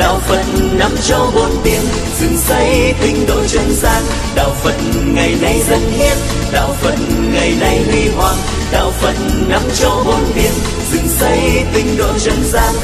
đạo phật năm châu bốn biển dựng xây tinh độ chân gian. Đạo phật ngày nay dân hiến đạo phật ngày nay huy hoàng. Đạo phật năm châu bốn biển dựng xây tinh độ chân gian.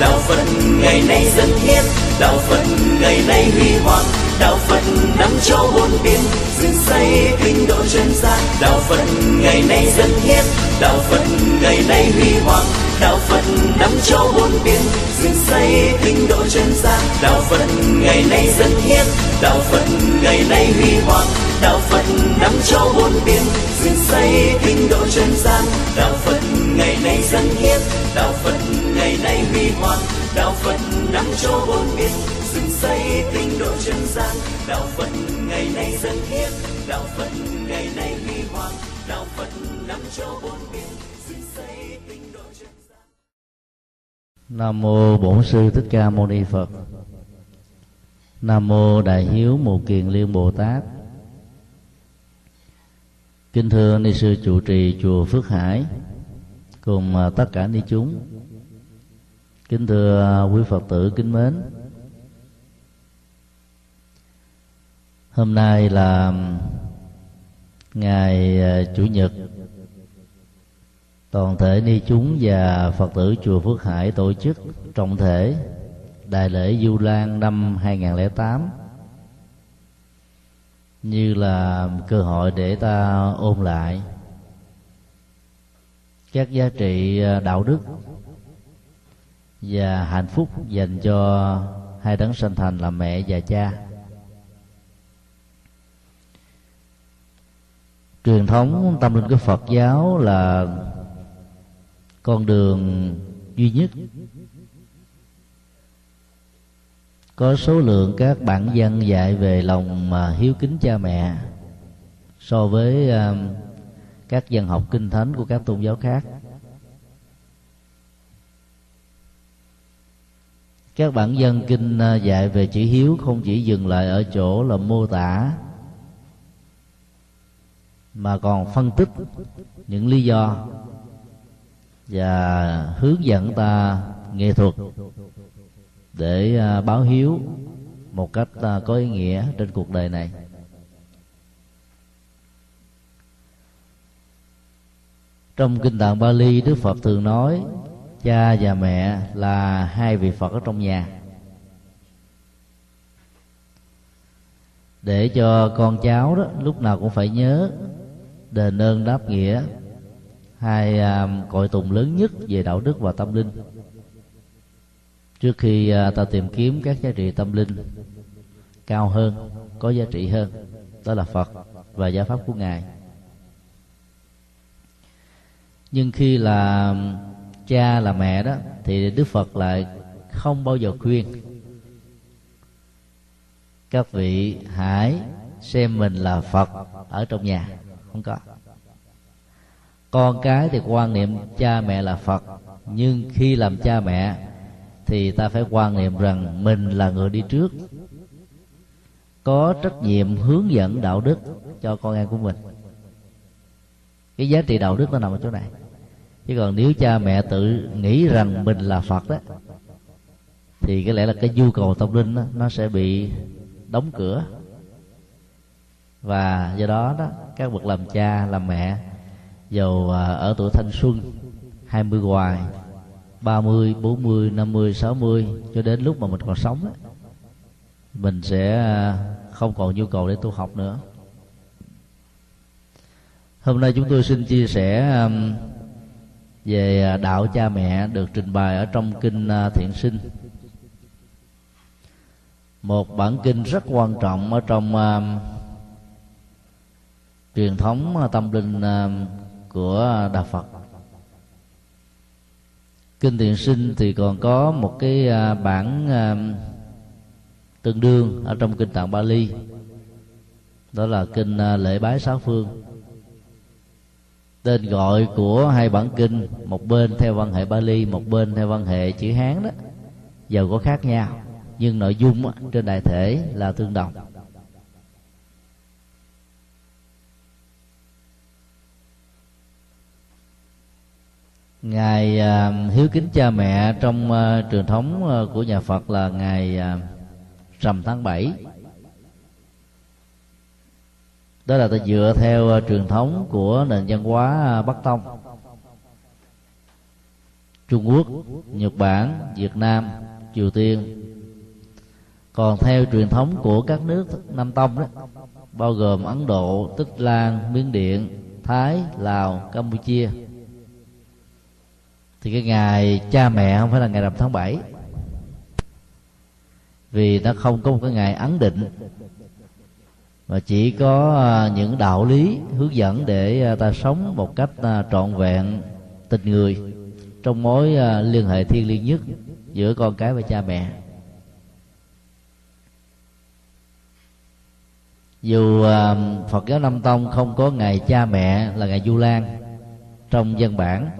Đạo phật ngày nay dân hiến đạo phật ngày nay huy hoàng. Đạo phật năm châu bốn biển dựng xây tinh độ chân gian. Đạo phật ngày nay dân hiến đạo phật ngày nay huy hoàng đạo phật năm châu bốn biển dựng xây tinh độ chân gian đạo phật ngày nay dân hiến đạo phật ngày nay huy hoàng đạo phật năm châu bốn biển dựng xây tinh độ chân gian đạo phật ngày nay dân hiến đạo phật ngày nay huy hoàng đạo phật năm châu bốn biển dựng xây tinh độ chân gian đạo phật ngày nay dân hiến đạo phật ngày nay huy hoàng đạo phật năm châu bốn biển Nam mô Bổn sư Thích Ca Mâu Ni Phật. Nam mô Đại hiếu Mù Kiền Liên Bồ Tát. Kính thưa ni sư trụ trì chùa Phước Hải, cùng à, tất cả ni chúng. Kính thưa à, quý Phật tử kính mến. Hôm nay là à, ngày chủ nhật toàn thể ni chúng và phật tử chùa Phước Hải tổ chức trọng thể đại lễ Du Lan năm 2008 như là cơ hội để ta ôn lại các giá trị à, đạo đức và hạnh phúc dành cho hai đấng sanh thành là mẹ và cha. Truyền thống tâm linh của Phật giáo là con đường duy nhất. Có số lượng các bản văn dạy về lòng mà hiếu kính cha mẹ so với um, các dân học kinh thánh của các tôn giáo khác. Các bản dân kinh uh, dạy về chữ hiếu không chỉ dừng lại ở chỗ là mô tả, mà còn phân tích những lý do và hướng dẫn ta nghệ thuật để à, báo hiếu một cách à, có ý nghĩa trên cuộc đời này. Trong kinh tạng Bali, Đức Phật thường nói, cha và mẹ là hai vị Phật ở trong nhà. Để cho con cháu đó lúc nào cũng phải nhớ đền ơn đáp nghĩa hai uh, cội tùng lớn nhất về đạo đức và tâm linh. Trước khi uh, ta tìm kiếm các giá trị tâm linh cao hơn có giá trị hơn đó là phật và giáo pháp của ngài. Nhưng khi là cha là mẹ đó thì đức phật lại không bao giờ khuyên các vị hãy xem mình là phật ở trong nhà. Không có con cái thì quan niệm cha mẹ là phật nhưng khi làm cha mẹ thì ta phải quan niệm rằng mình là người đi trước. Có trách nhiệm hướng dẫn đạo đức cho con em của mình. Cái giá trị đạo đức nó nằm ở chỗ này. Chứ còn nếu cha mẹ tự nghĩ rằng mình là phật đó thì có lẽ là cái nhu cầu tâm linh đó, nó sẽ bị đóng cửa. Và do đó đó các bậc làm cha làm mẹ dầu à, ở tuổi thanh xuân 20 hoài 30, 40, 50, 60 cho đến lúc mà mình còn sống ấy, mình sẽ à, không còn nhu cầu để tu học nữa. Hôm nay chúng tôi xin chia sẻ về à, đạo cha mẹ được trình bày ở trong kinh thiện sinh. Một bản kinh rất quan trọng ở trong uh, truyền thống tâm linh uh, của đạo phật. Kinh thiện sinh thì còn có một cái à, bản à, tương đương ở trong kinh tạng bali. Đó là kinh à, lễ bái sáu phương. Tên gọi của hai bản kinh, một bên theo văn hệ bali, một bên theo văn hệ chữ hán đó, giàu có khác nhau, nhưng nội dung trên đại thể là tương đồng. Ngày uh, à, hiếu kính cha mẹ trong uh, truyền thống uh, của nhà Phật là ngày uh, rằm tháng 7 đó là ta dựa theo uh, truyền thống của nền văn hóa Bắc Tông Trung Quốc, Nhật Bản, Việt Nam, Triều Tiên. Còn theo truyền thống của các nước Nam Tông đó bao gồm Ấn Độ, Tích Lan, Miến Điện, Thái, Lào, Campuchia thì cái ngày cha mẹ không phải là ngày rằm tháng 7 vì nó không có một cái ngày ấn định, mà chỉ có à, những đạo lý hướng dẫn để à, ta sống một cách à, trọn vẹn, tình người trong mối liên hệ thiêng liêng nhất giữa con cái và cha mẹ. Dù Phật giáo Nam Tông không có ngày cha mẹ là ngày Du Lan trong dân bản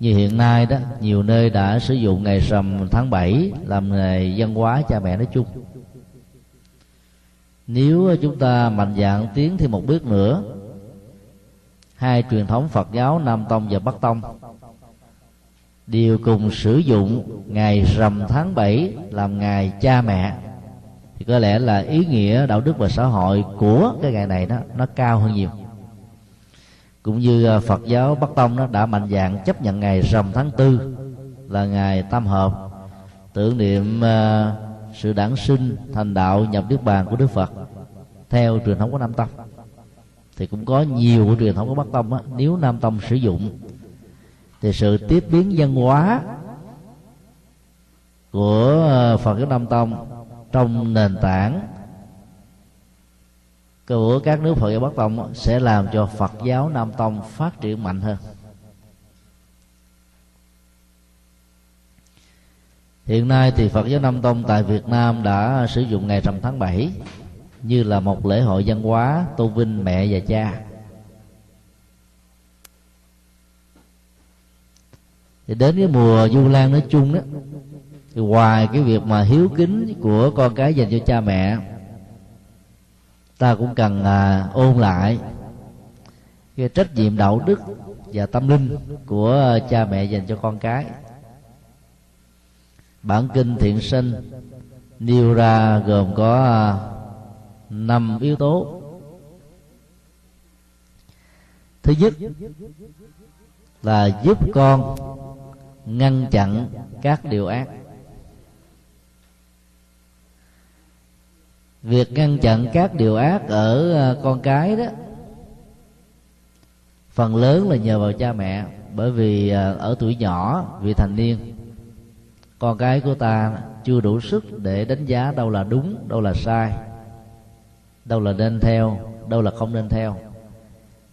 như hiện nay đó, nhiều nơi đã sử dụng ngày rằm tháng 7 làm ngày văn hóa cha mẹ nói chung. Nếu chúng ta mạnh dạn tiến thêm một bước nữa, hai truyền thống Phật giáo Nam Tông và Bắc Tông đều cùng sử dụng ngày rằm tháng 7 làm ngày cha mẹ, thì có lẽ là ý nghĩa đạo đức và xã hội của cái ngày này đó, nó cao hơn nhiều cũng như à, Phật giáo Bắc Tông nó đã mạnh dạng chấp nhận ngày rằm tháng tư là ngày tam hợp. Tưởng niệm à, sự đản sinh thành đạo nhập niết bàn của Đức Phật theo truyền thống của Nam Tông. Thì cũng có nhiều của truyền thống của Bắc Tông á, nếu Nam Tông sử dụng thì sự tiếp biến văn hóa của à, Phật giáo Nam Tông trong nền tảng của các nước Phật giáo Bắc Tông sẽ làm cho Phật giáo Nam Tông phát triển mạnh hơn Hiện nay thì Phật giáo Nam Tông tại Việt Nam đã sử dụng ngày rằm tháng 7 như là một lễ hội văn hóa tôn vinh mẹ và cha. Thì đến cái mùa Du Lan nói chung đó, thì ngoài cái việc mà hiếu kính của con cái dành cho cha mẹ ta cũng cần à, ôn lại cái trách nhiệm đạo đức và tâm linh của à, cha mẹ dành cho con cái. Bản kinh thiện sinh nêu ra gồm có à, năm yếu tố. Thứ nhất là giúp con ngăn chặn các điều ác. Việc ngăn chặn các điều ác ở ờ, con cái đó, phần lớn là nhờ vào cha mẹ, bởi vì ờ, ở tuổi nhỏ, vị thành niên, con cái của ta chưa đủ sức để đánh giá đâu là đúng, đâu là sai, đâu là nên theo, đâu là không nên theo.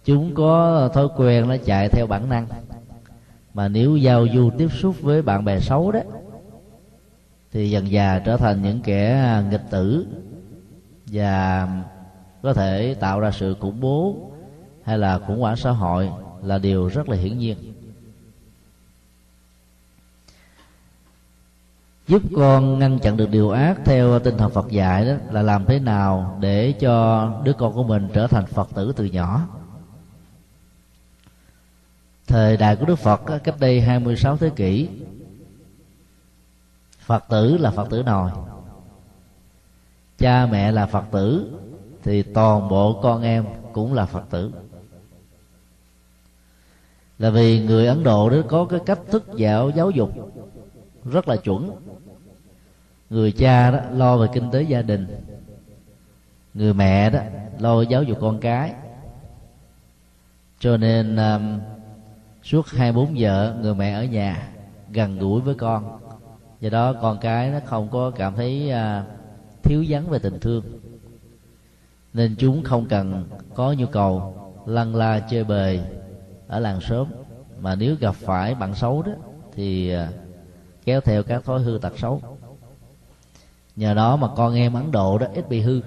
Chúng có thói quen nó chạy theo bản năng. Mà nếu giao du tiếp xúc với bạn bè xấu đó, thì dần già trở thành những kẻ à, nghịch tử và có thể tạo ra sự khủng bố hay là khủng hoảng xã hội là điều rất là hiển nhiên. Giúp con ngăn chặn được điều ác theo tinh thần Phật dạy đó là làm thế nào để cho đứa con của mình trở thành Phật tử từ nhỏ. Thời đại của Đức Phật cách đây 26 thế kỷ, Phật tử là Phật tử nòi cha mẹ là phật tử thì toàn bộ con em cũng là phật tử. Là vì người ấn độ đó có cái cách thức dạo giáo dục rất là chuẩn. Người cha đó lo về kinh tế gia đình người mẹ đó lo giáo dục con cái. Cho nên um, suốt hai bốn giờ người mẹ ở nhà gần gũi với con. Do đó con cái nó không có cảm thấy uh, thiếu vắng về tình thương. Nên chúng không cần có nhu cầu lăn la chơi bời ở làng sớm mà nếu gặp phải bạn xấu đó, thì à, kéo theo các thói hư tật xấu. Nhờ đó mà con em ấn độ đó ít bị hư.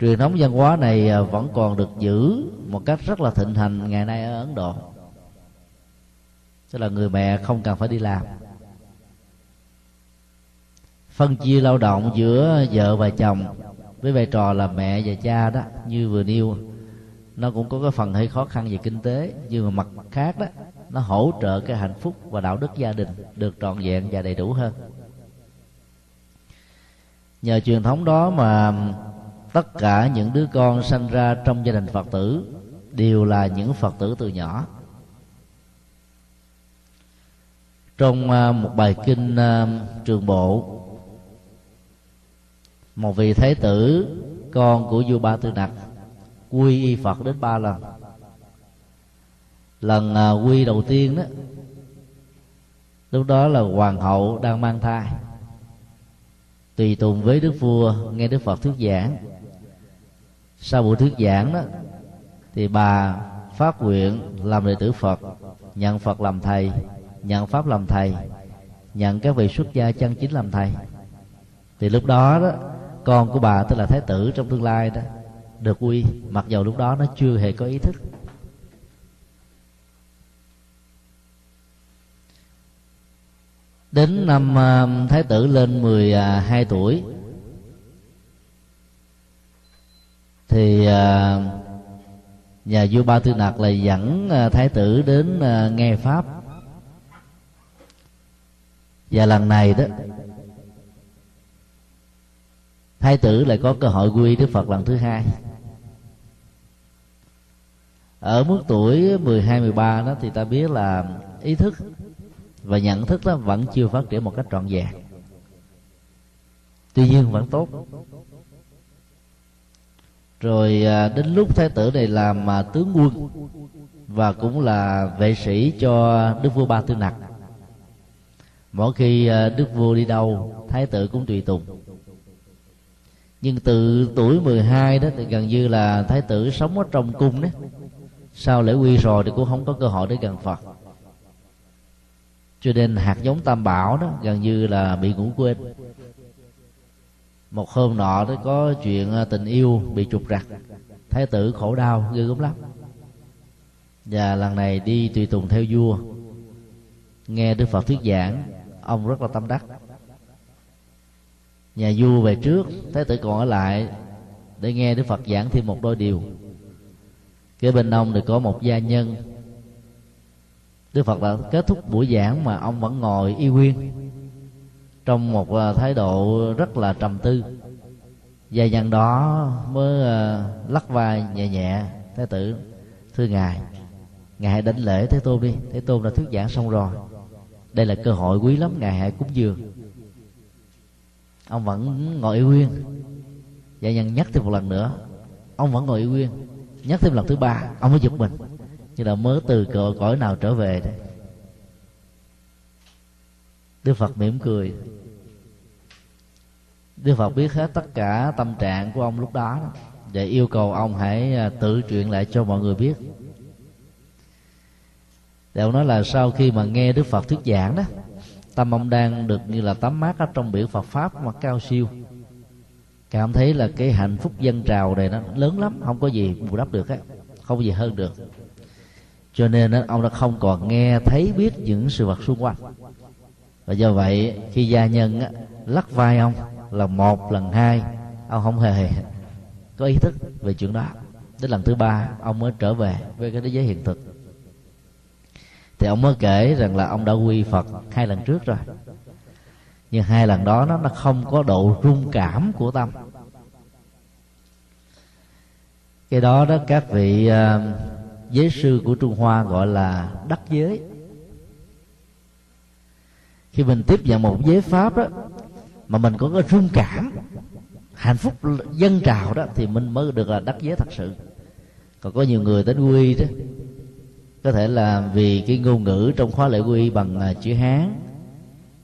Truyền thống văn hóa này à, vẫn còn được giữ một cách rất là thịnh hành ngày nay ở ấn độ. Tức là người mẹ không cần phải đi làm phân chia lao động giữa vợ và chồng với vai trò là mẹ và cha đó, như vừa nêu. Nó cũng có cái phần hơi khó khăn về kinh tế, nhưng mà mặt khác đó, nó hỗ trợ cái hạnh phúc và đạo đức gia đình được trọn vẹn và đầy đủ hơn. Nhờ truyền thống đó mà tất cả những đứa con sanh ra trong gia đình phật tử đều là những phật tử từ nhỏ. Trong à, một bài kinh à, trường bộ một vị thế tử, con của vua ba tư nặc quy y phật đến ba lần. Lần à, quy đầu tiên đó, lúc đó là hoàng hậu đang mang thai. Tùy tùng với đức vua, nghe đức phật thuyết giảng. Sau buổi thuyết giảng đó, thì bà phát nguyện làm đệ tử phật, nhận phật làm thầy, nhận pháp làm thầy, nhận các vị xuất gia chân chính làm thầy. Thì lúc đó đó con của bà tức là thái tử trong tương lai đó được quy mặc dầu lúc đó nó chưa hề có ý thức. Đến năm uh, thái tử lên 12 à, tuổi thì uh, nhà vua ba tư nặc là dẫn uh, thái tử đến uh, nghe pháp. Và lần này đó thái tử lại có cơ hội quy đức phật lần thứ hai. Ở mức tuổi 12 13 đó thì ta biết là ý thức và nhận thức đó vẫn chưa phát triển một cách trọn vẹn. Tuy nhiên vẫn tốt. Rồi à, đến lúc thái tử này làm mà tướng quân và cũng là vệ sĩ cho đức vua ba tư nặc. Mỗi khi à, đức vua đi đâu, thái tử cũng tùy tùng nhưng từ tuổi 12 đó thì gần như là thái tử sống ở trong cung đấy. Sau lễ quy rồi thì cũng không có cơ hội để gần phật. Cho nên hạt giống tam bảo đó gần như là bị ngủ quên. Một hôm nọ đó có chuyện à, tình yêu bị trục rặt thái tử khổ đau, ghê gớm lắm. Và lần này đi tùy tùng theo vua. Nghe đức phật thuyết giảng, ông rất là tâm đắc nhà vua về trước thái tử còn ở lại để nghe đức phật giảng thêm một đôi điều. Kế bên ông thì có một gia nhân. Đức phật đã kết thúc buổi giảng mà ông vẫn ngồi y nguyên trong một à, thái độ rất là trầm tư. Gia nhân đó mới à, lắc vai nhẹ nhẹ thái tử, thưa ngài ngài hãy đánh lễ thế tôn đi. Thế tôn đã thuyết giảng xong rồi. Đây là cơ hội quý lắm, ngài hãy cúng dường ông vẫn ngồi y nguyên. Và nhân nhắc thêm một lần nữa. Ông vẫn ngồi y nguyên. Nhắc thêm lần thứ ba ông mới giật mình. Như là mới từ cõi, cõi nào trở về đấy. Đức phật mỉm cười. Đức phật biết hết tất cả tâm trạng của ông lúc đó để yêu cầu ông hãy à, tự chuyện lại cho mọi người biết. Để ông nói là sau khi mà nghe đức phật thuyết giảng đó tâm ông đang được như là tắm mát ở trong biển phật pháp mà cao siêu. Cảm thấy là cái hạnh phúc dân trào này nó lớn lắm không có gì bù đắp được á không có gì hơn được. Cho nên ông đã không còn nghe thấy biết những sự vật xung quanh. Và do vậy khi gia nhân á, lắc vai ông là một lần hai ông không hề có ý thức về chuyện đó. Đến lần thứ ba ông mới trở về với cái thế giới hiện thực thì ông mới kể rằng là ông đã quy phật hai lần trước rồi. Nhưng hai lần đó nó nó không có độ rung cảm của tâm. Cái đó đó các vị uh, giới sư của trung hoa gọi là đắc giới. Khi mình tiếp nhận một giới pháp đó mà mình có cái rung cảm hạnh phúc dân trào đó thì mình mới được là đắc giới thật sự. Còn có nhiều người đến quy đó có thể là vì cái ngôn ngữ trong khóa lễ quy bằng à, chữ hán.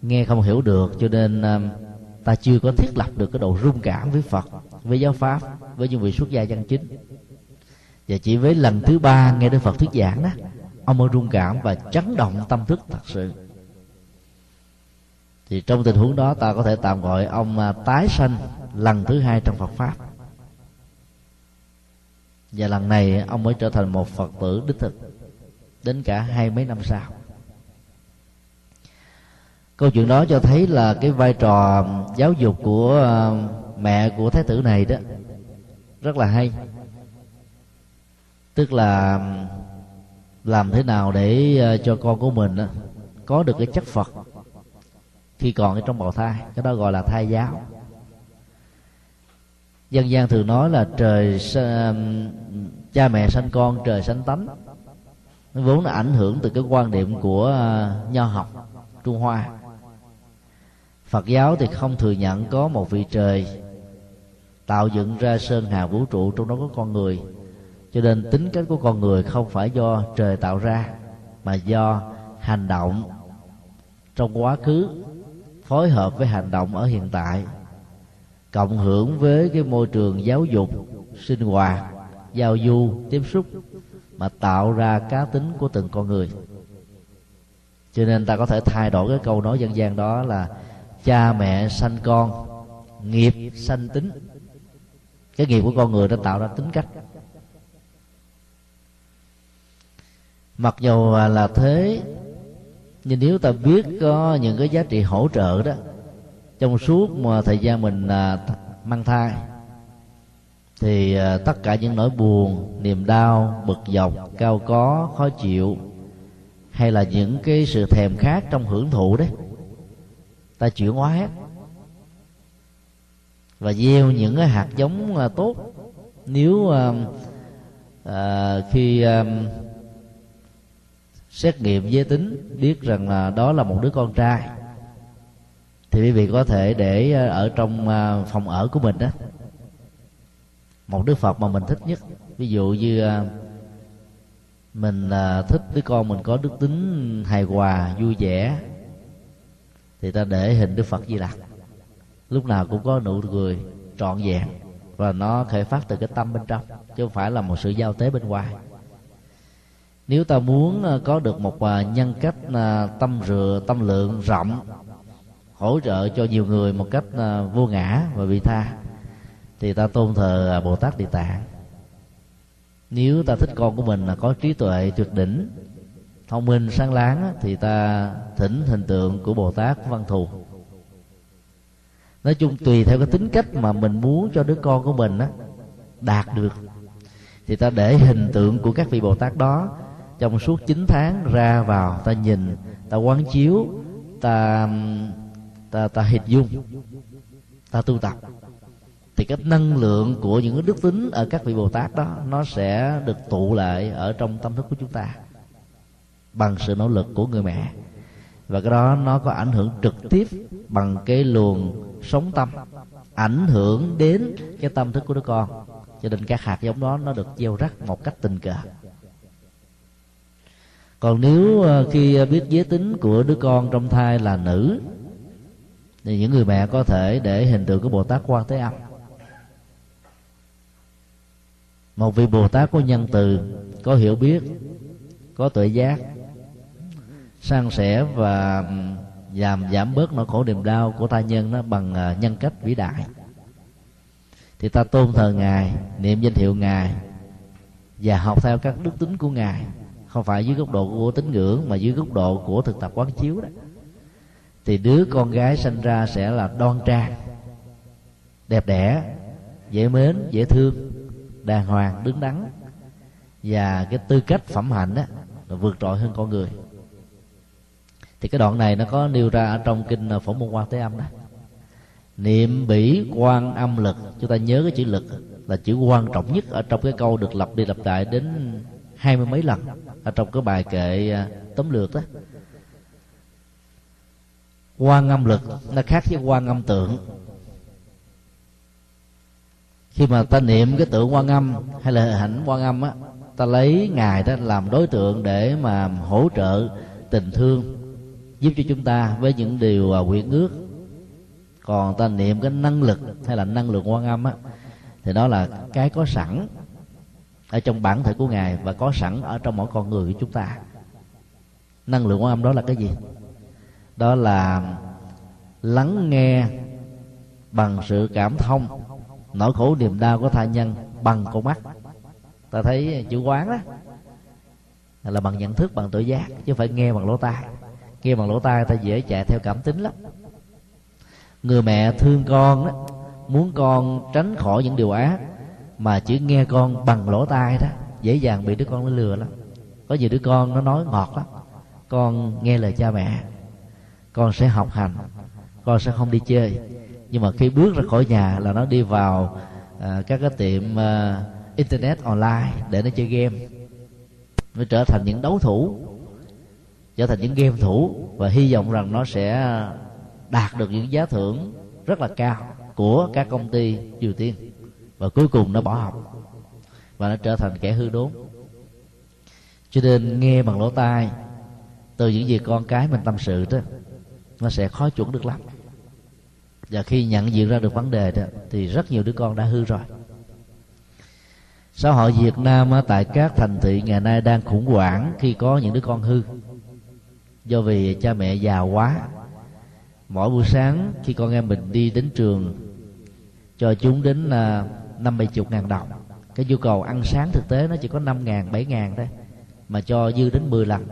Nghe không hiểu được, cho nên à, ta chưa có thiết lập được cái độ rung cảm với phật, với giáo pháp, với những vị xuất gia chân chính. Và chỉ với lần thứ ba nghe đức phật thuyết giảng đó, ông mới rung cảm và chấn động tâm thức thật sự. Thì trong tình huống đó, ta có thể tạm gọi ông à, tái sanh lần thứ hai trong phật pháp. Và lần này, ông mới trở thành một phật tử đích thực đến cả hai mấy năm sau. Câu chuyện đó cho thấy là cái vai trò giáo dục của ờ, mẹ của thái tử này đó rất là hay. Tức là, làm thế nào để ờ, cho con của mình có được cái chất phật khi còn ở trong bào thai, cái đó gọi là thai giáo. Dân gian thường nói là trời cha mẹ sanh con, trời sanh tánh vốn là ảnh hưởng từ cái quan điểm của à, nho học trung hoa. Phật giáo thì không thừa nhận có một vị trời tạo dựng ra sơn hà vũ trụ trong đó có con người. Cho nên tính cách của con người không phải do trời tạo ra, mà do hành động trong quá khứ phối hợp với hành động ở hiện tại, cộng hưởng với cái môi trường giáo dục, sinh hoạt, giao du, tiếp xúc mà tạo ra cá tính của từng con người. Cho nên ta có thể thay đổi cái câu nói dân gian đó là cha mẹ sanh con, nghiệp sanh tính. Cái nghiệp của con người đã tạo ra tính cách. Mặc dù là thế, nhưng nếu ta biết có những cái giá trị hỗ trợ đó, trong suốt mà thời gian mình à, mang thai thì à, tất cả những nỗi buồn niềm đau bực dọc cao có khó chịu hay là những cái sự thèm khát trong hưởng thụ đấy ta chuyển hóa hết. Và gieo những cái hạt giống tốt. Nếu à, à, khi à, xét nghiệm giới tính biết rằng là đó là một đứa con trai thì quý vị có thể để à, ở trong à, phòng ở của mình đó một đức phật mà mình thích nhất. Ví dụ như à, mình à, thích đứa con mình có đức tính hài hòa, vui vẻ, thì ta để hình đức phật di lặc lúc nào cũng có nụ cười trọn vẹn và nó khởi phát từ cái tâm bên trong, chứ không phải là một sự giao tế bên ngoài. Nếu ta muốn à, có được một nhân cách tâm rửa tâm lượng rộng, hỗ trợ cho nhiều người một cách vô ngã và vị tha thì ta tôn thờ à, bồ tát địa tạng. Nếu ta thích con của mình là có trí tuệ tuyệt đỉnh, thông minh, sáng láng thì ta thỉnh hình tượng của bồ tát văn thù. Nói chung, tùy theo cái tính cách mà mình muốn cho đứa con của mình á, đạt được, thì ta để hình tượng của các vị bồ tát đó trong suốt 9 tháng ra vào, ta nhìn, ta quán chiếu, ta ta ta hình dung, ta tu tập thì cái năng lượng của những cái đức tính ở các vị bồ tát đó, nó sẽ được tụ lại ở trong tâm thức của chúng ta bằng sự nỗ lực của người mẹ. Và cái đó nó có ảnh hưởng trực tiếp bằng cái luồng sống tâm, ảnh hưởng đến cái tâm thức của đứa con. Cho nên các hạt giống đó nó được gieo rắc một cách tình cờ. Còn nếu ờ, khi biết giới tính của đứa con trong thai là nữ, thì những người mẹ có thể để hình tượng của bồ tát quan thế âm. Một vị bồ tát có nhân từ, có hiểu biết, có tuệ giác, san sẻ và giảm giảm bớt nỗi khổ niềm đau của ta nhân nó bằng ờ, nhân cách vĩ đại. Thì ta tôn thờ ngài, niệm danh hiệu ngài, và học theo các đức tính của ngài. Không phải dưới góc độ của tín ngưỡng, mà dưới góc độ của thực tập quán chiếu đó. Thì đứa con gái sinh ra sẽ là đoan trang, đẹp đẽ, dễ mến, dễ thương đàng hoàng, đứng đắn. Và cái tư cách phẩm hạnh đó là vượt trội hơn con người. Thì cái đoạn này nó có nêu ra ở trong kinh à, phổ môn quan thế âm đó. Niệm bỉ quan âm lực, chúng ta nhớ cái chữ lực là chữ quan trọng nhất ở trong cái câu được lặp đi lặp lại đến hai mươi mấy lần ở trong cái bài kệ à, tóm lược đó quan âm lực nó khác với quan âm tượng khi mà ta niệm cái tượng quan âm hay là hình ảnh quan âm á, ta lấy ngài đó làm đối tượng để mà hỗ trợ tình thương, giúp cho chúng ta với những điều à, quyện ước. Còn ta niệm cái năng lực hay là năng lượng quan âm á, thì đó là cái có sẵn ở trong bản thể của ngài và có sẵn ở trong mỗi con người của chúng ta. Năng lượng quan âm đó là cái gì? Đó là lắng nghe bằng sự cảm thông nỗi khổ niềm đau của thai nhân bằng con mắt. Ta thấy chữ quán đó là bằng nhận thức, bằng tự giác, chứ phải nghe bằng lỗ tai. Nghe bằng lỗ tai ta dễ chạy theo cảm tính lắm. Người mẹ thương con đó, muốn con tránh khỏi những điều ác, mà chỉ nghe con bằng lỗ tai đó, dễ dàng bị đứa con nó lừa lắm. Có nhiều đứa con nó nói ngọt lắm, con nghe lời cha mẹ, con sẽ học hành, con sẽ không đi chơi nhưng mà khi bước ra khỏi nhà là nó đi vào à, các cái tiệm à, internet online để nó chơi game. Nó trở thành những đấu thủ trở thành những game thủ và hy vọng rằng nó sẽ đạt được những giá thưởng rất là cao của các công ty Triều Tiên. Và cuối cùng nó bỏ học và nó trở thành kẻ hư đốn. Cho nên nghe bằng lỗ tai từ những gì con cái mình tâm sự đó nó sẽ khó chuẩn được lắm và khi nhận diện ra được vấn đề đó, thì rất nhiều đứa con đã hư rồi. Xã hội Việt Nam tại các thành thị ngày nay đang khủng hoảng khi có những đứa con hư. Do vì cha mẹ già quá, mỗi buổi sáng khi con em mình đi đến trường, cho chúng đến à, năm mươi chục ngàn đồng. Cái nhu cầu ăn sáng thực tế nó chỉ có năm ngàn, bảy ngàn thôi, mà cho dư đến 10 lần.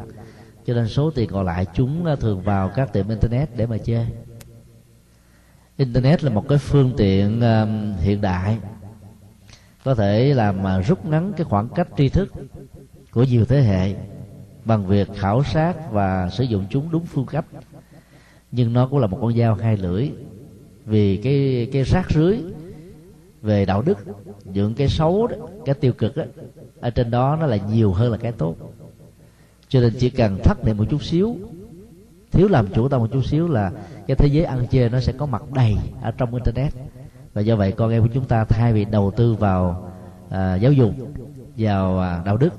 Cho nên số tiền còn lại chúng à, thường vào các tiệm internet để mà chơi internet là một cái phương tiện uh, hiện đại. Có thể làm mà rút ngắn cái khoảng cách tri thức của nhiều thế hệ bằng việc khảo sát và sử dụng chúng đúng phương cách. Nhưng nó cũng là một con dao hai lưỡi vì cái cái rác rưới về đạo đức những cái xấu đó, cái tiêu cực đó, ở trên đó nó là nhiều hơn là cái tốt. Cho nên chỉ cần thắt niệm một chút xíu thiếu làm chủ tâm một chút xíu là cái thế giới ăn chơi nó sẽ có mặt đầy ở trong internet. Và do vậy con em của chúng ta thay vì đầu tư vào à, giáo dục vào à, đạo đức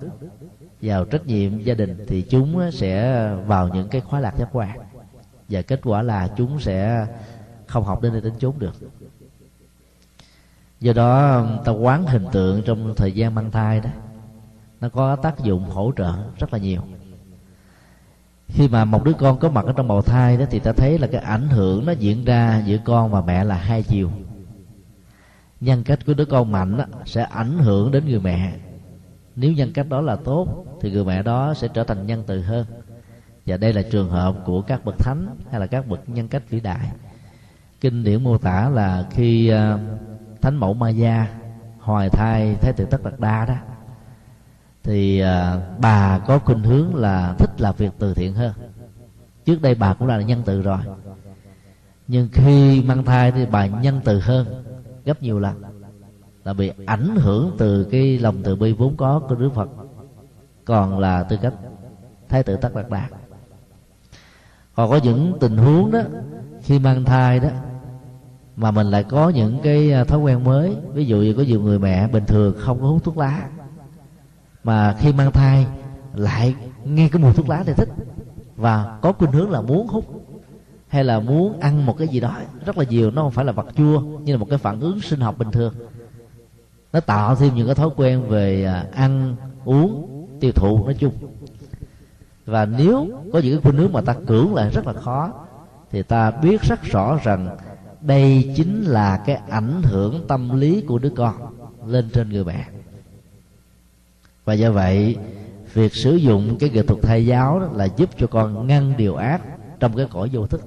vào trách nhiệm gia đình thì chúng sẽ vào những cái khóa lạc giác quan. Và kết quả là chúng sẽ không học đến nơi đến chốn được. Do đó ta quán hình tượng trong thời gian mang thai đó nó có tác dụng hỗ trợ rất là nhiều khi mà một đứa con có mặt ở trong bào thai đó thì ta thấy là cái ảnh hưởng nó diễn ra giữa con và mẹ là hai chiều. Nhân cách của đứa con mạnh đó, sẽ ảnh hưởng đến người mẹ. Nếu nhân cách đó là tốt thì người mẹ đó sẽ trở thành nhân từ hơn. Và đây là trường hợp của các bậc thánh hay là các bậc nhân cách vĩ đại. Kinh điển mô tả là khi uh, thánh mẫu ma gia hoài thai thái tử tất đạt đa đó thì à, bà có khuynh hướng là thích làm việc từ thiện hơn. Trước đây bà cũng là nhân từ rồi. Nhưng khi mang thai thì bà nhân từ hơn gấp nhiều lần. Là bị ảnh hưởng từ cái lòng từ bi vốn có của đức phật. Còn là tư cách thái tử tất đạt đạt còn có những tình huống đó khi mang thai đó mà mình lại có những cái à, thói quen mới. Ví dụ như có nhiều người mẹ bình thường không có hút thuốc lá mà khi mang thai, lại nghe cái mùi thuốc lá thì thích. Và có khuynh hướng là muốn hút, hay là muốn ăn một cái gì đó rất là nhiều. Nó không phải là vật chua như là một cái phản ứng sinh học bình thường. Nó tạo thêm những cái thói quen về à, ăn, uống, tiêu thụ, nói chung. Và nếu có những cái khuynh hướng mà ta cưỡng lại rất là khó, thì ta biết rất rõ rằng đây chính là cái ảnh hưởng tâm lý của đứa con lên trên người mẹ và do vậy việc sử dụng cái nghệ thuật thầy giáo đó là giúp cho con ngăn điều ác trong cái cõi vô thức.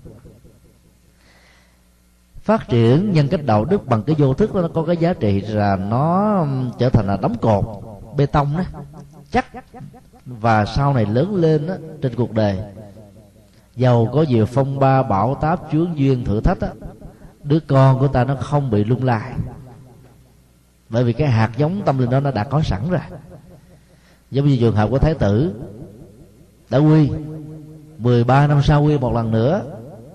Phát triển nhân cách đạo đức bằng cái vô thức đó nó có cái giá trị là nó trở thành là đóng cột bê tông đó chắc. Và sau này lớn lên đó, trên cuộc đời giàu có nhiều phong ba bão táp chướng duyên thử thách đó, đứa con của ta nó không bị lung lai. Bởi vì cái hạt giống tâm linh đó nó đã có sẵn rồi giống như trường hợp của thái tử đã quy 13 năm sau quy một lần nữa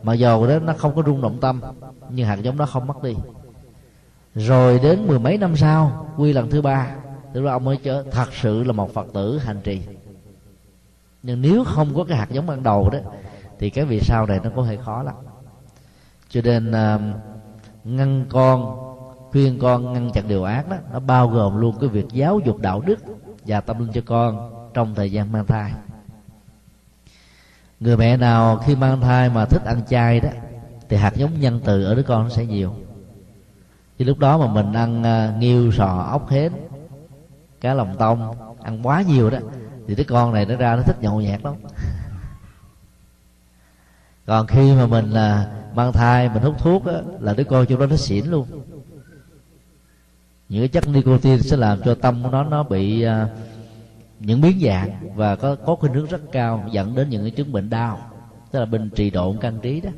mà dầu đó nó không có rung động tâm nhưng hạt giống đó không mất đi. Rồi đến mười mấy năm sau quy lần thứ ba tức là ông mới trở thật sự là một phật tử hành trì. Nhưng nếu không có cái hạt giống ban đầu đó thì cái việc sau này nó có hơi khó lắm. Cho nên uh, ngăn con khuyên con ngăn chặn điều ác đó nó bao gồm luôn cái việc giáo dục đạo đức và tâm linh cho con trong thời gian mang thai. Người mẹ nào khi mang thai mà thích ăn chay đó thì hạt giống nhân từ ở đứa con nó sẽ nhiều. Chứ lúc đó mà mình ăn à, uh, nghiêu sò ốc hến cá lòng tông ăn quá nhiều đó thì đứa con này nó ra nó thích nhậu nhẹt lắm. Còn khi mà mình là mang thai mình hút thuốc á, là đứa con trong đó nó xỉn luôn những cái chất nicotine sẽ làm cho tâm của nó nó bị uh, những biến dạng và có có khuynh hướng rất cao dẫn đến những cái chứng bệnh đau tức là bệnh trì độn căn trí đó.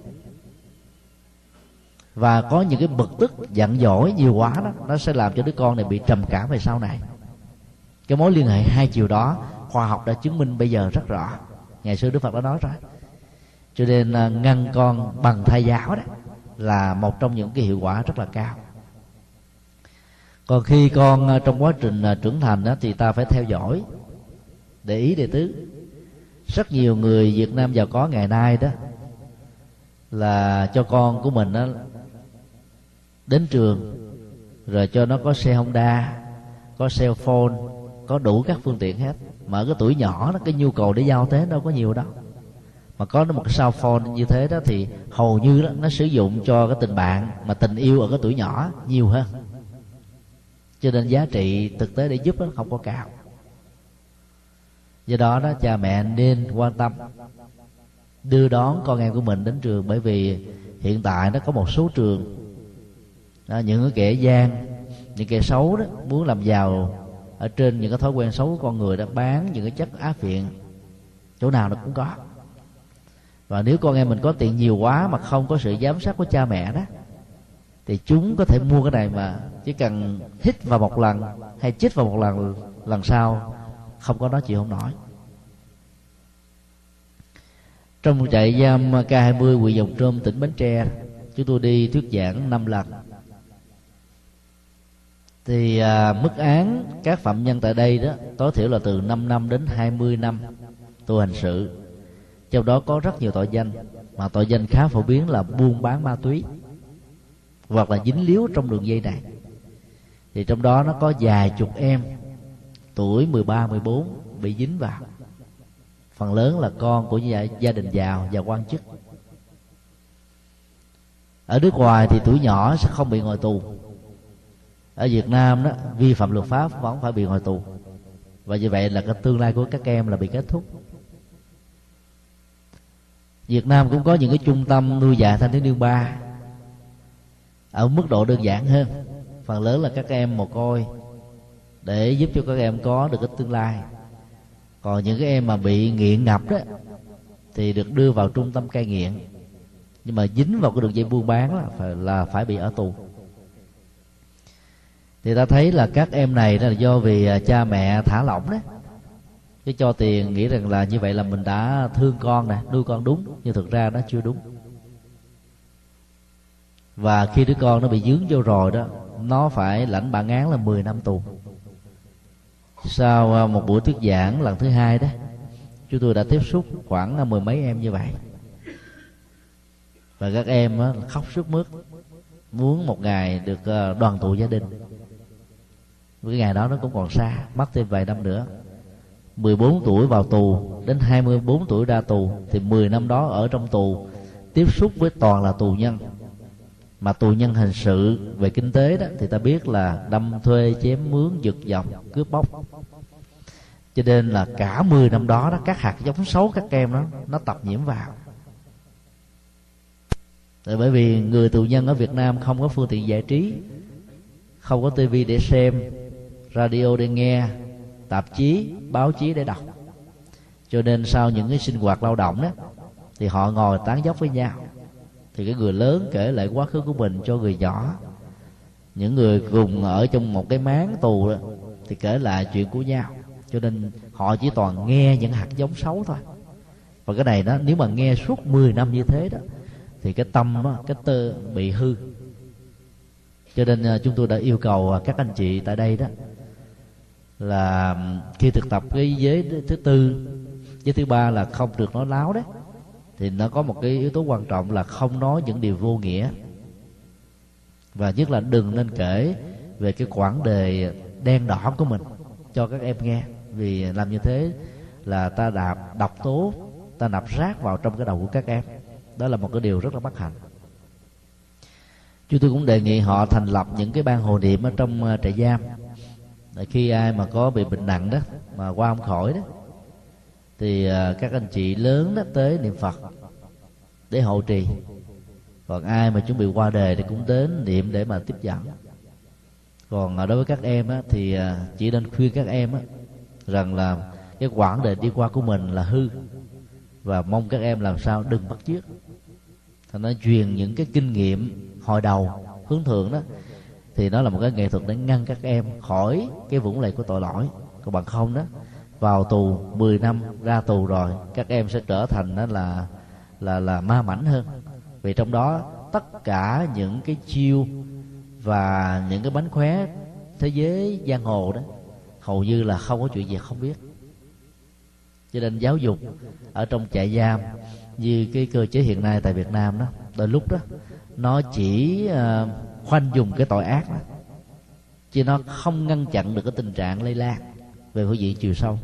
Và có những cái bực tức giận dỗi nhiều quá đó nó sẽ làm cho đứa con này bị trầm cảm về sau này. Cái mối liên hệ hai chiều đó khoa học đã chứng minh bây giờ rất rõ. Ngày xưa đức phật đã nói rồi. Cho nên à, ngăn con bằng thai giáo đó là một trong những cái hiệu quả rất là cao còn khi con à, trong quá trình à, trưởng thành đó thì ta phải theo dõi để ý để tứ. Rất nhiều người việt nam giàu có ngày nay đó là cho con của mình đó đến trường rồi cho nó có xe honda có cell phone có đủ các phương tiện hết. Mà ở cái tuổi nhỏ đó cái nhu cầu để giao tế đâu có nhiều đâu. Mà có nó một cái sao phone như thế đó thì hầu như đó, nó sử dụng cho cái tình bạn mà tình yêu ở cái tuổi nhỏ nhiều hơn cho nên giá trị thực tế để giúp nó không có cao. Do đó đó cha mẹ nên quan tâm đưa đón con em của mình đến trường bởi vì hiện tại nó có một số trường đó, những cái kẻ gian những kẻ xấu đó muốn làm giàu ở trên những cái thói quen xấu của con người đã bán những cái chất á phiện chỗ nào nó cũng có. Và nếu con em mình có tiền nhiều quá mà không có sự giám sát của cha mẹ đó thì chúng có thể mua cái này mà chỉ cần hít vào một lần hay chích vào một lần lần sau không có nói chịu không nổi trong một trại giam K20 huyện Dòng Trôm tỉnh Bến Tre chúng tôi đi thuyết giảng 5 lần. Thì à, mức án các phạm nhân tại đây đó tối thiểu là từ 5 năm đến 20 năm tu hành sự. Trong đó có rất nhiều tội danh mà tội danh khá phổ biến là buôn bán ma túy hoặc là dính líu trong đường dây này. Thì trong đó nó có vài chục em tuổi 13, 14 bị dính vào. Phần lớn là con của gia, gia đình giàu và quan chức. Ở nước ngoài thì tuổi nhỏ sẽ không bị ngồi tù. Ở Việt Nam đó vi phạm luật pháp vẫn phải bị ngồi tù. Và như vậy là cái tương lai của các em là bị kết thúc. Việt Nam cũng có những cái trung tâm nuôi dạy thanh thiếu niên ba ở mức độ đơn giản hơn. Phần lớn là các em mồ côi. Để giúp cho các em có được cái tương lai. Còn những cái em mà bị nghiện ngập đó, thì được đưa vào trung tâm cai nghiện. Nhưng mà dính vào cái đường dây buôn bán là phải là phải bị ở tù. Thì ta thấy là các em này là do vì à, cha mẹ thả lỏng đấy cái cho tiền nghĩ rằng là như vậy là mình đã thương con nè, nuôi con đúng, nhưng thực ra nó chưa đúng và khi đứa con nó bị dướng vô rồi đó, nó phải lãnh bản án là 10 năm tù. Sau à, một buổi thuyết giảng lần thứ hai đó, chúng tôi đã tiếp xúc khoảng là mười mấy em như vậy. Và các em à, khóc sức mướt, muốn một ngày được à, đoàn tụ gia đình. Cái ngày đó nó cũng còn xa, mất thêm vài năm nữa. 14 tuổi vào tù, đến 24 tuổi ra tù, thì 10 năm đó ở trong tù, tiếp xúc với toàn là tù nhân mà tù nhân hình sự về kinh tế đó, thì ta biết là đâm thuê chém mướn, giật dọc cướp bóc. Cho nên là cả 10 năm đó đó, các hạt giống xấu, các em đó, nó tập nhiễm vào. Tại bởi vì người tù nhân ở Việt Nam không có phương tiện giải trí, không có tivi để xem, radio để nghe, tạp chí, báo chí để đọc. Cho nên sau những cái sinh hoạt lao động đó, thì họ ngồi tán dốc với nhau thì cái người lớn kể lại quá khứ của mình cho người nhỏ. Những người cùng ở trong một cái máng tù đó, thì kể lại chuyện của nhau. Cho nên họ chỉ toàn nghe những hạt giống xấu thôi. Và cái này đó nếu mà nghe suốt 10 năm như thế đó thì cái tâm đó, cái tơ bị hư. Cho nên à, chúng tôi đã yêu cầu à, các anh chị tại đây đó là khi thực tập cái giới thứ tư giới thứ ba là không được nói láo đấy thì nó có một cái yếu tố quan trọng là không nói những điều vô nghĩa. Và nhất là đừng nên kể về cái quãng đề đen đỏ của mình cho các em nghe. Vì làm như thế là ta đạp, độc tố, ta nạp rác vào trong cái đầu của các em. Đó là một cái điều rất là bất hạnh. Chúng tôi cũng đề nghị họ thành lập những cái ban hồ niệm ở trong ờ, trại giam. Để khi ai mà có bị bệnh nặng đó, mà qua không khỏi đó thì à, các anh chị lớn đó tới niệm phật để hộ trì. Còn ai mà chuẩn bị qua đề thì cũng đến niệm để mà tiếp dẫn còn à, đối với các em á, thì à, chỉ nên khuyên các em á, rằng là cái quãng đời đi qua của mình là hư. Và mong các em làm sao đừng bắt chước. Thành nó truyền những cái kinh nghiệm hồi đầu hướng thượng đó thì nó là một cái nghệ thuật để ngăn các em khỏi cái vũng lầy của tội lỗi. Còn bằng không đó vào tù 10 năm, ra tù rồi, các em sẽ trở thành đó là là là ma mảnh hơn. Vì trong đó, tất cả những cái chiêu và những cái bánh khóe thế giới giang hồ đó, hầu như là không có chuyện gì không biết. Cho nên giáo dục ở trong trại giam, như cái cơ chế hiện nay tại Việt Nam đó, đôi lúc đó, nó chỉ ờ, khoanh dùng cái tội ác đó, chứ nó không ngăn chặn được cái tình trạng lây lan về phương diện chiều sâu.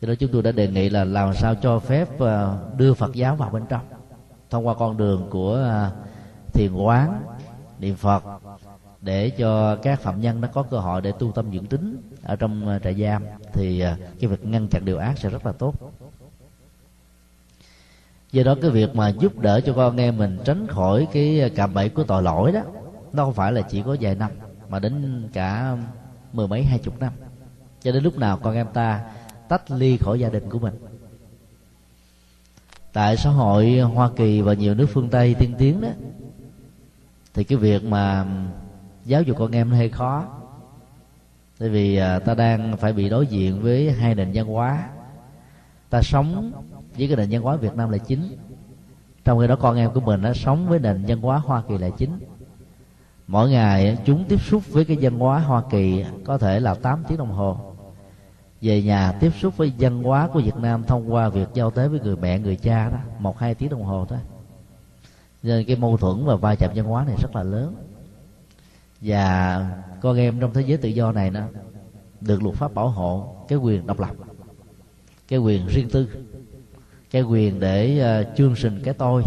Cho nên chúng tôi đã đề nghị là làm sao cho phép ờ, đưa Phật giáo vào bên trong. Thông qua con đường của ờ, thiền quán, niệm Phật, để cho các phạm nhân nó có cơ hội để tu tâm dưỡng tính ở trong ờ, trại giam, thì cái việc ngăn chặn điều ác sẽ rất là tốt. Do đó cái việc mà giúp đỡ cho con em mình tránh khỏi cái cạm bẫy của tội lỗi đó, nó không phải là chỉ có vài năm, mà đến cả mười mấy, hai chục năm cho đến lúc nào con em ta tách ly khỏi gia đình của mình. Tại xã hội hoa kỳ và nhiều nước phương tây tiên tiến đó, thì cái việc mà giáo dục con em nó hơi khó. Tại vì à, ta đang phải bị đối diện với hai nền văn hóa. Ta sống với cái nền văn hóa Việt Nam là chính. Trong khi đó con em của mình nó sống với nền văn hóa Hoa Kỳ là chính. Mỗi ngày chúng tiếp xúc với cái văn hóa Hoa Kỳ có thể là 8 tiếng đồng hồ về nhà tiếp xúc với văn hóa của Việt Nam thông qua việc giao tế với người mẹ người cha đó một hai tiếng đồng hồ thôi. Nên cái mâu thuẫn và va chạm văn hóa này rất là lớn. Và con em trong thế giới tự do này nó được luật pháp bảo hộ cái quyền độc lập cái quyền riêng tư cái quyền để uh, chương trình cái tôi.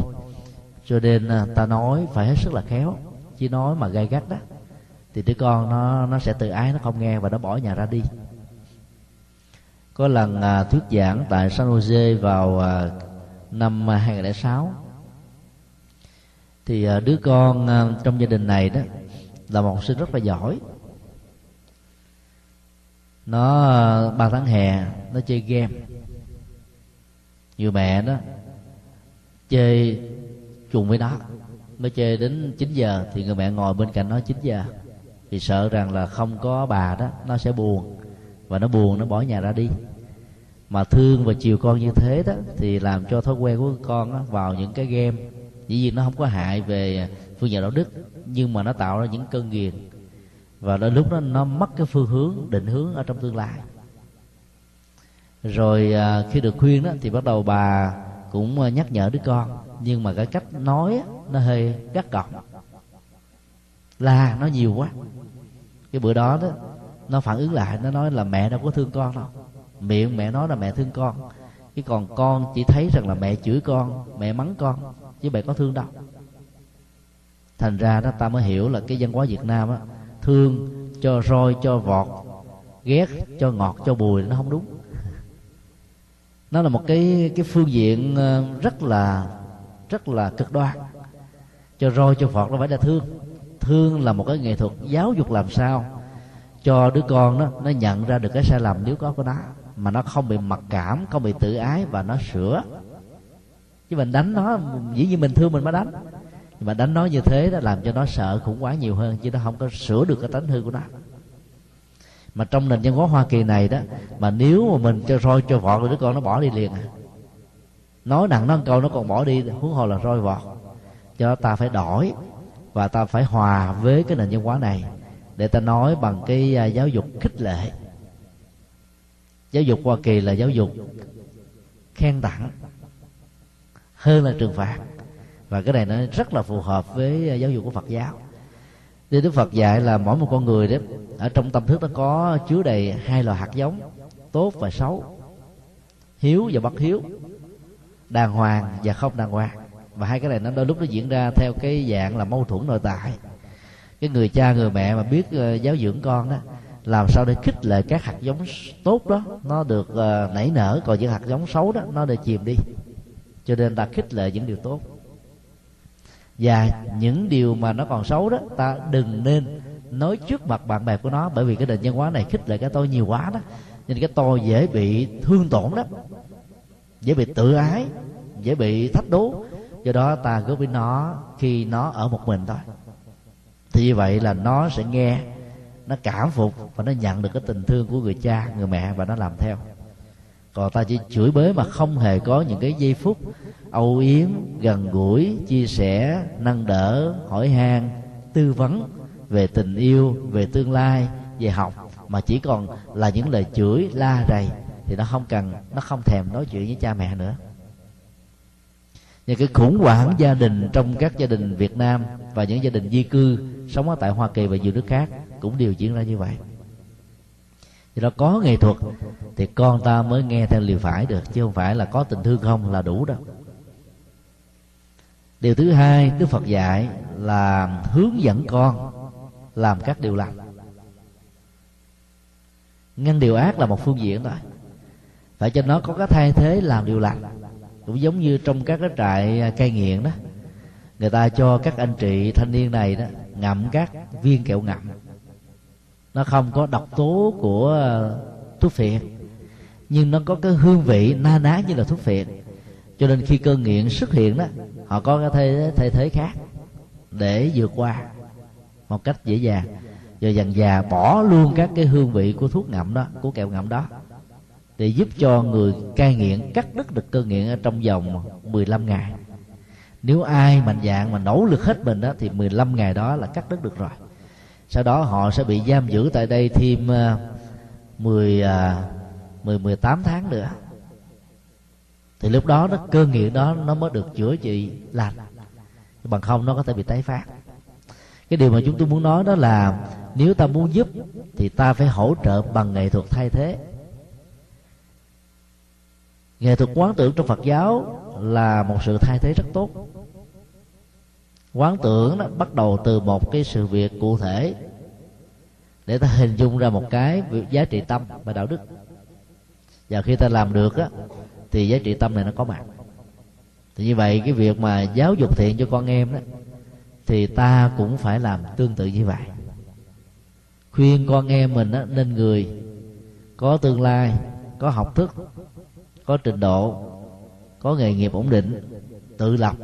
Cho nên uh, ta nói phải hết sức là khéo chứ nói mà gay gắt đó thì đứa con nó nó sẽ tự ái nó không nghe và nó bỏ nhà ra đi có lần à, thuyết giảng tại San Jose vào à, năm 2006 thì à, đứa con à, trong gia đình này đó là một học sinh rất là giỏi. Nó à, ba tháng hè nó chơi game. Nhiều mẹ đó chơi chung với nó. Nó chơi đến 9 giờ thì người mẹ ngồi bên cạnh nó 9 giờ. Thì sợ rằng là không có bà đó nó sẽ buồn và nó buồn nó bỏ nhà ra đi. Mà thương và chiều con như thế đó thì làm cho thói quen của con đó, vào những cái game. Dĩ nhiên nó không có hại về phương diện đạo đức nhưng mà nó tạo ra những cơn nghiền và đôi lúc đó nó mất cái phương hướng định hướng ở trong tương lai. Rồi à, khi được khuyên đó thì bắt đầu bà cũng à, nhắc nhở đứa con. Nhưng mà cái cách nói nó hơi gắt gỏng. Là nó nhiều quá. Cái bữa đó đó nó phản ứng lại, nó nói là mẹ đâu có thương con đâu. Miệng mẹ nói là mẹ thương con. Chứ còn con chỉ thấy rằng là mẹ chửi con, mẹ mắng con, chứ mẹ có thương đâu. Thành ra đó, ta mới hiểu là cái văn hóa việt nam á, thương cho roi, cho vọt, ghét cho ngọt, cho bùi, nó không đúng. Nó là một cái cái phương diện ờ, rất là rất là cực đoan. Cho roi, cho vọt nó phải là thương. Thương là một cái nghệ thuật giáo dục làm sao cho đứa con đó, nó nhận ra được cái sai lầm nếu có của nó, mà nó không bị mặc cảm, không bị tự ái và nó sửa. Chứ mình đánh nó, dĩ nhiên mình thương mình mới đánh. Nhưng mà đánh nó như thế đó làm cho nó sợ khủng quá nhiều hơn, chứ nó không có sửa được cái tánh hư của nó. Mà trong nền văn hóa hoa kỳ này đó, mà nếu mà mình cho roi cho vọt đứa con nó bỏ đi liền à. Nói nặng nó câu nó còn bỏ đi, huống hồ là roi vọt. Cho ta phải đổi và ta phải hòa với cái nền văn hóa này để ta nói bằng cái à, giáo dục khích lệ. Giáo dục hoa kỳ là giáo dục khen tặng hơn là trừng phạt. Và cái này nó rất là phù hợp với à, giáo dục của phật giáo. Đức Đức Phật dạy là mỗi một con người đó, ở trong tâm thức nó có chứa đầy hai loại hạt giống, tốt và xấu, hiếu và bất hiếu, đàng hoàng và không đàng hoàng. Và hai cái này nó đôi lúc nó diễn ra theo cái dạng là mâu thuẫn nội tại cái người cha người mẹ mà biết uh, giáo dưỡng con đó làm sao để khích lệ các hạt giống tốt đó nó được uh, nảy nở. Còn những hạt giống xấu đó nó được chìm đi. Cho nên ta khích lệ những điều tốt. Và những điều mà nó còn xấu đó ta đừng nên nói trước mặt bạn bè của nó. Bởi vì cái nền văn hóa này khích lệ cái tôi nhiều quá đó. Nên cái tôi dễ bị thương tổn đó. Dễ bị tự ái. Dễ bị thách đố. Do đó ta góp với nó khi nó ở một mình thôi thì như vậy là nó sẽ nghe, nó cảm phục và nó nhận được cái tình thương của người cha, người mẹ và nó làm theo. Còn ta chỉ chửi bới mà không hề có những cái giây phút âu yếm, gần gũi, chia sẻ, nâng đỡ, hỏi han, tư vấn về tình yêu, về tương lai, về học. Mà chỉ còn là những lời chửi, la rầy thì nó không cần, nó không thèm nói chuyện với cha mẹ nữa. Những cái khủng hoảng gia đình trong các gia đình Việt Nam và những gia đình di cư sống ở tại Hoa Kỳ và nhiều nước khác cũng đều diễn ra như vậy. Thì nó có nghệ thuật thì con ta mới nghe theo liều phải được, chứ không phải là có tình thương không là đủ đâu. Điều thứ hai, đức phật dạy là hướng dẫn con làm các điều lành. Ngăn điều ác là một phương diện thôi. Phải cho nó có cái thay thế làm điều lành. Cũng giống như trong các cái trại à, cai nghiện đó người ta cho các anh chị thanh niên này đó ngậm các viên kẹo ngậm. Nó không có độc tố của ờ, thuốc phiện nhưng nó có cái hương vị na ná như là thuốc phiện. Cho nên khi cơn nghiện xuất hiện đó họ có cái thay, thay thế khác để vượt qua một cách dễ dàng. Rồi dần già bỏ luôn các cái hương vị của thuốc ngậm đó của kẹo ngậm đó để giúp cho người cai nghiện cắt đứt được cơn nghiện ở trong vòng 15 ngày nếu ai mạnh dạng mà nỗ lực hết mình đó, thì 15 ngày đó là cắt đứt được rồi. Sau đó họ sẽ bị giam giữ tại đây thêm 10 10 18 tháng nữa. Thì lúc đó nó cơn nghiện đó nó mới được chữa trị lành. Bằng không nó có thể bị tái phát. Cái điều mà chúng tôi muốn nói đó là nếu ta muốn giúp thì ta phải hỗ trợ bằng nghệ thuật thay thế nghệ thuật quán tưởng trong phật giáo là một sự thay thế rất tốt. Quán tưởng đó bắt đầu từ một cái sự việc cụ thể để ta hình dung ra một cái giá trị tâm và đạo đức. Và khi ta làm được á thì giá trị tâm này nó có mặt. Thì như vậy cái việc mà giáo dục thiện cho con em đó thì ta cũng phải làm tương tự như vậy. Khuyên con em mình á, nên người có tương lai có học thức có trình độ có nghề nghiệp ổn định tự lập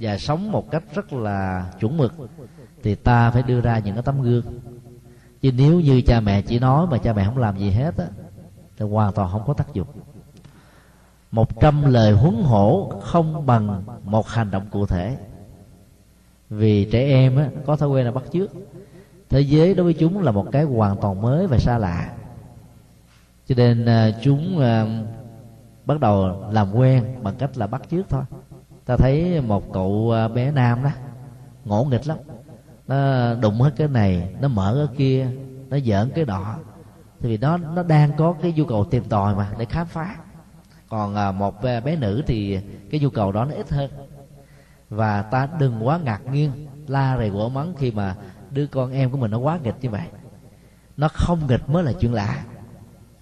và sống một cách rất là chuẩn mực thì ta phải đưa ra những cái tấm gương. Chứ nếu như cha mẹ chỉ nói mà cha mẹ không làm gì hết á thì hoàn toàn không có tác dụng. Một trăm lời huấn hổ không bằng một hành động cụ thể. Vì trẻ em á, có thói quen là bắt chước. Thế giới đối với chúng là một cái hoàn toàn mới và xa lạ. Cho nên à, chúng à, bắt đầu làm quen bằng cách là bắt chước thôi. Ta thấy một cậu à, bé nam đó, ngỗ nghịch lắm. Nó đụng hết cái này, nó mở cái kia, nó giỡn cái đỏ thì vì nó nó đang có cái nhu cầu tìm tòi mà, để khám phá. Còn à, một à, bé nữ thì cái nhu cầu đó nó ít hơn. Và ta đừng quá ngạc nhiên, la rầy quở mắng khi mà đứa con em của mình nó quá nghịch như vậy. Nó không nghịch mới là chuyện lạ.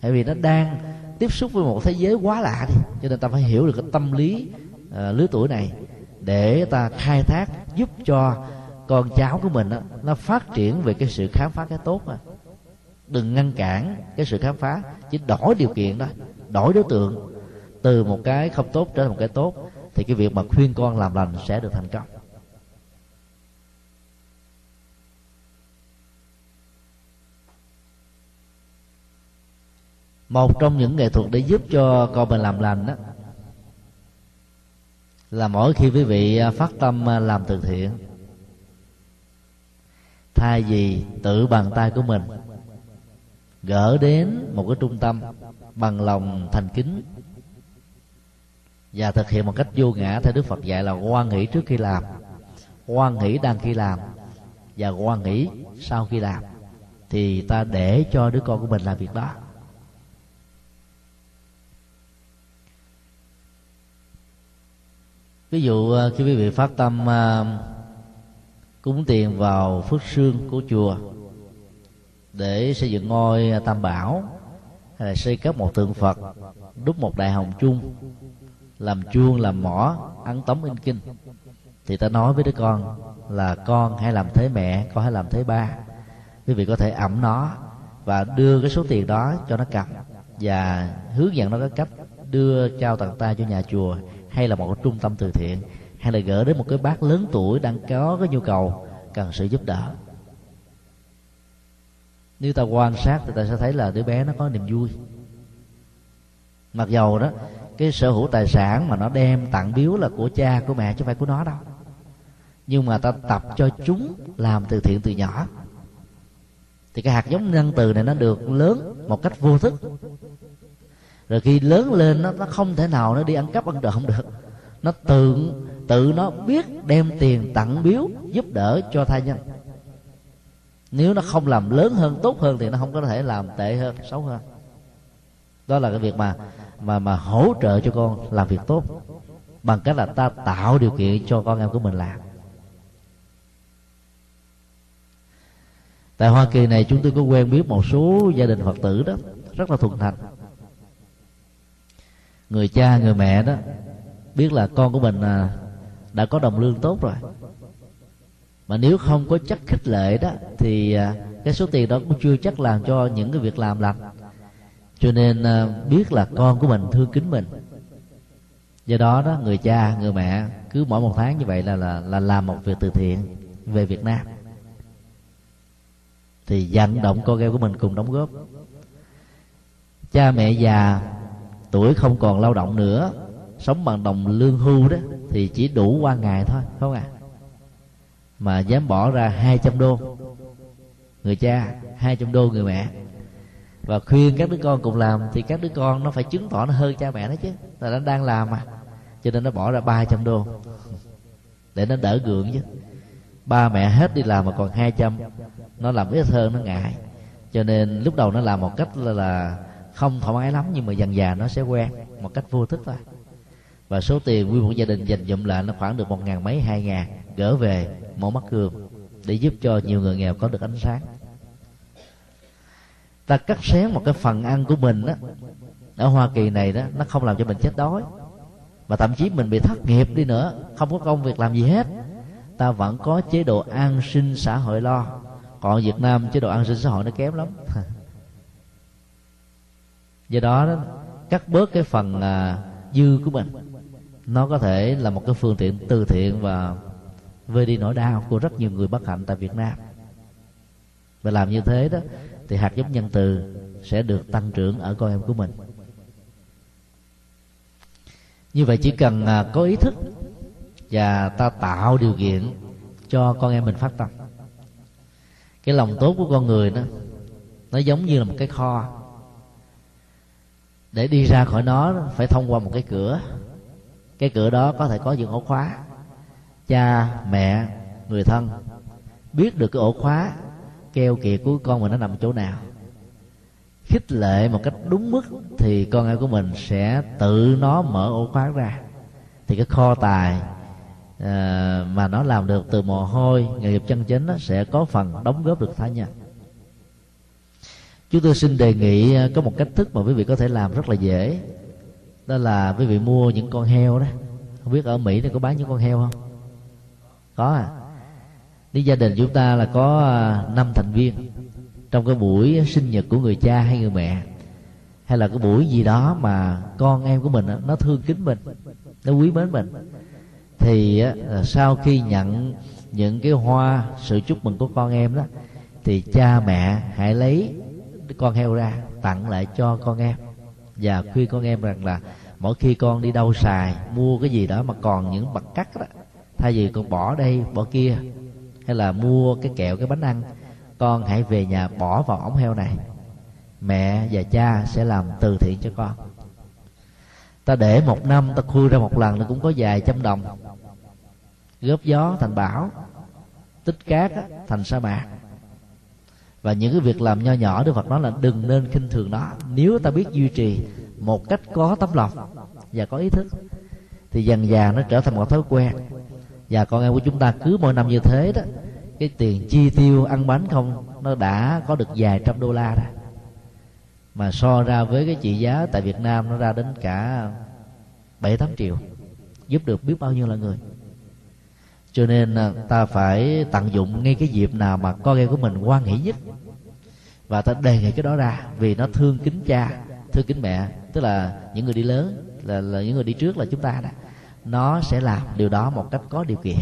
Tại vì nó đang tiếp xúc với một thế giới quá lạ đi. Cho nên ta phải hiểu được cái tâm lý uh, lứa tuổi này để ta khai thác giúp cho con cháu của mình đó, nó phát triển về cái sự khám phá cái tốt mà đừng ngăn cản cái sự khám phá chỉ đổi điều kiện đó đổi đối tượng. Từ một cái không tốt trở thành một cái tốt thì cái việc mà khuyên con làm lành sẽ được thành công. Một trong những nghệ thuật để giúp cho con mình làm lành đó là mỗi khi quý vị à, phát tâm à, làm từ thiện, thay vì tự bằng tay của mình, gỡ đến một cái trung tâm bằng lòng thành kính và thực hiện một cách vô ngã theo đức phật dạy là quan nghĩ trước khi làm quan nghĩ đang khi làm và quan nghĩ sau khi làm, thì ta để cho đứa con của mình làm việc đó. Ví dụ ờ, khi quý vị phát tâm ờ, cúng tiền vào phước sương của chùa để xây dựng ngôi ờ, tam bảo, hay là xây cất một tượng phật, đúc một đại hồng chung làm chuông, làm mỏ, ăn tống in kinh, thì ta nói với đứa con là con hãy làm thế mẹ, con hãy làm thế ba. Quý vị có thể ẩm nó và đưa cái số tiền đó cho nó cầm và hướng dẫn nó cái cách đưa trao tặng ta cho nhà chùa hay là một cái trung tâm từ thiện, hay là gửi đến một cái bác lớn tuổi đang có cái nhu cầu cần sự giúp đỡ. Nếu ta quan sát thì ta sẽ thấy là đứa bé nó có niềm vui. Mặc dầu đó, cái sở hữu tài sản mà nó đem tặng biếu là của cha, của mẹ chứ không phải của nó đâu. Nhưng mà ta tập cho chúng làm từ thiện từ nhỏ. Thì cái hạt giống nhân từ này nó được lớn một cách vô thức rồi khi lớn lên nó nó không thể nào nó đi ăn cắp ăn trộm được. Nó tự tự nó biết đem tiền tặng biếu giúp đỡ cho thai nhân. Nếu nó không làm lớn hơn, tốt hơn thì nó không có thể làm tệ hơn, xấu hơn. Đó là cái việc mà mà mà hỗ trợ cho con làm việc tốt bằng cách là ta tạo điều kiện cho con em của mình làm. Tại hoa kỳ này, chúng tôi có quen biết một số gia đình phật tử đó, rất là thuần thành người cha người mẹ đó biết là con của mình à, đã có đồng lương tốt rồi. Mà nếu không có chất khích lệ đó thì à, cái số tiền đó cũng chưa chắc làm cho những cái việc làm lành. Cho nên à, biết là con của mình thương kính mình. Do đó đó người cha người mẹ cứ mỗi một tháng như vậy là là là làm một việc từ thiện về Việt Nam. Thì vận động con em của mình cùng đóng góp. Cha mẹ già tuổi không còn lao động nữa sống bằng đồng lương hưu đó thì chỉ đủ qua ngày thôi không à? Mà dám bỏ ra 200 đô. Người cha 200 đô người mẹ. Và khuyên các đứa con cùng làm thì các đứa con nó phải chứng tỏ nó hơn cha mẹ nó chứ. Là nó đang làm mà cho nên nó bỏ ra 300 đô. Để nó đỡ gượng chứ. Ba mẹ hết đi làm mà còn 200 nó làm ít hơn nó ngại. Cho nên lúc đầu nó làm một cách là, là không thoải mái lắm, nhưng mà dần dà nó sẽ quen một cách vô thức thôi. Và số tiền nguyên một gia đình dành dụm lại nó khoảng được một ngàn mấy, hai ngàn, gỡ về mẫu mắt cường để giúp cho nhiều người nghèo có được ánh sáng. Ta cắt xén một cái phần ăn của mình đó ở hoa kỳ này đó, nó không làm cho mình chết đói. Và thậm chí mình bị thất nghiệp đi nữa, không có công việc làm gì hết. Ta vẫn có chế độ an sinh xã hội lo. Còn việt nam chế độ an sinh xã hội nó kém lắm. do đó, đó cắt bớt cái phần à, dư của mình. Nó có thể là một cái phương tiện từ thiện và vơi đi nỗi đau của rất nhiều người bất hạnh tại Việt Nam. Và làm như thế đó thì hạt giống nhân từ sẽ được tăng trưởng ở con em của mình. Như vậy chỉ cần à, có ý thức và ta tạo điều kiện cho con em mình phát tâm. Cái lòng tốt của con người đó nó giống như là một cái kho để đi ra khỏi nó phải thông qua một cái cửa. Cái cửa đó có thể có những ổ khóa. Cha mẹ người thân biết được cái ổ khóa keo kiệt của con mình nó nằm chỗ nào. Khích lệ một cách đúng mức thì con em của mình sẽ tự nó mở ổ khóa ra. Thì cái kho tài uh, mà nó làm được từ mồ hôi nghề nghiệp chân chính nó sẽ có phần đóng góp được tha nhân chúng tôi xin đề nghị à, có một cách thức mà quý vị có thể làm rất là dễ. Đó là quý vị mua những con heo đó. Không biết ở mỹ này có bán những con heo không? Có à. Nếu gia đình chúng ta là có à, năm thành viên. Trong cái buổi sinh nhật của người cha hay người mẹ, hay là cái buổi gì đó mà con em của mình nó thương kính mình, nó quý mến mình, thì sau khi nhận những cái hoa, sự chúc mừng của con em đó, thì cha mẹ hãy lấy con heo ra tặng lại cho con em. Và khuyên con em rằng là mỗi khi con đi đâu xài mua cái gì đó mà còn những mặt cắt đó thay vì con bỏ đây bỏ kia hay là mua cái kẹo cái bánh ăn con hãy về nhà bỏ vào ống heo này. Mẹ và cha sẽ làm từ thiện cho con. Ta để một năm ta khui ra một lần nó cũng có vài trăm đồng. Góp gió thành bão tích cát á, thành sa mạc và những cái việc làm nho nhỏ, Đức Phật nói là đừng nên khinh thường nó. Nếu ta biết duy trì một cách có tấm lòng và có ý thức, thì dần dà nó trở thành một thói quen. Và con em của chúng ta cứ mỗi năm như thế đó, cái tiền chi tiêu ăn bánh không, nó đã có được vài trăm đô la rồi mà so ra với cái trị giá tại Việt Nam nó ra đến cả bảy tám triệu, giúp được biết bao nhiêu là người cho nên à, ta phải tận dụng ngay cái dịp nào mà con em của mình quan nghĩ nhất. Và ta đề nghị cái đó ra vì nó thương kính cha thương kính mẹ. Tức là những người đi lớn là, là những người đi trước là chúng ta đó nó sẽ làm điều đó một cách có điều kiện.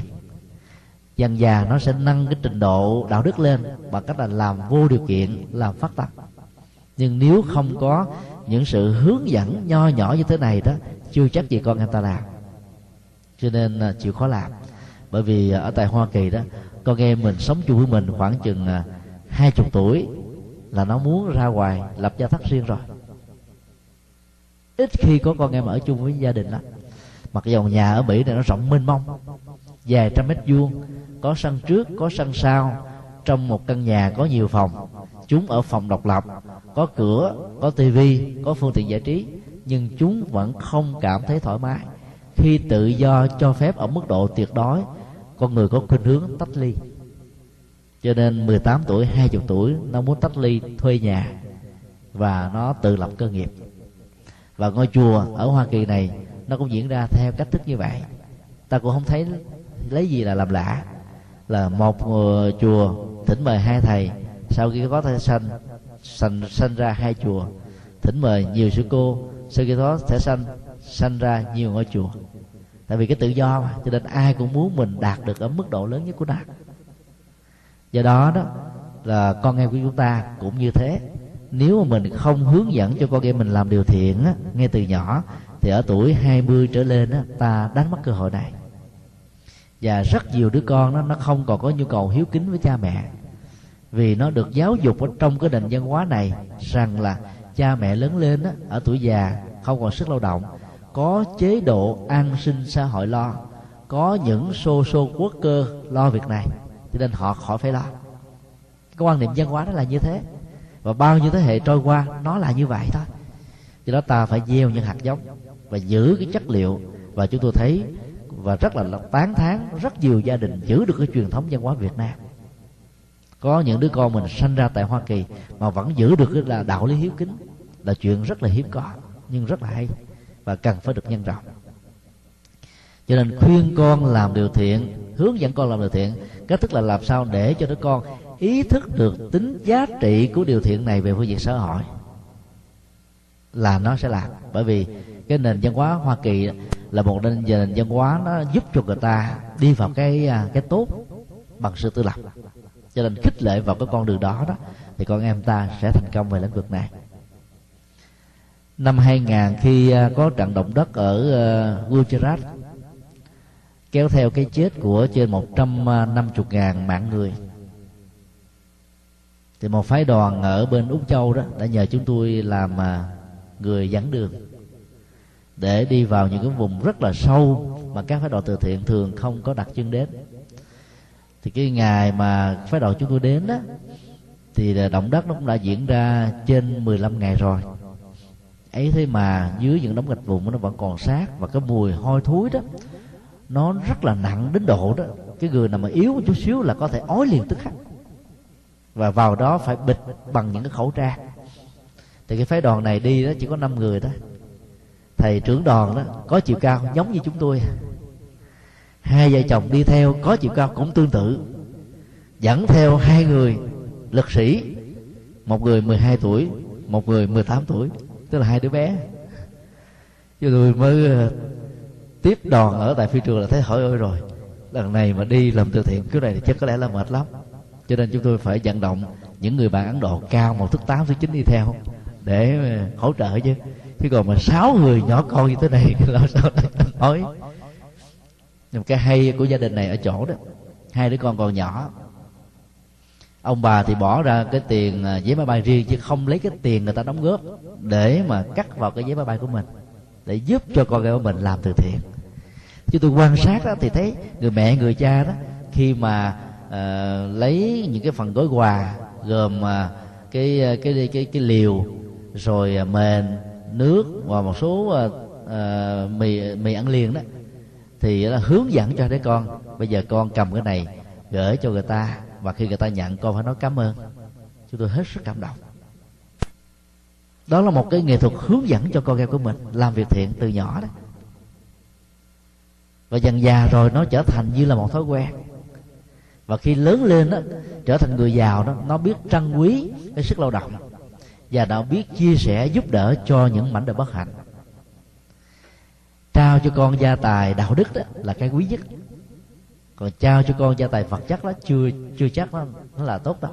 Dần già nó sẽ nâng cái trình độ đạo đức lên bằng cách là làm vô điều kiện làm phát tâm. Nhưng nếu không có những sự hướng dẫn nho nhỏ như thế này đó chưa chắc gì con em ta làm. Cho nên à, chịu khó làm bởi vì ở tại hoa kỳ đó, con em mình sống chung với mình khoảng chừng à, hai chục tuổi là nó muốn ra ngoài lập gia thất riêng rồi. Ít khi có con em ở chung với gia đình lắm. Mặc dù nhà ở mỹ này nó rộng mênh mông, vài trăm mét vuông, có sân trước, có sân sau, trong một căn nhà có nhiều phòng. Chúng ở phòng độc lập, có cửa, có tivi có phương tiện giải trí, nhưng chúng vẫn không cảm thấy thoải mái. Khi tự do cho phép ở mức độ tuyệt đối con người có khuynh hướng tách ly. Cho nên 18 tuổi 20 tuổi, nó muốn tách ly, thuê nhà, và nó tự lập cơ nghiệp. Và ngôi chùa ở Hoa Kỳ này, nó cũng diễn ra theo cách thức như vậy. Ta cũng không thấy lấy gì là làm lạ, là một chùa thỉnh mời hai thầy. Sau khi có thai sanh sanh sanh ra hai chùa, thỉnh mời nhiều sư cô. Sau khi đó sẽ sanh sanh ra nhiều ngôi chùa tại vì cái tự do mà cho nên ai cũng muốn mình đạt được ở mức độ lớn nhất của nó. Do đó đó là con em của chúng ta cũng như thế. Nếu mà mình không hướng dẫn cho con em mình làm điều thiện á, ngay từ nhỏ thì ở tuổi 20 trở lên á, ta đánh mất cơ hội này. Và rất nhiều đứa con đó nó không còn có nhu cầu hiếu kính với cha mẹ. Vì nó được giáo dục ở trong cái nền văn hóa này rằng là cha mẹ lớn lên á, ở tuổi già không còn sức lao động có chế độ an sinh xã hội lo, có những xô xô quốc cơ lo việc này, cho nên họ khỏi phải lo. Cái quan niệm văn hóa đó là như thế. Và bao nhiêu thế hệ trôi qua, nó là như vậy thôi. Do đó ta phải gieo những hạt giống và giữ cái chất liệu. Và chúng tôi thấy, và rất là tán thán, rất nhiều gia đình giữ được cái truyền thống văn hóa Việt Nam. Có những đứa con mình sanh ra tại Hoa Kỳ mà vẫn giữ được cái là đạo lý hiếu kính, là chuyện rất là hiếm có, nhưng rất là hay và cần phải được nhân rộng. Cho nên khuyên con làm điều thiện, hướng dẫn con làm điều thiện, cách thức là làm sao để cho đứa con ý thức được tính giá trị của điều thiện này về phương diện xã hội là nó sẽ làm. Bởi vì cái nền văn hóa Hoa Kỳ là một nền nền văn hóa nó giúp cho người ta đi vào cái à, cái tốt bằng sự tự lập. Cho nên khích lệ vào cái con đường đó đó, thì con em ta sẽ thành công về lĩnh vực này năm 2000 khi à, có trận động đất ở à, Gujarat, kéo theo cái chết của trên 150 à, ngàn mạng người. Thì một phái đoàn ở bên Úc Châu đó đã nhờ chúng tôi làm người dẫn đường để đi vào những cái vùng rất là sâu mà các phái đoàn từ thiện thường không có đặt chân đến. Thì cái ngày mà phái đoàn chúng tôi đến đó, thì động đất nó cũng đã diễn ra trên 15 ngày rồi ấy thế mà dưới những đống gạch vụn nó vẫn còn sát và cái mùi hôi thối đó, nó rất là nặng đến độ đó. Cái người nào mà yếu một chút xíu là có thể ói liền tức khắc. Và vào đó phải bịt bằng những cái khẩu trang. Thì cái phái đoàn này đi đó chỉ có 5 người đó thầy trưởng đoàn đó có chiều cao giống như chúng tôi. Hai vợ chồng đi theo có chiều cao cũng tương tự. Dẫn theo hai người lực sĩ, một người 12 tuổi, một người 18 tuổi tức là hai đứa bé. Chứ tôi mới ờ, tiếp đoàn ở tại phi trường là thấy hỏi ơi rồi, lần này mà đi làm từ thiện cái này thì chắc có lẽ là mệt lắm. Cho nên chúng tôi phải vận động những người bạn ấn độ cao một thước tám thứ chín đi theo để ờ, hỗ trợ chứ. Chứ còn mà sáu người nhỏ con như thế này làm sao nói nhưng cái hay của gia đình này ở chỗ đó, hai đứa con còn nhỏ ông bà thì bỏ ra cái tiền à, vé máy bay riêng chứ không lấy cái tiền người ta đóng góp để mà cắt vào cái vé máy bay của mình để giúp cho con gái của mình làm từ thiện. Chứ tôi quan sát đó thì thấy người mẹ người cha đó khi mà uh, lấy những cái phần gói quà gồm uh, cái, cái cái cái cái liều rồi uh, mền nước và một số uh, uh, mì mì ăn liền đó thì là hướng dẫn cho đứa con bây giờ con cầm cái này gửi cho người ta và khi người ta nhận con phải nói cảm ơn, chúng tôi hết sức cảm động. Đó là một cái nghệ thuật hướng dẫn cho con em của mình làm việc thiện từ nhỏ đó. Và dần già rồi, nó trở thành như là một thói quen. Và khi lớn lên đó, trở thành người giàu đó, nó biết trân quý cái sức lao động và đã biết chia sẻ, giúp đỡ cho những mảnh đời bất hạnh. Trao cho con gia tài đạo đức đó là cái quý nhất còn trao cho con gia tài vật chất đó chưa chưa chắc nó, nó là tốt đâu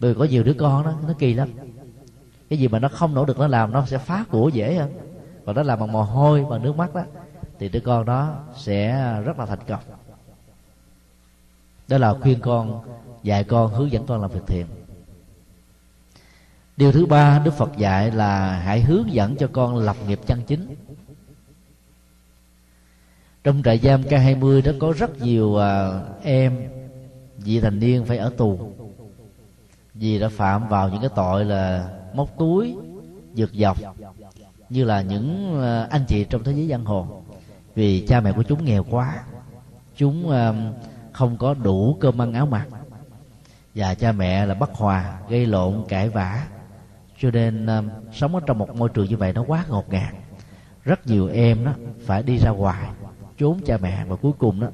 bởi vì có nhiều đứa con đó nó kỳ lắm. Cái gì mà nó không nỗ lực nó làm nó sẽ phá của dễ hơn. Và nó làm bằng mồ hôi bằng nước mắt đó thì đứa con đó sẽ rất là thành công. Đó là khuyên con dạy con hướng dẫn con làm việc thiện điều thứ ba đức phật dạy là hãy hướng dẫn cho con lập nghiệp chân chính trong trại giam K20 đó có rất nhiều à, em vị thành niên phải ở tù. Vì đã phạm vào những cái tội là móc túi dược dọc như là những à, anh chị trong thế giới giang hồ. Vì cha mẹ của chúng nghèo quá chúng à, không có đủ cơm ăn áo mặc. Và cha mẹ là bất hòa gây lộn cãi vã. Cho nên à, sống ở trong một môi trường như vậy nó quá ngột ngạt. Rất nhiều em đó phải đi ra ngoài trốn cha mẹ. Và cuối cùng đó,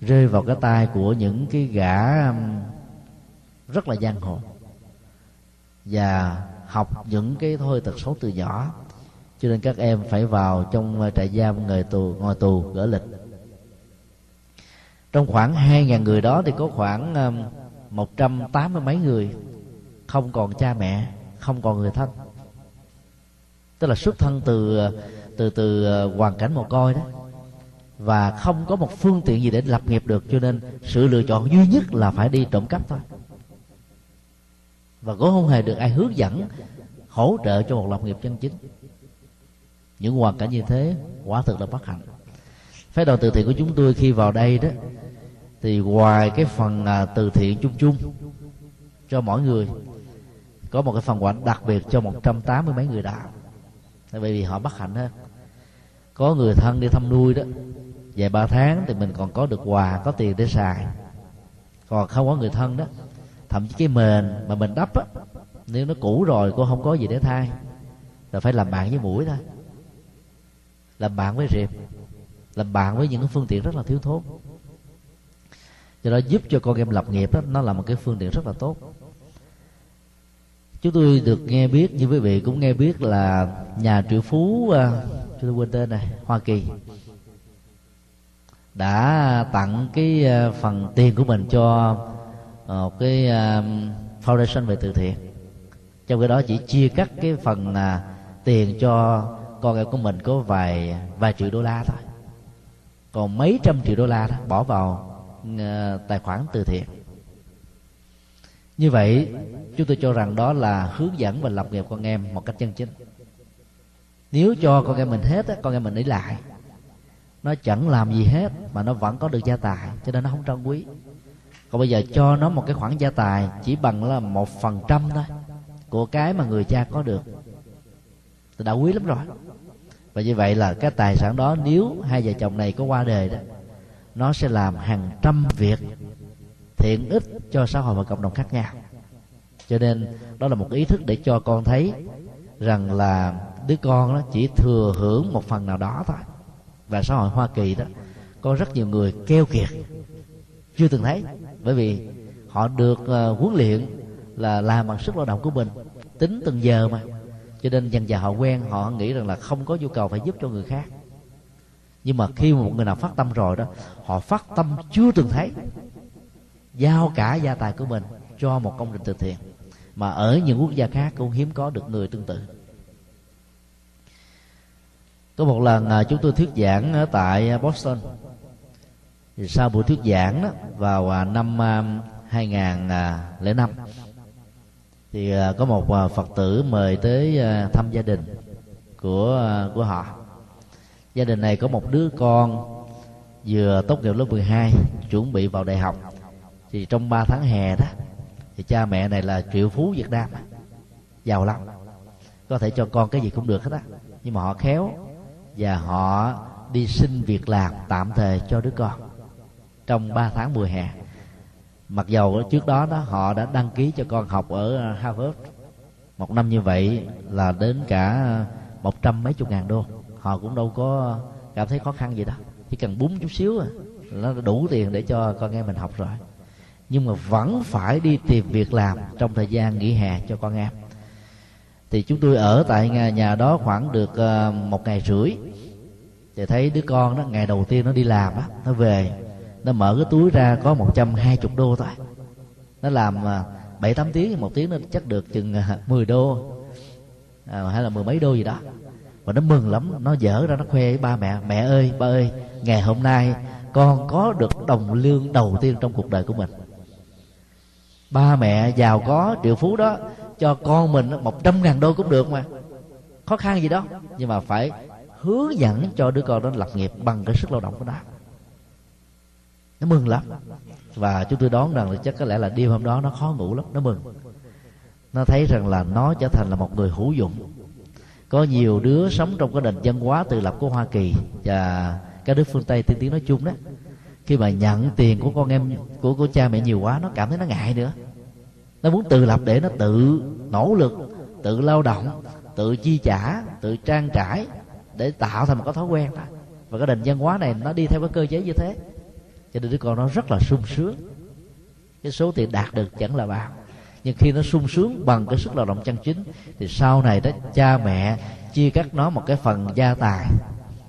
rơi vào cái tay của những cái gã um, rất là giang hồ. Và học những cái thôi tật xấu từ nhỏ. Cho nên các em phải vào trong uh, trại giam người tù, ngồi tù gỡ lịch. Trong khoảng hai ngàn người đó thì có khoảng um, một trăm tám mươi mấy người không còn cha mẹ, không còn người thân. Tức là xuất thân từ uh, từ từ uh, hoàn cảnh mồ côi đó và không có một phương tiện gì để lập nghiệp được, cho nên sự lựa chọn duy nhất là phải đi trộm cắp thôi. Và cũng không hề được ai hướng dẫn, hỗ trợ cho một lập nghiệp chân chính. Những hoàn cảnh như thế, quả thực là bất hạnh. Phái đoàn từ thiện của chúng tôi khi vào đây đó, thì ngoài cái phần à, từ thiện chung chung cho mỗi người, có một cái phần quà đặc biệt cho 180 mấy người đạo tại vì họ bất hạnh hơn có người thân đi thăm nuôi đó vài ba tháng thì mình còn có được quà có tiền để xài. Còn không có người thân đó thậm chí cái mền mà mình đắp á nếu nó cũ rồi cô không có gì để thay. Là phải làm bạn với mũi thôi. Làm bạn với rệp làm bạn với những cái phương tiện rất là thiếu thốn. Do đó giúp cho con em lập nghiệp đó nó là một cái phương tiện rất là tốt. Chúng tôi được nghe biết như quý vị cũng nghe biết là nhà triệu phú uh, tôi quên tên này hoa kỳ đã tặng cái ờ, phần tiền của mình cho một cái ờ, foundation về từ thiện. Trong cái đó chỉ chia cắt cái phần là tiền cho con em của mình có vài vài triệu đô la thôi. Còn mấy trăm triệu đô la đó bỏ vào tài khoản từ thiện. Như vậy chúng tôi cho rằng đó là hướng dẫn và lập nghiệp con em một cách chân chính. Nếu cho con em mình hết á, con em mình ấy lại nó chẳng làm gì hết, mà nó vẫn có được gia tài, cho nên nó không trân quý. Còn bây giờ cho nó một cái khoản gia tài chỉ bằng là một phần trăm thôi, của cái mà người cha có được. Thì đã quý lắm rồi. Và như vậy là cái tài sản đó, nếu hai vợ chồng này có qua đời đó, nó sẽ làm hàng trăm việc thiện ích cho xã hội và cộng đồng khác nhau. Cho nên đó là một ý thức để cho con thấy rằng là đứa con đó chỉ thừa hưởng một phần nào đó thôi và xã hội hoa kỳ đó có rất nhiều người keo kiệt. Chưa từng thấy bởi vì họ được uh, huấn luyện là làm bằng sức lao động của mình tính từng giờ mà. Cho nên dần dà họ quen họ nghĩ rằng là không có nhu cầu phải giúp cho người khác. Nhưng mà khi một người nào phát tâm rồi đó họ phát tâm chưa từng thấy. Giao cả gia tài của mình cho một công trình từ thiện mà ở những quốc gia khác cũng hiếm có được người tương tự có một lần à, chúng tôi thuyết giảng ở tại Boston. Thì sau buổi thuyết giảng đó, vào à, năm à, 2005 thì có một Phật tử mời tới thăm gia đình của của họ. Gia đình này có một đứa con vừa tốt nghiệp lớp 12 chuẩn bị vào đại học. Thì trong 3 tháng hè đó thì cha mẹ này là triệu phú Việt Nam giàu lắm. Có thể cho con cái gì cũng được hết á nhưng mà họ khéo và họ đi xin việc làm tạm thời cho đứa con. Trong 3 tháng mùa hè, mặc dầu trước đó đó họ đã đăng ký cho con học ở ờ, Harvard. Một năm như vậy là đến cả một trăm mấy chục ngàn đô. Họ cũng đâu có cảm thấy khó khăn gì đâu. chỉ cần bún chút xíu à nó đủ tiền để cho con em mình học rồi. Nhưng mà vẫn phải đi tìm việc làm trong thời gian nghỉ hè cho con em thì chúng tôi ở tại nhà, nhà đó khoảng được uh, một ngày rưỡi. Thì thấy đứa con đó ngày đầu tiên nó đi làm á nó về nó mở cái túi ra có một trăm hai chục đô thôi. Nó làm ờ, bảy tám tiếng một tiếng nó chắc được chừng ờ, 10 đô. À, hay là mười mấy đô gì đó. Và nó mừng lắm nó dở ra nó khoe với ba mẹ mẹ ơi ba ơi ngày hôm nay con có được đồng lương đầu tiên trong cuộc đời của mình. Ba mẹ giàu có triệu phú đó cho con mình một trăm ngàn đô cũng được mà. Khó khăn gì đó. Nhưng mà phải hướng dẫn cho đứa con đó lập nghiệp bằng cái sức lao động của nó. Nó mừng lắm. Và chúng tôi đoán rằng là chắc có lẽ là đêm hôm đó nó khó ngủ lắm. Nó mừng. Nó thấy rằng là nó trở thành là một người hữu dụng. Có nhiều đứa sống trong cái nền văn hóa tự lập của hoa kỳ và các nước phương tây tiên tiến nói chung đó. Khi mà nhận tiền của con em, của của cha mẹ nhiều quá, nó cảm thấy nó ngại nữa nó muốn tự lập để nó tự nỗ lực, tự lao động, tự chi trả, tự trang trải để tạo thành một cái thói quen đó và cái nền văn hóa này nó đi theo cái cơ chế như thế. Cho nên đứa con nó rất là sung sướng. Cái số tiền đạt được chẳng là bao. Nhưng khi nó sung sướng bằng cái sức lao động chân chính, thì sau này đó cha mẹ chia cắt nó một cái phần gia tài.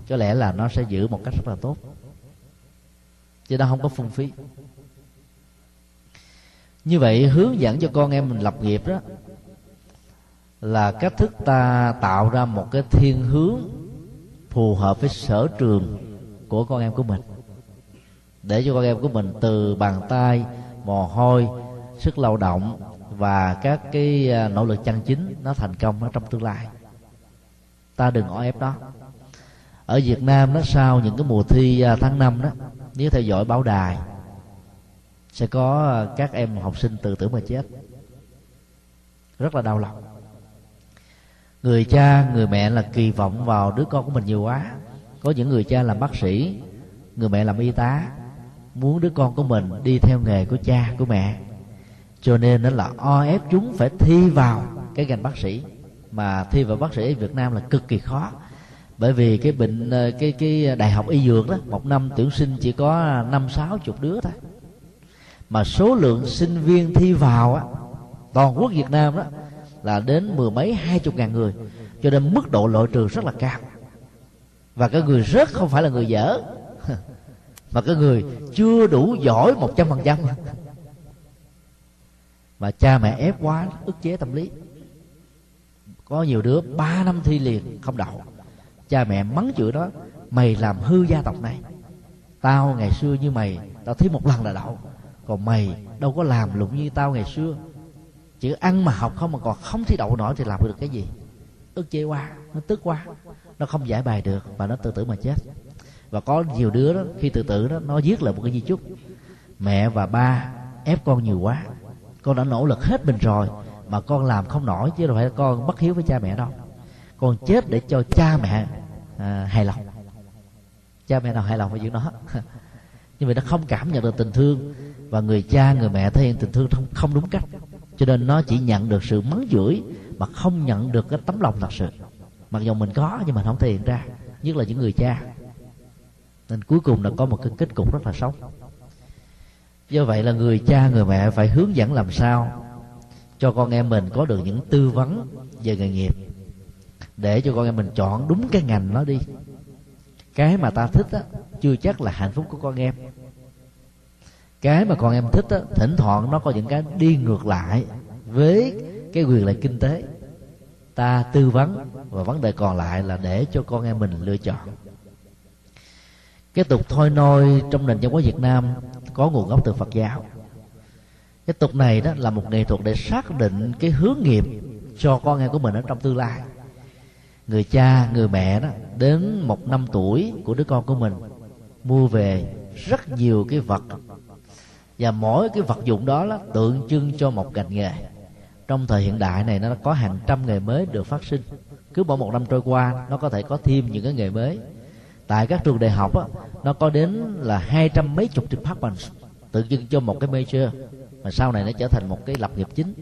Có lẽ là nó sẽ giữ một cách rất là tốt. Chứ nó không có phung phí như vậy hướng dẫn cho con em mình lập nghiệp đó là cách thức ta tạo ra một cái thiên hướng phù hợp với sở trường của con em của mình. Để cho con em của mình từ bàn tay, mồ hôi, sức lao động và các cái à, nỗ lực chân chính nó thành công ở trong tương lai. Ta đừng o ép đó ở Việt Nam đó, sau những cái mùa thi à, tháng năm đó, nếu theo dõi báo đài sẽ có ờ, các em học sinh tự tử mà chết. Rất là đau lòng. Người cha, người mẹ là kỳ vọng vào đứa con của mình nhiều quá. Có những người cha làm bác sĩ, người mẹ làm y tá, muốn đứa con của mình đi theo nghề của cha, của mẹ. Cho nên nó là o ép chúng phải thi vào cái ngành bác sĩ. Mà thi vào bác sĩ ở Việt Nam là cực kỳ khó. Bởi vì cái bệnh ờ, cái cái ờ, đại học y dược đó, một năm tuyển sinh chỉ có năm sáu chục đứa thôi mà số lượng sinh viên thi vào á, toàn quốc Việt Nam đó, là đến mười mấy, hai chục ngàn người. Cho nên mức độ loại trừ rất là cao. Và cái người rớt không phải là người dở. Mà cái người chưa đủ giỏi một trăm phần trăm. Mà cha mẹ ép quá, ức chế tâm lý. Có nhiều đứa ba năm thi liền không đậu. Cha mẹ mắng chửi đó, mày làm hư gia tộc này. Tao ngày xưa như mày, tao thi một lần là đậu còn mày đâu có làm lụng như tao ngày xưa. Chỉ ăn mà học không mà còn không thi đậu nổi thì làm được cái gì? Ức chế quá nó tức quá. Nó không giải bài được và nó tự tử mà chết. Và có nhiều đứa đó khi tự tử đó nó viết lại một cái di chúc. Mẹ và ba ép con nhiều quá. Con đã nỗ lực hết mình rồi mà con làm không nổi chứ đâu phải con bất hiếu với cha mẹ đâu. Con chết để cho cha mẹ à, hài lòng. Cha mẹ nào hài lòng với chuyện đó nhưng mà nó không cảm nhận được tình thương và người cha, người mẹ thể hiện tình thương không không đúng cách. Cho nên nó chỉ nhận được sự mắng chửi mà không nhận được cái tấm lòng thật sự. Mặc dù mình có nhưng mà không thể hiện ra, nhất là những người cha. Nên cuối cùng là có một cái kết cục rất là xấu. Do vậy là người cha, người mẹ phải hướng dẫn làm sao cho con em mình có được những tư vấn về nghề nghiệp, để cho con em mình chọn đúng cái ngành nó đi. Cái mà ta thích á, chưa chắc là hạnh phúc của con em cái mà con em thích đó thỉnh thoảng nó có những cái đi ngược lại với cái quyền lợi kinh tế. Ta tư vấn và vấn đề còn lại là để cho con em mình lựa chọn. Cái tục thôi nôi trong nền văn hóa Việt Nam có nguồn gốc từ Phật giáo. Cái tục này đó là một nghệ thuật để xác định cái hướng nghiệp cho con em của mình ở trong tương lai. Người cha, người mẹ đó, đến một năm tuổi của đứa con của mình, mua về rất nhiều cái vật và mỗi cái vật dụng đó là tượng trưng cho một ngành nghề. Trong thời hiện đại này nó có hàng trăm nghề mới được phát sinh. Cứ mỗi một năm trôi qua nó có thể có thêm những cái nghề mới. Tại các trường đại học á, nó có đến là hai trăm mấy chục department tượng trưng cho một cái major mà sau này nó trở thành một cái lập nghiệp chính.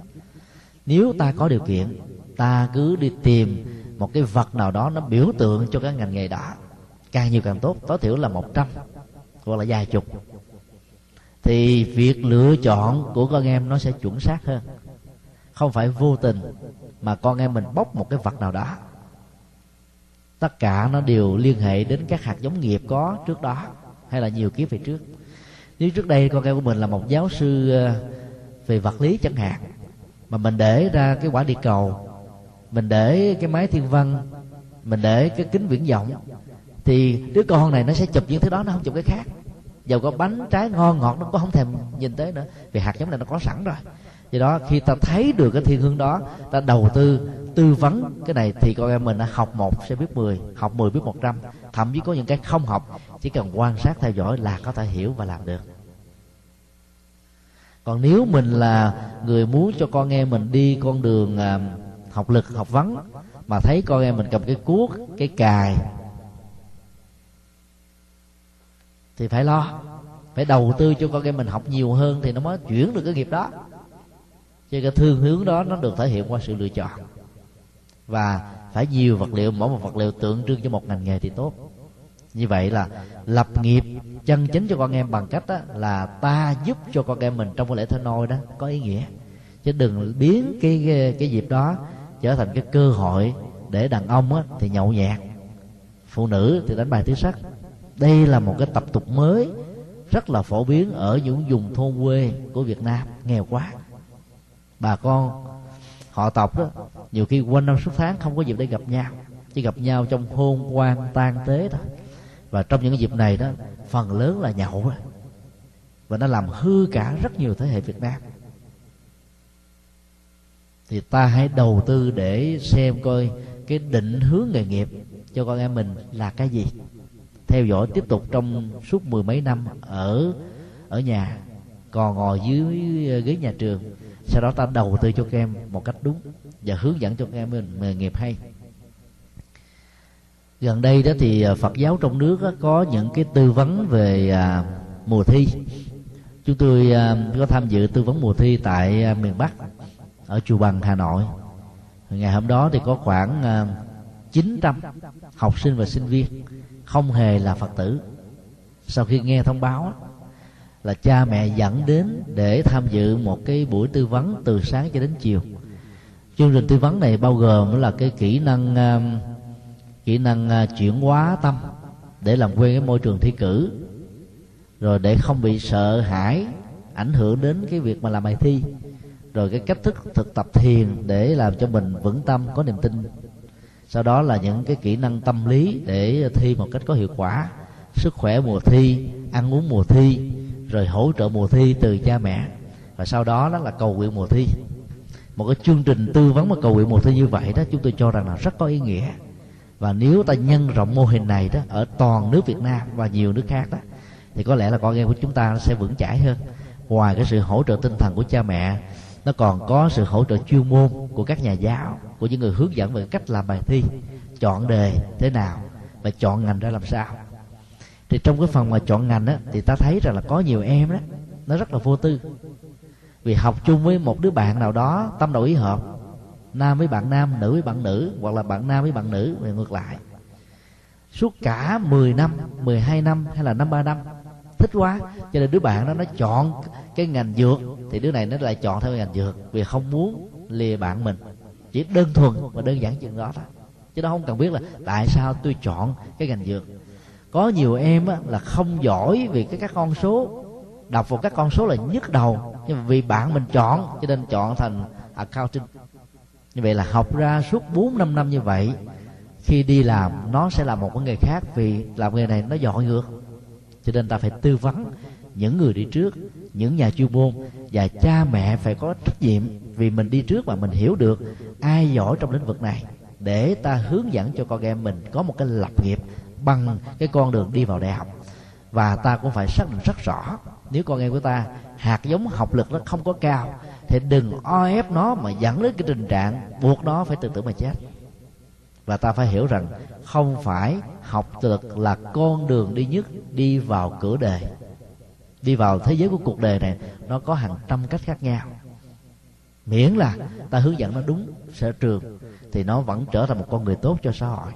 Nếu ta có điều kiện ta cứ đi tìm một cái vật nào đó nó biểu tượng cho cái ngành nghề đó càng nhiều càng tốt tối thiểu là một trăm hoặc là vài chục thì việc lựa chọn của con em nó sẽ chuẩn xác hơn. Không phải vô tình mà con em mình bóc một cái vật nào đó. Tất cả nó đều liên hệ đến các hạt giống nghiệp có trước đó, hay là nhiều kiếp về trước. Nếu trước đây con em của mình là một giáo sư ờ, về vật lý chẳng hạn, mà mình để ra cái quả địa cầu, mình để cái máy thiên văn, mình để cái kính viễn vọng, thì đứa con này nó sẽ chụp những thứ đó, nó không chụp cái khác dầu có bánh trái ngon ngọt nó cũng không thèm nhìn tới nữa. Vì hạt giống này nó có sẵn rồi. Do đó, khi ta thấy được cái thiên hướng đó, ta đầu tư tư vấn cái này thì con em mình đã học một, sẽ biết 10 học 10 biết 100 thậm chí có những cái không học, chỉ cần quan sát theo dõi là có thể hiểu và làm được. Còn nếu mình là người muốn cho con em mình đi con đường à, học lực, học vấn, mà thấy con em mình cầm cái cuốc, cái cài thì phải lo. Phải đầu tư cho con em mình học nhiều hơn thì nó mới chuyển được cái nghiệp đó. Cho cái thương hướng đó nó được thể hiện qua sự lựa chọn. Và phải nhiều vật liệu mỗi một vật liệu tượng trưng cho một ngành nghề thì tốt. Như vậy là lập nghiệp chân chính cho con em bằng cách đó là ta giúp cho con em mình trong cái lễ thế nôi đó có ý nghĩa. Chứ đừng biến cái cái, cái dịp đó trở thành cái cơ hội để đàn ông á, thì nhậu nhẹt. Phụ nữ thì đánh bài tứ sắc đây là một cái tập tục mới, rất là phổ biến ở những vùng thôn quê của Việt Nam, nghèo quá. Bà con, họ tộc đó nhiều khi quanh năm suốt tháng không có dịp để gặp nhau, chỉ gặp nhau trong hôn quan tang tế thôi. Và trong những dịp này đó, phần lớn là nhậu rồi và nó làm hư cả rất nhiều thế hệ Việt Nam. Thì ta hãy đầu tư để xem coi cái định hướng nghề nghiệp cho con em mình là cái gì theo dõi tiếp tục trong suốt mười mấy năm ở ở nhà, còn ngồi dưới ghế nhà trường. Sau đó ta đầu tư cho các em một cách đúng và hướng dẫn cho các em mình nghề nghiệp hay. Gần đây đó thì à, Phật giáo trong nước có những cái tư vấn về à, mùa thi. Chúng tôi à, có tham dự tư vấn mùa thi tại miền Bắc, ở chùa Bằng, Hà Nội. Ngày hôm đó thì có khoảng 900 học sinh và sinh viên không hề là phật tử. Sau khi nghe thông báo, là cha mẹ dẫn đến để tham dự một cái buổi tư vấn từ sáng cho đến chiều. Chương trình tư vấn này bao gồm là cái kỹ năng um, kỹ năng uh, chuyển hóa tâm để làm quen với môi trường thi cử, rồi để không bị sợ hãi, ảnh hưởng đến cái việc mà làm bài thi, rồi cái cách thức thực tập thiền để làm cho mình vững tâm, có niềm tin sau đó là những cái kỹ năng tâm lý để thi một cách có hiệu quả. Sức khỏe mùa thi, ăn uống mùa thi, rồi hỗ trợ mùa thi từ cha mẹ. Và sau đó đó là cầu nguyện mùa thi. Một cái chương trình tư vấn và cầu nguyện mùa thi như vậy đó, chúng tôi cho rằng là rất có ý nghĩa. Và nếu ta nhân rộng mô hình này đó ở toàn nước Việt Nam và nhiều nước khác đó, thì có lẽ là con em của chúng ta sẽ vững chãi hơn. Ngoài cái sự hỗ trợ tinh thần của cha mẹ nó còn có sự hỗ trợ chuyên môn của các nhà giáo, của những người hướng dẫn về cách làm bài thi, chọn đề thế nào và chọn ngành ra làm sao. Thì trong cái phần mà chọn ngành đó thì ta thấy rằng là có nhiều em đó, nó rất là vô tư. Vì học chung với một đứa bạn nào đó, tâm đầu ý hợp, nam với bạn nam, nữ với bạn nữ, hoặc là bạn nam với bạn nữ và ngược lại. Suốt cả 10 năm 12 năm hay là năm ba năm, thích quá, cho nên đứa bạn đó nó chọn cái ngành dược thì đứa này nó lại chọn theo ngành dược vì không muốn lìa bạn mình. Chỉ đơn thuần và đơn giản chuyện đó thôi. Chứ nó không cần biết là tại sao tôi chọn cái ngành dược. Có nhiều em á, là không giỏi vì cái các con số đọc vào các con số là nhức đầu. Nhưng mà vì bạn mình chọn cho nên chọn thành accounting. Như vậy là học ra suốt 4 năm năm như vậy khi đi làm nó sẽ là một cái nghề khác vì làm nghề này nó dọn ngược. Cho nên ta phải tư vấn những người đi trước những nhà chuyên môn và cha mẹ phải có trách nhiệm vì mình đi trước và mình hiểu được ai giỏi trong lĩnh vực này, để ta hướng dẫn cho con em mình có một cái lập nghiệp bằng cái con đường đi vào đại học. Và ta cũng phải xác định rất rõ, nếu con em của ta hạt giống học lực nó không có cao, thì đừng o ép nó mà dẫn đến cái tình trạng buộc nó phải tự tử mà chết. Và ta phải hiểu rằng không phải học lực là con đường đi nhất đi vào cửa đề đi vào thế giới của cuộc đời này, nó có hàng trăm cách khác nhau. Miễn là ta hướng dẫn nó đúng, sở trường, thì nó vẫn trở thành một con người tốt cho xã hội.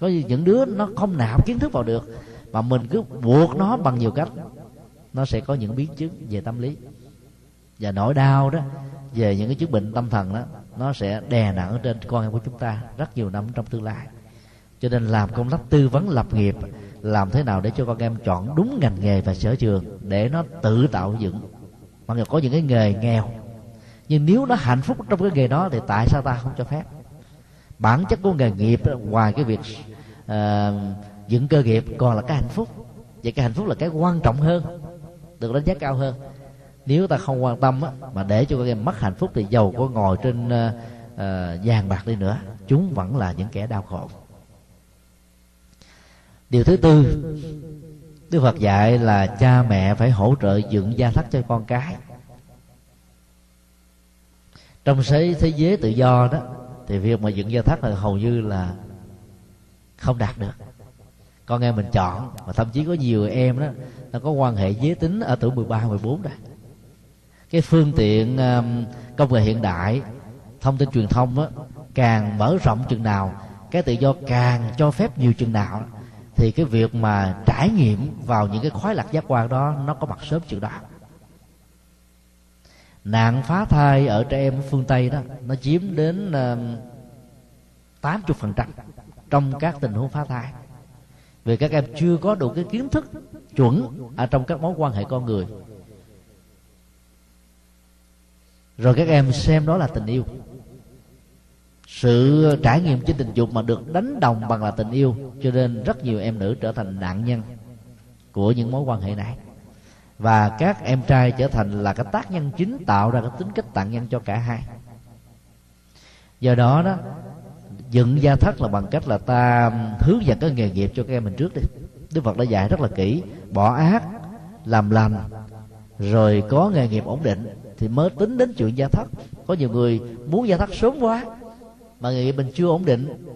Có những đứa nó không nạp kiến thức vào được, mà mình cứ buộc nó bằng nhiều cách, nó sẽ có những biến chứng về tâm lý. Và nỗi đau đó, về những cái chứng bệnh tâm thần đó, nó sẽ đè nặng trên con em của chúng ta rất nhiều năm trong tương lai. Cho nên làm công tác tư vấn lập nghiệp làm thế nào để cho con em chọn đúng ngành nghề và sở trường để nó tự tạo dựng. Mặc dù có những cái nghề nghèo nhưng nếu nó hạnh phúc trong cái nghề đó thì tại sao ta không cho phép? Bản chất của nghề nghiệp ngoài cái việc uh, dựng cơ nghiệp còn là cái hạnh phúc. Vậy cái hạnh phúc là cái quan trọng hơn được đánh giá cao hơn. Nếu ta không quan tâm á, mà để cho các em mất hạnh phúc thì giàu có ngồi trên uh, uh, vàng bạc đi nữa chúng vẫn là những kẻ đau khổ điều thứ tư đức phật dạy là cha mẹ phải hỗ trợ dựng gia thất cho con cái. Trong thế thế giới tự do đó thì việc mà dựng gia thất là hầu như là không đạt được. Con em mình chọn và thậm chí có nhiều em đó nó có quan hệ giới tính ở tuổi 13, 14 rồi. Cái phương tiện um, công nghệ hiện đại thông tin truyền thông đó, càng mở rộng chừng nào cái tự do càng cho phép nhiều chừng nào thì cái việc mà trải nghiệm vào những cái khoái lạc giác quan đó, nó có mặt sớm chừng đó. Nạn phá thai ở trẻ em phương tây đó, nó chiếm đến tám chục phần trăm trong các tình huống phá thai. Vì các em chưa có đủ cái kiến thức chuẩn ở trong các mối quan hệ con người. Rồi các em xem đó là tình yêu sự trải nghiệm trên tình dục mà được đánh đồng bằng là tình yêu, cho nên rất nhiều em nữ trở thành nạn nhân của những mối quan hệ này. Và các em trai trở thành là cái tác nhân chính tạo ra cái tính cách tạng nhân cho cả hai. Do đó đó, dựng gia thất là bằng cách là ta hướng dẫn cái nghề nghiệp cho các em mình trước đi. Đức phật đã dạy rất là kỹ, bỏ ác, làm lành, rồi có nghề nghiệp ổn định thì mới tính đến chuyện gia thất. Có nhiều người muốn gia thất sớm quá mà người mình chưa ổn định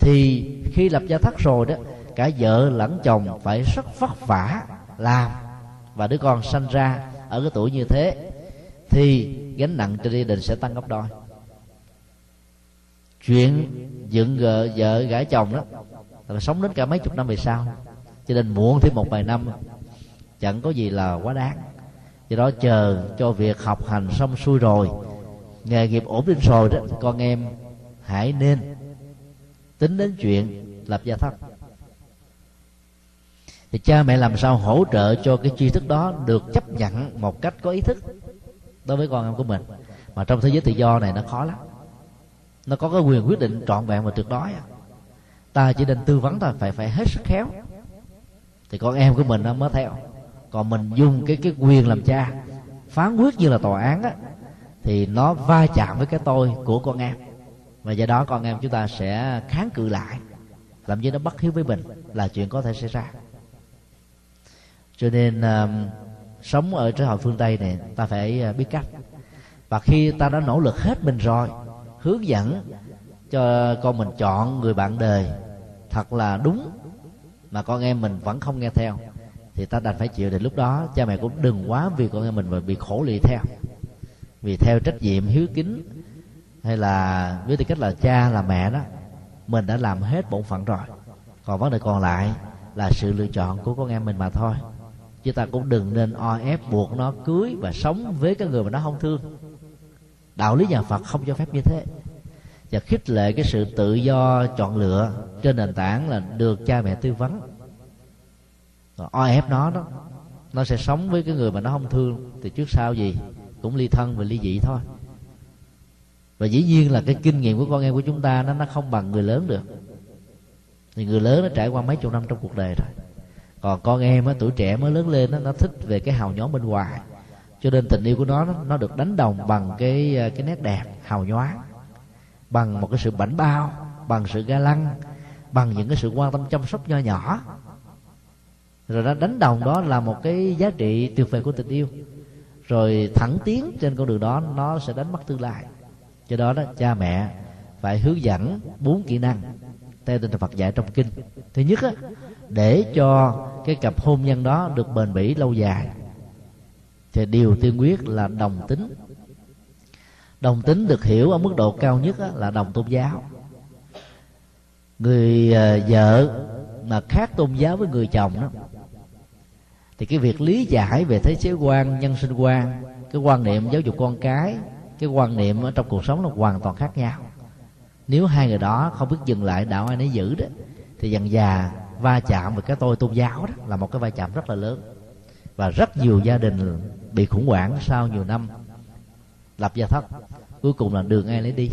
thì khi lập gia thất rồi đó cả vợ lẫn chồng phải rất vất vả làm. Và đứa con sanh ra ở cái tuổi như thế thì gánh nặng trên gia đình sẽ tăng gấp đôi. Chuyện dựng vợ, vợ gả chồng đó là sống đến cả mấy chục năm về sau. Cho nên muộn thêm một vài năm chẳng có gì là quá đáng. Do đó chờ cho việc học hành xong xuôi rồi nghề nghiệp ổn định rồi đó con em hãy nên tính đến chuyện lập gia thất thì cha mẹ làm sao hỗ trợ cho cái tri thức đó được chấp nhận một cách có ý thức đối với con em của mình? Mà trong thế giới tự do này nó khó lắm. Nó có cái quyền quyết định trọn vẹn và tuyệt đối ta chỉ nên tư vấn thôi, phải phải hết sức khéo. Thì con em của mình nó mới theo. Còn mình dùng cái cái quyền làm cha, phán quyết như là tòa án á, thì nó va chạm với cái tôi của con em và do đó con em chúng ta sẽ kháng cự lại. Làm như nó bất hiếu với mình là chuyện có thể xảy ra. Cho nên uh, sống ở trên hội phương tây này ta phải uh, biết cách. Và khi ta đã nỗ lực hết mình rồi hướng dẫn cho con mình chọn người bạn đời thật là đúng mà con em mình vẫn không nghe theo thì ta đành phải chịu thì lúc đó. Cha mẹ cũng đừng quá vì con em mình mà bị khổ lì theo. Vì theo trách nhiệm hiếu kính hay là với tư cách là cha, là mẹ đó, mình đã làm hết bổn phận rồi. Còn vấn đề còn lại là sự lựa chọn của con em mình mà thôi. Chứ ta cũng đừng nên o ép buộc nó cưới và sống với cái người mà nó không thương. Đạo lý nhà phật không cho phép như thế. Và khích lệ cái sự tự do chọn lựa trên nền tảng là được cha mẹ tư vấn. Còn o ép nó đó, nó sẽ sống với cái người mà nó không thương, thì trước sau gì? Cũng ly thân và ly dị thôi và dĩ nhiên là cái kinh nghiệm của con em của chúng ta nó nó không bằng người lớn được. Thì người lớn nó trải qua mấy chục năm trong cuộc đời rồi. Còn con em á, tuổi trẻ mới lớn lên đó, nó thích về cái hào nhóm bên ngoài. Cho nên tình yêu của nó nó được đánh đồng bằng cái ờ, cái nét đẹp hào nhoáng bằng một cái sự bảnh bao bằng sự ga lăng bằng những cái sự quan tâm chăm sóc nho nhỏ. Rồi nó đánh đồng đó là một cái giá trị tuyệt vời của tình yêu. Rồi thẳng tiến trên con đường đó nó sẽ đánh mất tương lai cho đó đó cha mẹ phải hướng dẫn bốn kỹ năng theo tinh thần Phật dạy trong kinh. Thứ nhất á, để cho cái cặp hôn nhân đó được bền bỉ lâu dài. Thì điều tiên quyết là đồng tính. Đồng tính được hiểu ở mức độ cao nhất á, là đồng tôn giáo. Người uh, vợ mà khác tôn giáo với người chồng đó thì cái việc lý giải về thế giới quan nhân sinh quan cái quan niệm giáo dục con cái cái quan niệm ở trong cuộc sống nó hoàn toàn khác nhau. Nếu hai người đó không biết dừng lại đạo ai nấy giữ đó, thì dần già va chạm với cái tôi tôn giáo đó là một cái va chạm rất là lớn. Và rất nhiều gia đình bị khủng hoảng sau nhiều năm lập gia thất. Cuối cùng là đường ai lấy đi.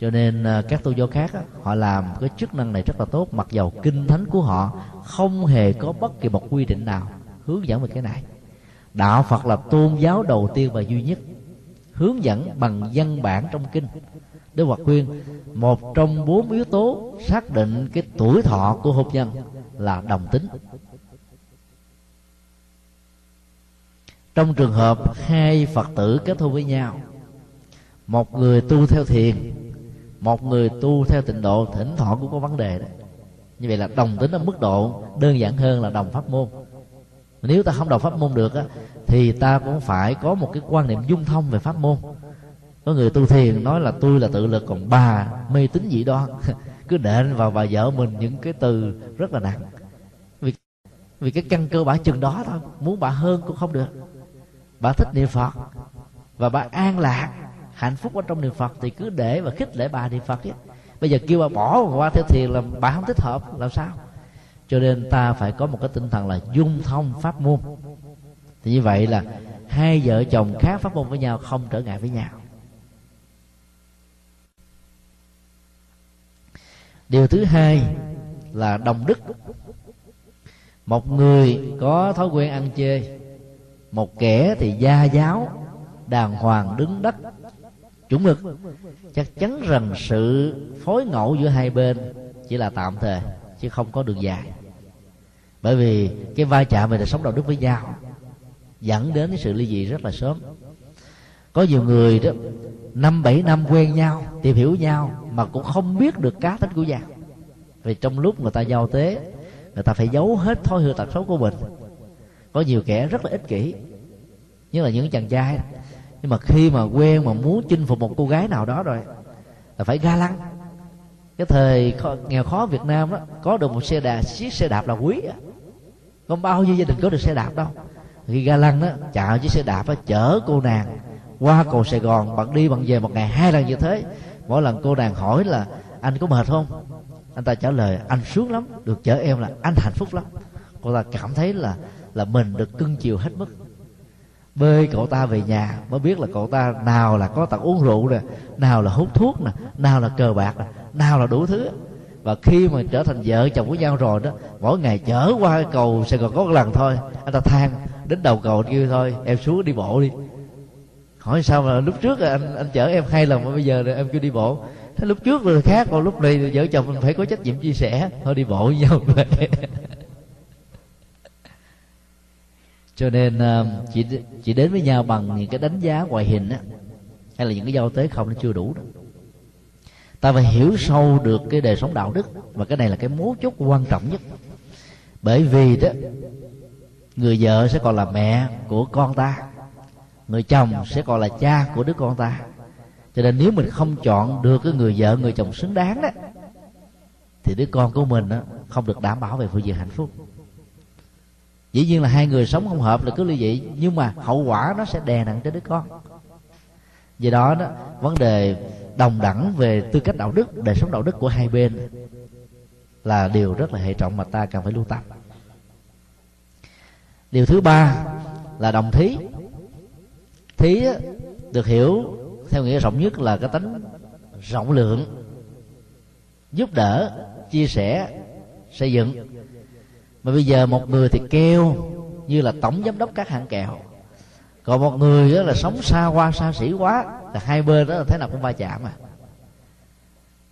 Cho nên à, các tôn giáo khác họ làm cái chức năng này rất là tốt, mặc dầu kinh thánh của họ không hề có bất kỳ một quy định nào hướng dẫn về cái này. Đạo phật là tôn giáo đầu tiên và duy nhất hướng dẫn bằng văn bản trong kinh Đức Phật khuyên một trong bốn yếu tố xác định cái tuổi thọ của hôn nhân là đồng tính. Trong trường hợp hai Phật tử kết hôn với nhau, một người tu theo thiền, một người tu theo tịnh độ, thỉnh thoảng cũng có vấn đề đấy. Như vậy là đồng tính ở mức độ đơn giản hơn là đồng pháp môn. Nếu ta không đọc pháp môn được á, thì ta cũng phải có một cái quan niệm dung thông về pháp môn. Có người tu thiền nói là tôi là tự lực còn bà mê tín dị đoan. Cứ đệm vào bà vợ mình những cái từ rất là nặng. Vì vì cái căn cơ bản chừng đó thôi muốn bà hơn cũng không được. Bà thích niệm phật và bà an lạc hạnh phúc ở trong niệm phật thì cứ để và khích lệ bà niệm phật ấy. bây giờ kêu bà bỏ qua theo thiền là bà không thích hợp làm sao? Cho nên ta phải có một cái tinh thần là dung thông pháp môn. Thì như vậy là hai vợ chồng khác pháp môn với nhau không trở ngại với nhau. Điều thứ hai là đồng đức. Một người có thói quen ăn chê, một kẻ thì gia giáo, đàng hoàng đứng đất. Chuẩn mực, chắc chắn rằng sự phối ngẫu giữa hai bên chỉ là tạm thời chứ không có đường dài. Bởi vì cái va chạm về đời sống đạo đức với nhau, dẫn đến cái sự ly dị rất là sớm. Có nhiều người đó, năm, bảy năm quen nhau, tìm hiểu nhau mà cũng không biết được cá tính của nhau. Vì trong lúc người ta giao tế, người ta phải giấu hết thói hư tật xấu của mình. Có nhiều kẻ rất là ích kỷ như là những chàng trai. Nhưng mà khi mà quen mà muốn chinh phục một cô gái nào đó rồi, là phải ga lăng cái thời khó, nghèo khó Việt Nam đó có được một xe đạp chiếc xe đạp là quý không bao nhiêu gia đình có được xe đạp đâu. Khi ga lăng đó chạy chiếc xe đạp đó, chở cô nàng qua cầu sài gòn bạn đi bạn về một ngày hai lần như thế. Mỗi lần cô nàng hỏi là anh có mệt không? Anh ta trả lời anh sướng lắm được chở em là anh hạnh phúc lắm. Cô ta cảm thấy là là mình được cưng chiều hết mức bơi cậu ta về nhà, mới biết là cậu ta nào là có tật uống rượu nè, nào là hút thuốc nè, nào là cờ bạc nè, nào là đủ thứ. Và khi mà trở thành vợ chồng với nhau rồi đó, mỗi ngày chở qua cầu sài gòn có một lần thôi, anh ta than, đến đầu cầu kêu thôi, em xuống đi bộ đi. Hỏi sao mà lúc trước anh anh chở em hai lần mà bây giờ em kêu đi bộ. Thế lúc trước rồi khác, còn lúc này vợ chồng mình phải có trách nhiệm chia sẻ, thôi đi bộ với nhau. vậy cho nên ờ, chỉ chỉ đến với nhau bằng những cái đánh giá ngoại hình á hay là những cái giao tế không nó chưa đủ đâu. Ta phải hiểu sâu được cái đời sống đạo đức và cái này là cái mấu chốt quan trọng nhất. Bởi vì đó người vợ sẽ còn là mẹ của con ta người chồng sẽ còn là cha của đứa con ta. Cho nên nếu mình không chọn được cái người vợ người chồng xứng đáng đó thì đứa con của mình đó, không được đảm bảo về phương diện hạnh phúc dĩ nhiên là hai người sống không hợp là cứ như vậy nhưng mà hậu quả nó sẽ đè nặng trên đứa con. Vì đó đó, vấn đề đồng đẳng về tư cách đạo đức, đời sống đạo đức của hai bên là điều rất là hệ trọng mà ta cần phải lưu tâm. Điều thứ ba là đồng thí. Thí được hiểu theo nghĩa rộng nhất là cái tánh rộng lượng, giúp đỡ, chia sẻ, xây dựng mà bây giờ một người thì kêu như là tổng giám đốc các hãng kẹo. Còn một người đó là sống xa qua xa xỉ quá là hai bên đó là thế nào cũng va chạm à.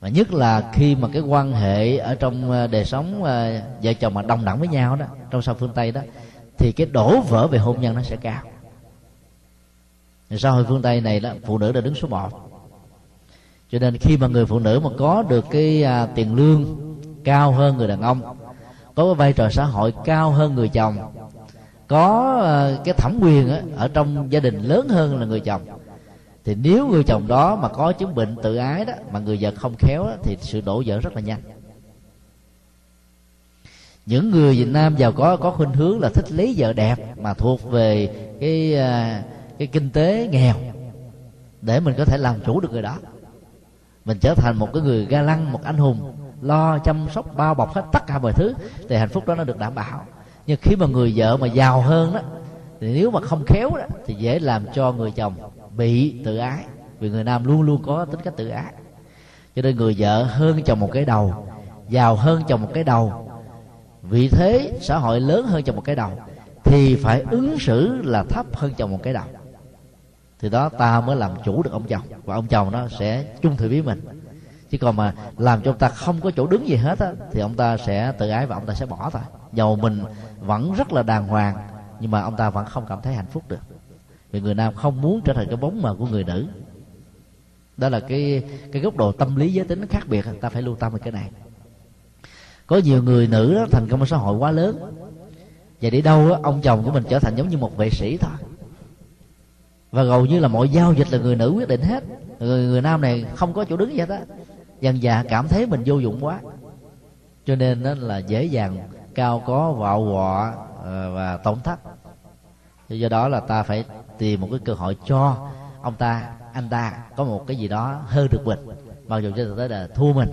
mà nhất là khi mà cái quan hệ ở trong ờ, đời sống ờ, vợ chồng mà đồng đẳng với nhau đó trong sao phương tây đó thì cái đổ vỡ về hôn nhân nó sẽ cao. Xã hội phương tây này đó phụ nữ đã đứng số một. Cho nên khi mà người phụ nữ mà có được cái à, tiền lương cao hơn người đàn ông có vai trò xã hội cao hơn người chồng. Có ờ, cái thẩm quyền ở trong gia đình lớn hơn là người chồng. Thì nếu người chồng đó mà có chứng bệnh tự ái đó mà người vợ không khéo đó, thì sự đổ vỡ rất là nhanh. Những người Việt Nam giàu có có khuynh hướng là thích lấy vợ đẹp mà thuộc về cái ờ, cái kinh tế nghèo để mình có thể làm chủ được người đó. Mình trở thành một cái người ga lăng một anh hùng lo, chăm sóc, bao bọc hết tất cả mọi thứ, thì hạnh phúc đó nó được đảm bảo. Nhưng khi mà người vợ mà giàu hơn đó, thì nếu mà không khéo đó, thì dễ làm cho người chồng bị tự ái, vì người nam luôn luôn có tính cách tự ái. Cho nên người vợ hơn chồng một cái đầu, giàu hơn chồng một cái đầu, vị thế xã hội lớn hơn chồng một cái đầu, thì phải ứng xử là thấp hơn chồng một cái đầu. Thì đó, ta mới làm chủ được ông chồng, và ông chồng nó sẽ chung thủy với mình chứ còn mà làm cho ông ta không có chỗ đứng gì hết á thì ông ta sẽ tự ái và ông ta sẽ bỏ thôi. Dầu mình vẫn rất là đàng hoàng nhưng mà ông ta vẫn không cảm thấy hạnh phúc được. Vì người nam không muốn trở thành cái bóng mờ của người nữ. Đó là cái cái góc độ tâm lý giới tính khác biệt ta phải lưu tâm về cái này. Có nhiều người nữ đó, thành công ở xã hội quá lớn. Và đi đâu đó, ông chồng của mình trở thành giống như một vệ sĩ thôi. Và hầu như là mọi giao dịch là người nữ quyết định hết. Người, người nam này không có chỗ đứng vậy đó dần dà cảm thấy mình vô dụng quá. Cho nên đó là dễ dàng cao có vạo quọ ờ, và tổn thất. Do đó là ta phải tìm một cái cơ hội cho ông ta anh ta có một cái gì đó hơn được mình. Mặc dù cho tới là thua mình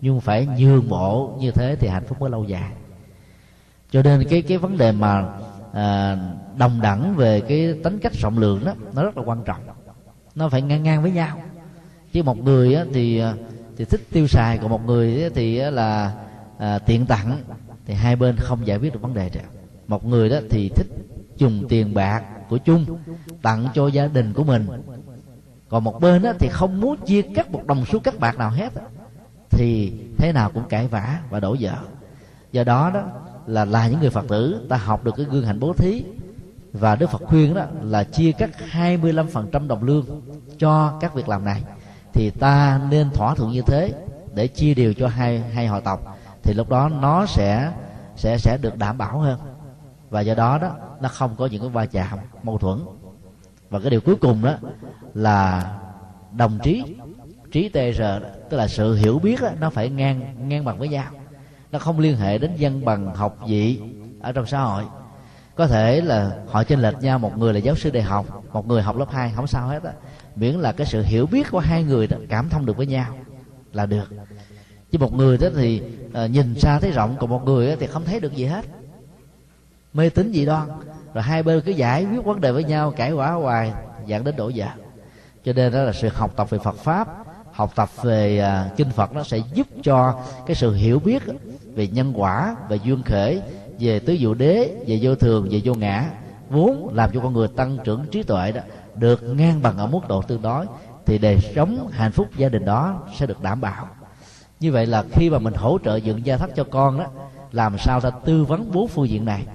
nhưng phải nhường bộ như thế thì hạnh phúc mới lâu dài. Cho nên cái cái vấn đề mà à, đồng đẳng về cái tính cách rộng lượng đó nó rất là quan trọng. Nó phải ngang ngang với nhau. Chứ một người á, thì ờ, thì thích tiêu xài còn một người thì là à, tiện tặng. Thì hai bên không giải quyết được vấn đề rồi một người đó thì thích dùng tiền bạc của chung tặng cho gia đình của mình. Còn một bên đó thì không muốn chia cắt một đồng số cắt bạc nào hết. Thì thế nào cũng cãi vã và đổ vợ. Do đó đó là là những người phật tử ta học được cái gương hạnh bố thí. Và Đức Phật khuyên đó là chia cắt 25% đồng lương cho các việc làm này thì ta nên thỏa thuận như thế để chia đều cho hai hai họ tộc thì lúc đó nó sẽ sẽ sẽ được đảm bảo hơn. Và do đó đó nó không có những cái va chạm mâu thuẫn. Và cái điều cuối cùng đó là đồng trí trí tr tức là sự hiểu biết đó, nó phải ngang ngang bằng với nhau. Nó không liên hệ đến dân bằng học vị ở trong xã hội. Có thể là họ chênh lệch nhau một người là giáo sư đại học một người học lớp 2 không sao hết á miễn là cái sự hiểu biết của hai người đó cảm thông được với nhau là được. Chứ một người đó thì uh, nhìn xa thấy rộng còn một người thì không thấy được gì hết. Mê tín dị đoan. Rồi hai bên cứ giải quyết vấn đề với nhau cãi quả hoài dẫn đến đổ vỡ. Cho nên đó là sự học tập về Phật pháp học tập về uh, kinh Phật nó sẽ giúp cho cái sự hiểu biết về nhân quả về duyên khể về tứ diệu đế về vô thường về vô ngã vốn làm cho con người tăng trưởng trí tuệ đó được ngang bằng ở mức độ tương đối, thì đời sống hạnh phúc gia đình đó sẽ được đảm bảo. Như vậy là khi mà mình hỗ trợ dựng gia thất cho con đó làm sao ta tư vấn bốn phương diện này?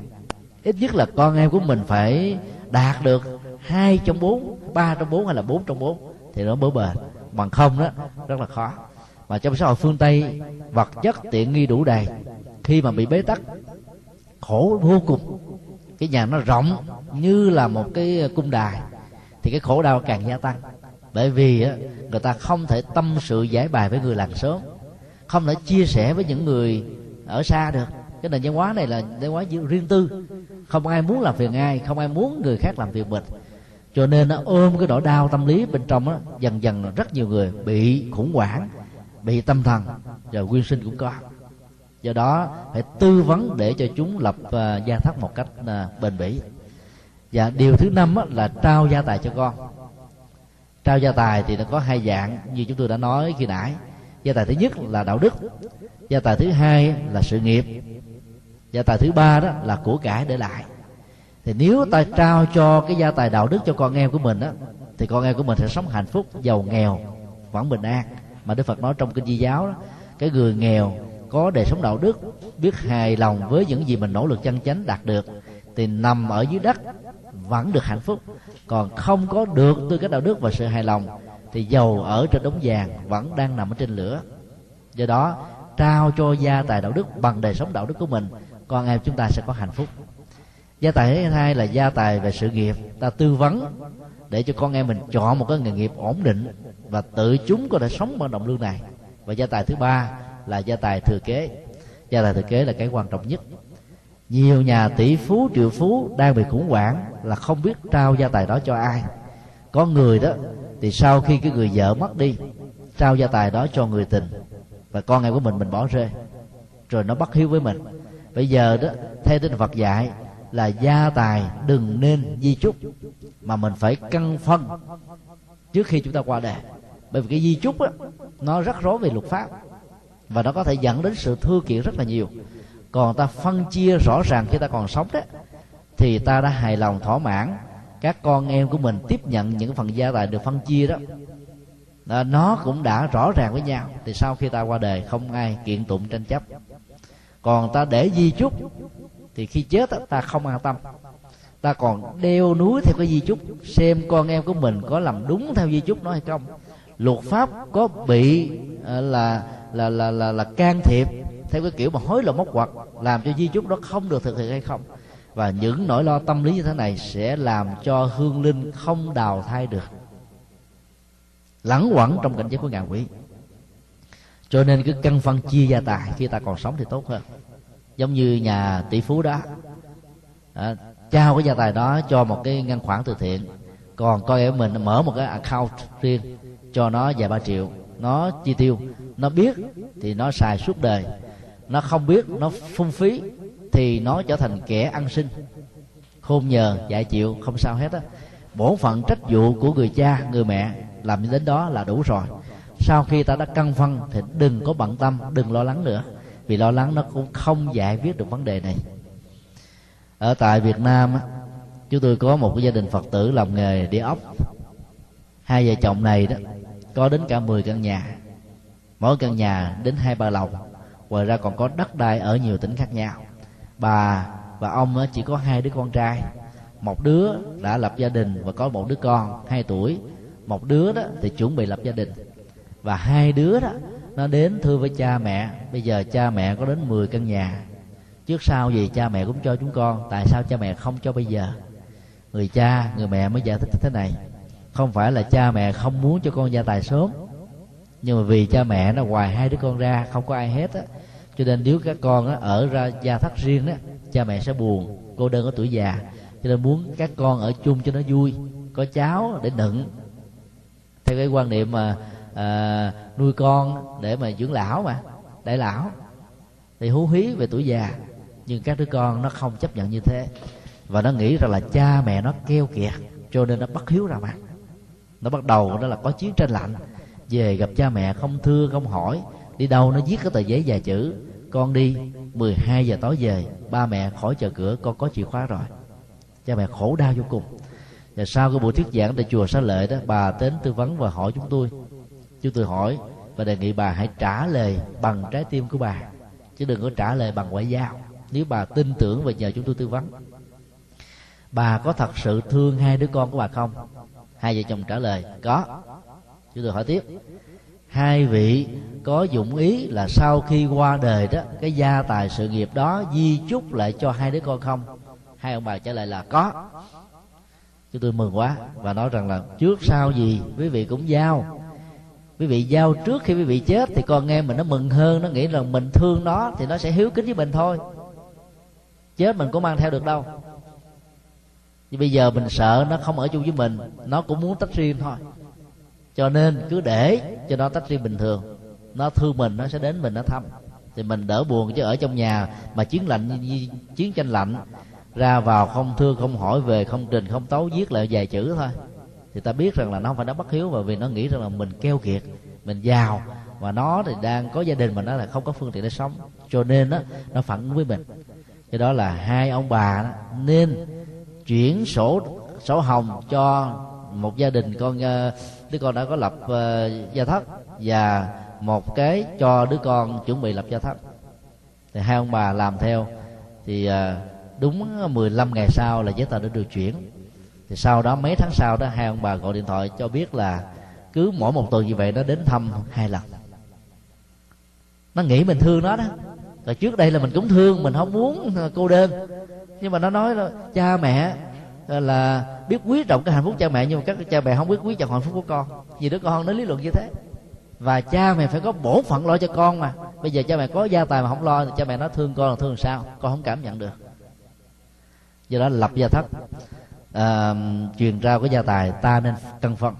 Ít nhất là con em của mình phải đạt được hai trong bốn, ba trong bốn hay là bốn trong bốn, thì nó bỡ bền. Bằng không đó rất là khó. Mà trong xã hội phương tây, vật chất tiện nghi đủ đầy. Khi mà bị bế tắc, khổ vô cùng. Cái nhà nó rộng như là một cái cung đài thì cái khổ đau càng gia tăng. Bởi vì á, người ta không thể tâm sự giải bài với người làng sớm không thể chia sẻ với những người ở xa được. Cái nền văn hóa này là văn hóa riêng tư. Không ai muốn làm phiền ai không ai muốn người khác làm phiền mình. Cho nên nó ôm cái nỗi đau tâm lý bên trong đó, dần dần rất nhiều người bị khủng hoảng bị tâm thần rồi nguyên sinh cũng có. Do đó phải tư vấn để cho chúng lập uh, gia thất một cách uh, bền bỉ và điều thứ năm á, là trao gia tài cho con. Trao gia tài thì nó có hai dạng như chúng tôi đã nói khi nãy. Gia tài thứ nhất là đạo đức gia tài thứ hai là sự nghiệp gia tài thứ ba đó là của cải để lại. Thì nếu ta trao cho cái gia tài đạo đức cho con em của mình đó thì con em của mình sẽ sống hạnh phúc giàu nghèo vẫn bình an. Mà đức phật nói trong kinh di giáo đó cái người nghèo có đời sống đạo đức biết hài lòng với những gì mình nỗ lực chân chánh đạt được thì nằm ở dưới đất vẫn được hạnh phúc. Còn không có được tư cách đạo đức và sự hài lòng, thì dầu ở trên đống vàng vẫn đang nằm ở trên lửa. Do đó, trao cho gia tài đạo đức bằng đời sống đạo đức của mình, con em chúng ta sẽ có hạnh phúc. Gia tài thứ hai là gia tài về sự nghiệp. Ta tư vấn để cho con em mình chọn một cái nghề nghiệp ổn định và tự chúng có thể sống bằng đồng lương này. Và gia tài thứ ba là gia tài thừa kế. Gia tài thừa kế là cái quan trọng nhất nhiều nhà tỷ phú, triệu phú đang bị khủng hoảng là không biết trao gia tài đó cho ai. Có người đó, thì sau khi cái người vợ mất đi, trao gia tài đó cho người tình. Và con em của mình mình bỏ rơi, rồi nó bất hiếu với mình. Bây giờ đó, theo tinh Phật dạy là gia tài đừng nên di chúc, mà mình phải căn phân trước khi chúng ta qua đời. Bởi vì cái di chúc á, nó rất rối về luật pháp, và nó có thể dẫn đến sự thưa kiện rất là nhiều còn ta phân chia rõ ràng khi ta còn sống đó thì ta đã hài lòng thỏa mãn. Các con em của mình tiếp nhận những phần gia tài được phân chia đó. À, nó cũng đã rõ ràng với nhau. Thì sau khi ta qua đời không ai kiện tụng tranh chấp. Còn ta để di chúc thì khi chết ta không an tâm. Ta còn đeo núi theo cái di chúc xem con em của mình có làm đúng theo di chúc nó hay không. Luật pháp có bị ờ, là là là là là can thiệp theo cái kiểu mà hối lộ móc quạt làm cho di chúc đó không được thực hiện hay không? Và những nỗi lo tâm lý như thế này sẽ làm cho hương linh không đào thai được. Lẳng quẩn trong cảnh giới của ngạ quỷ. Cho nên cứ căn phân chia gia tài khi ta còn sống thì tốt hơn. Giống như nhà tỷ phú đó. À, trao cái gia tài đó cho một cái ngân khoản từ thiện. Còn coi em mình mở một cái account riêng cho nó vài ba triệu. Nó chi tiêu. Nó biết thì nó xài suốt đời nó không biết nó phung phí thì nó trở thành kẻ ăn sinh khôn nhờ dạy chịu không sao hết á. Bổn phận trách vụ của người cha người mẹ làm đến đó là đủ rồi. Sau khi ta đã căng phân thì đừng có bận tâm đừng lo lắng nữa. Vì lo lắng nó cũng không giải quyết được vấn đề này. Ở tại việt nam á, chúng tôi có một cái gia đình phật tử làm nghề đi ốc. Hai vợ chồng này đó có đến cả 10 căn nhà. Mỗi căn nhà đến hai ba lầu ngoài ra còn có đất đai ở nhiều tỉnh khác nhau. Bà và ông chỉ có hai đứa con trai. Một đứa đã lập gia đình và có một đứa con, hai tuổi. Một đứa đó thì chuẩn bị lập gia đình. Và hai đứa đó, nó đến thưa với cha mẹ. Bây giờ cha mẹ có đến 10 căn nhà. Trước sau gì cha mẹ cũng cho chúng con, tại sao cha mẹ không cho bây giờ? Người cha, người mẹ mới giải thích thế này. Không phải là cha mẹ không muốn cho con gia tài sớm, nhưng mà vì cha mẹ nó hoài hai đứa con ra, không có ai hết á cho nên nếu các con á, ở ra gia thất riêng đó cha mẹ sẽ buồn cô đơn ở tuổi già. Cho nên muốn các con ở chung cho nó vui có cháu để đựng. Theo cái quan niệm mà à, nuôi con để mà dưỡng lão mà đại lão thì hú hí về tuổi già. Nhưng các đứa con nó không chấp nhận như thế. Và nó nghĩ rằng là cha mẹ nó keo kiệt cho nên nó bắt hiếu ra mặt. Nó bắt đầu đó là có chiến tranh lạnh. Về gặp cha mẹ không thưa không hỏi đi đâu nó viết cái tờ giấy vài chữ. Con đi 12 giờ tối về, ba mẹ khỏi chờ cửa, con có chìa khóa rồi. Cha mẹ khổ đau vô cùng. Và sau cái buổi thuyết giảng tại chùa xá lợi đó, bà đến tư vấn và hỏi chúng tôi. Chúng tôi hỏi và đề nghị bà hãy trả lời bằng trái tim của bà, chứ đừng có trả lời bằng ngoại giao. Nếu bà tin tưởng và nhờ chúng tôi tư vấn. Bà có thật sự thương hai đứa con của bà không? Hai vợ chồng trả lời, có. Chúng tôi hỏi tiếp hai vị có dụng ý là sau khi qua đời đó, cái gia tài sự nghiệp đó di chúc lại cho hai đứa con không? Hai ông bà trả lời là có. Chúng tôi mừng quá và nói rằng là trước sau gì quý vị cũng giao. Quý vị giao trước khi quý vị chết thì con nghe mình nó mừng hơn, nó nghĩ rằng mình thương nó thì nó sẽ hiếu kính với mình thôi. Chết mình có mang theo được đâu. Nhưng bây giờ mình sợ nó không ở chung với mình, nó cũng muốn tách riêng thôi cho nên cứ để cho nó tách riêng bình thường. Nó thương mình nó sẽ đến mình nó thăm. Thì mình đỡ buồn chứ ở trong nhà mà chiến lạnh chiến tranh lạnh ra vào không thương không hỏi về không trình không tấu viết lại vài chữ thôi. Thì ta biết rằng là nó không phải nó bất hiếu mà vì nó nghĩ rằng là mình keo kiệt mình giàu. Và nó thì đang có gia đình mà nó là không có phương tiện để sống. Cho nên đó, nó phản ứng với mình. Cái đó là hai ông bà đó, nên chuyển sổ sổ hồng cho một gia đình con uh, đứa con đã có lập uh, gia thất và một cái cho đứa con chuẩn bị lập gia thất thì hai ông bà làm theo thì uh, đúng 15 ngày sau là giấy tờ đã được chuyển. Thì sau đó mấy tháng sau đó hai ông bà gọi điện thoại cho biết là cứ mỗi một tuần như vậy nó đến thăm hai lần. Nó nghĩ mình thương nó đó. Rồi trước đây là mình cũng thương mình không muốn ờ, cô đơn. Nhưng mà nó nói là cha mẹ là biết quý trọng cái hạnh phúc cha mẹ nhưng mà các cha mẹ không biết quý trọng hạnh phúc của con. Vì đứa con nó lý luận như thế. Và cha mẹ phải có bổn phận lo cho con mà. Bây giờ cha mẹ có gia tài mà không lo thì cha mẹ nó thương con là thương sao? Con không cảm nhận được. Do đó lập gia thất. À, truyền trao cái gia tài ta nên cân phân.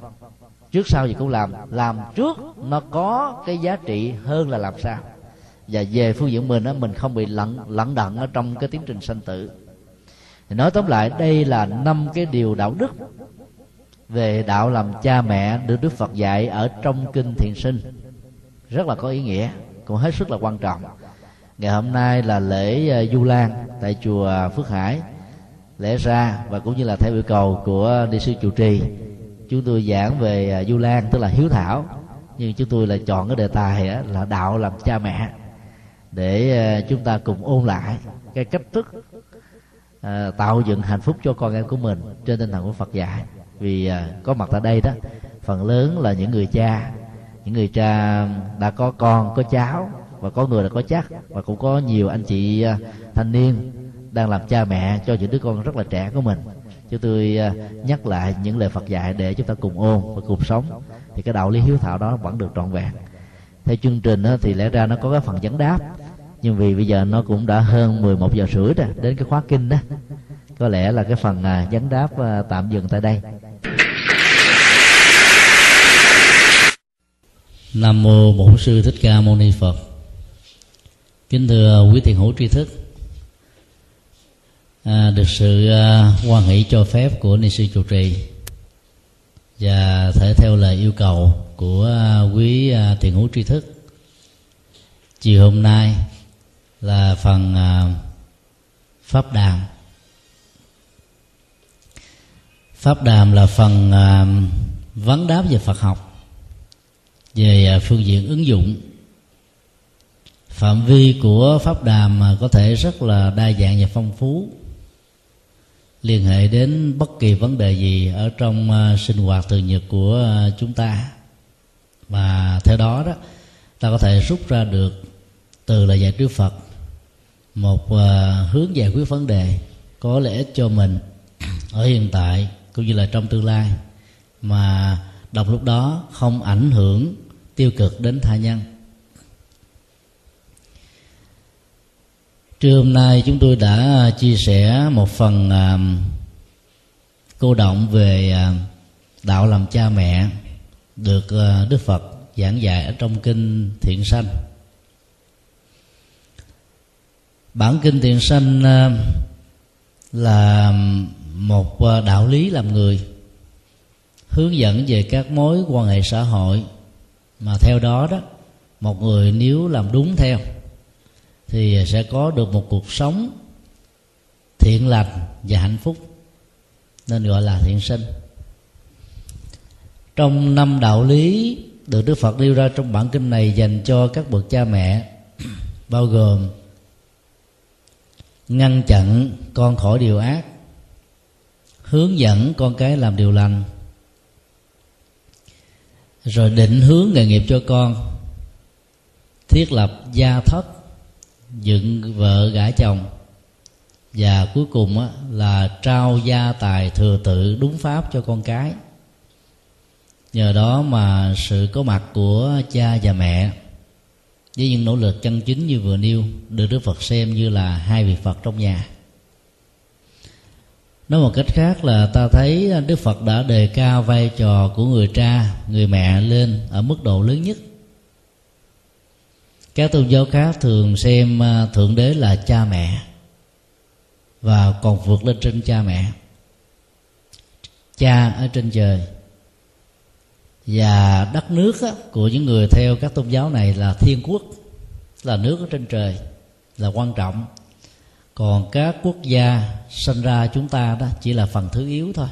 Trước sau gì cũng làm. Làm trước nó có cái giá trị hơn là làm sao. Và về phương diện mình á mình không bị lận lẫn đận ở trong cái tiến trình sanh tử thì nói tóm lại, đây là năm cái điều đạo đức về đạo làm cha mẹ được đức phật dạy ở trong kinh thiền sinh. Rất là có ý nghĩa, cũng hết sức là quan trọng. Ngày hôm nay là lễ ờ, du lan tại chùa phước hải lễ ra và cũng như là theo yêu cầu của đi sư chủ trì, chúng tôi giảng về ờ, du lan, tức là hiếu thảo. Nhưng chúng tôi là chọn cái đề tài là đạo làm cha mẹ, để ờ, chúng ta cùng ôn lại cái cách thức Ờ, tạo dựng hạnh phúc cho con em của mình trên tinh thần của Phật dạy. Vì ờ, có mặt tại đây đó phần lớn là những người cha. Những người cha đã có con có cháu và có người đã có chắc và cũng có nhiều anh chị à, thanh niên đang làm cha mẹ cho những đứa con rất là trẻ của mình. Cho tôi à, nhắc lại những lời Phật dạy để chúng ta cùng ôn và cùng sống. Thì cái đạo lý hiếu thảo đó vẫn được trọn vẹn. Theo chương trình thì lẽ ra nó có cái phần vấn đáp nhưng vì bây giờ nó cũng đã hơn 11 giờ rưỡi rồi đến cái khóa kinh đó có lẽ là cái phần à, vấn đáp à, tạm dừng tại đây Nam mô Bổn sư Thích Ca Mâu Ni Phật. Kính thưa quý thiền hữu tri thức. À, được sự à, quan hỷ cho phép của ni sư chủ trì và thể theo lời yêu cầu của à, quý à, thiền hữu tri thức chiều hôm nay là phần à, pháp đàm. Pháp đàm là phần à, vấn đáp về phật học, về à, phương diện ứng dụng. Phạm vi của pháp đàm có thể rất là đa dạng và phong phú, liên hệ đến bất kỳ vấn đề gì ở trong sinh hoạt thường nhật của chúng ta. Và theo đó đó, ta có thể rút ra được từ lời dạy trước Phật một à, hướng giải quyết vấn đề có lợi ích cho mình ở hiện tại cũng như là trong tương lai mà đọc lúc đó không ảnh hưởng tiêu cực đến tha nhân. Trưa hôm nay chúng tôi đã chia sẻ một phần à, cô động về à, đạo làm cha mẹ được đức phật giảng dạy ở trong kinh thiện sanh. Bản kinh tiền sanh ờ, là một ờ, đạo lý làm người, hướng dẫn về các mối quan hệ xã hội. Mà theo đó đó, một người nếu làm đúng theo, thì sẽ có được một cuộc sống thiện lành và hạnh phúc, nên gọi là thiện sinh trong năm đạo lý được Đức Phật nêu ra trong bản kinh này dành cho các bậc cha mẹ, bao gồm ngăn chặn con khỏi điều ác hướng dẫn con cái làm điều lành rồi định hướng nghề nghiệp cho con thiết lập gia thất dựng vợ gả chồng và cuối cùng á, là trao gia tài thừa tự đúng pháp cho con cái. Nhờ đó mà sự có mặt của cha và mẹ với những nỗ lực chân chính như vừa nêu được đức phật xem như là hai vị phật trong nhà. Nói một cách khác là ta thấy đức phật đã đề cao vai trò của người cha, người mẹ lên ở mức độ lớn nhất. Các tôn giáo khác thường xem à, thượng đế là cha mẹ và còn vượt lên trên cha mẹ. Cha ở trên trời và đất nước của những người theo các tôn giáo này là thiên quốc là nước ở trên trời là quan trọng. Còn các quốc gia sinh ra chúng ta đó chỉ là phần thứ yếu thôi.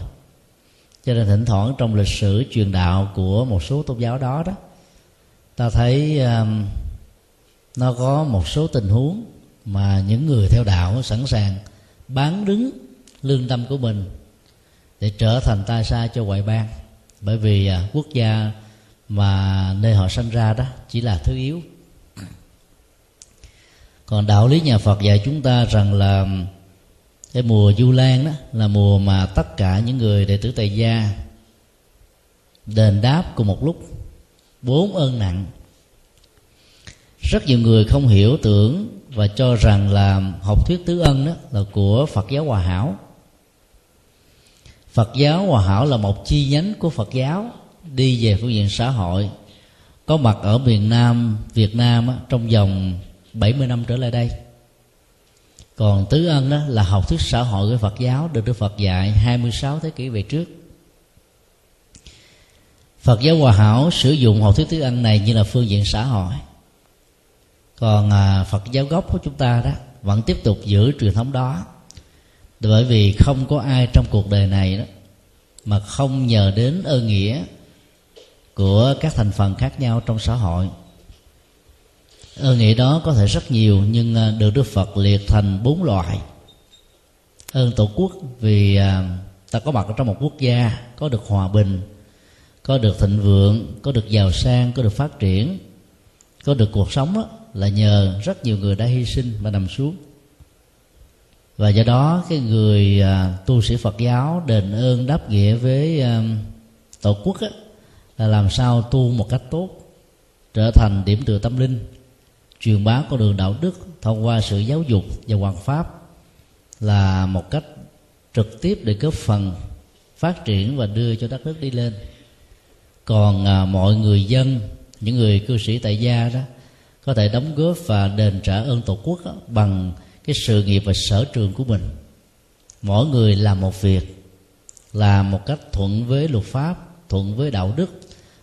Cho nên thỉnh thoảng trong lịch sử truyền đạo của một số tôn giáo đó đó ta thấy um, nó có một số tình huống mà những người theo đạo sẵn sàng bán đứng lương tâm của mình để trở thành tai sai cho ngoại bang bởi vì à, quốc gia mà nơi họ sinh ra đó chỉ là thứ yếu. Còn đạo lý nhà phật dạy chúng ta rằng là cái mùa du lan đó là mùa mà tất cả những người đệ tử tại gia đền đáp cùng một lúc, bốn ơn nặng. Rất nhiều người không hiểu tưởng và cho rằng là học thuyết tứ ân đó là của phật giáo hòa hảo. Phật giáo Hòa Hảo là một chi nhánh của Phật giáo. Đi về phương diện xã hội, có mặt ở miền Nam, Việt Nam trong vòng 70 năm trở lại đây. Còn tứ ân đó là học thuyết xã hội của Phật giáo, được Đức Phật dạy 26 thế kỷ về trước. Phật giáo Hòa Hảo sử dụng học thuyết tứ ân này như là phương diện xã hội. Còn à, Phật giáo gốc của chúng ta đó, vẫn tiếp tục giữ truyền thống đó bởi vì không có ai trong cuộc đời này đó mà không nhờ đến ơn nghĩa của các thành phần khác nhau trong xã hội. Ơn nghĩa đó có thể rất nhiều nhưng à, được đức phật liệt thành bốn loại. Ơn tổ quốc vì à, ta có mặt trong một quốc gia có được hòa bình có được thịnh vượng có được giàu sang có được phát triển có được cuộc sống đó, là nhờ rất nhiều người đã hy sinh và nằm xuống và do đó cái người à, tu sĩ Phật giáo đền ơn đáp nghĩa với à, tổ quốc á, là làm sao tu một cách tốt trở thành điểm tựa tâm linh truyền bá con đường đạo đức thông qua sự giáo dục và hoàn pháp là một cách trực tiếp để góp phần phát triển và đưa cho đất nước đi lên. Còn à, mọi người dân những người cư sĩ tại gia đó có thể đóng góp và đền trả ơn tổ quốc đó, bằng cái sự nghiệp và sở trường của mình. Mỗi người làm một việc làm một cách thuận với luật pháp thuận với đạo đức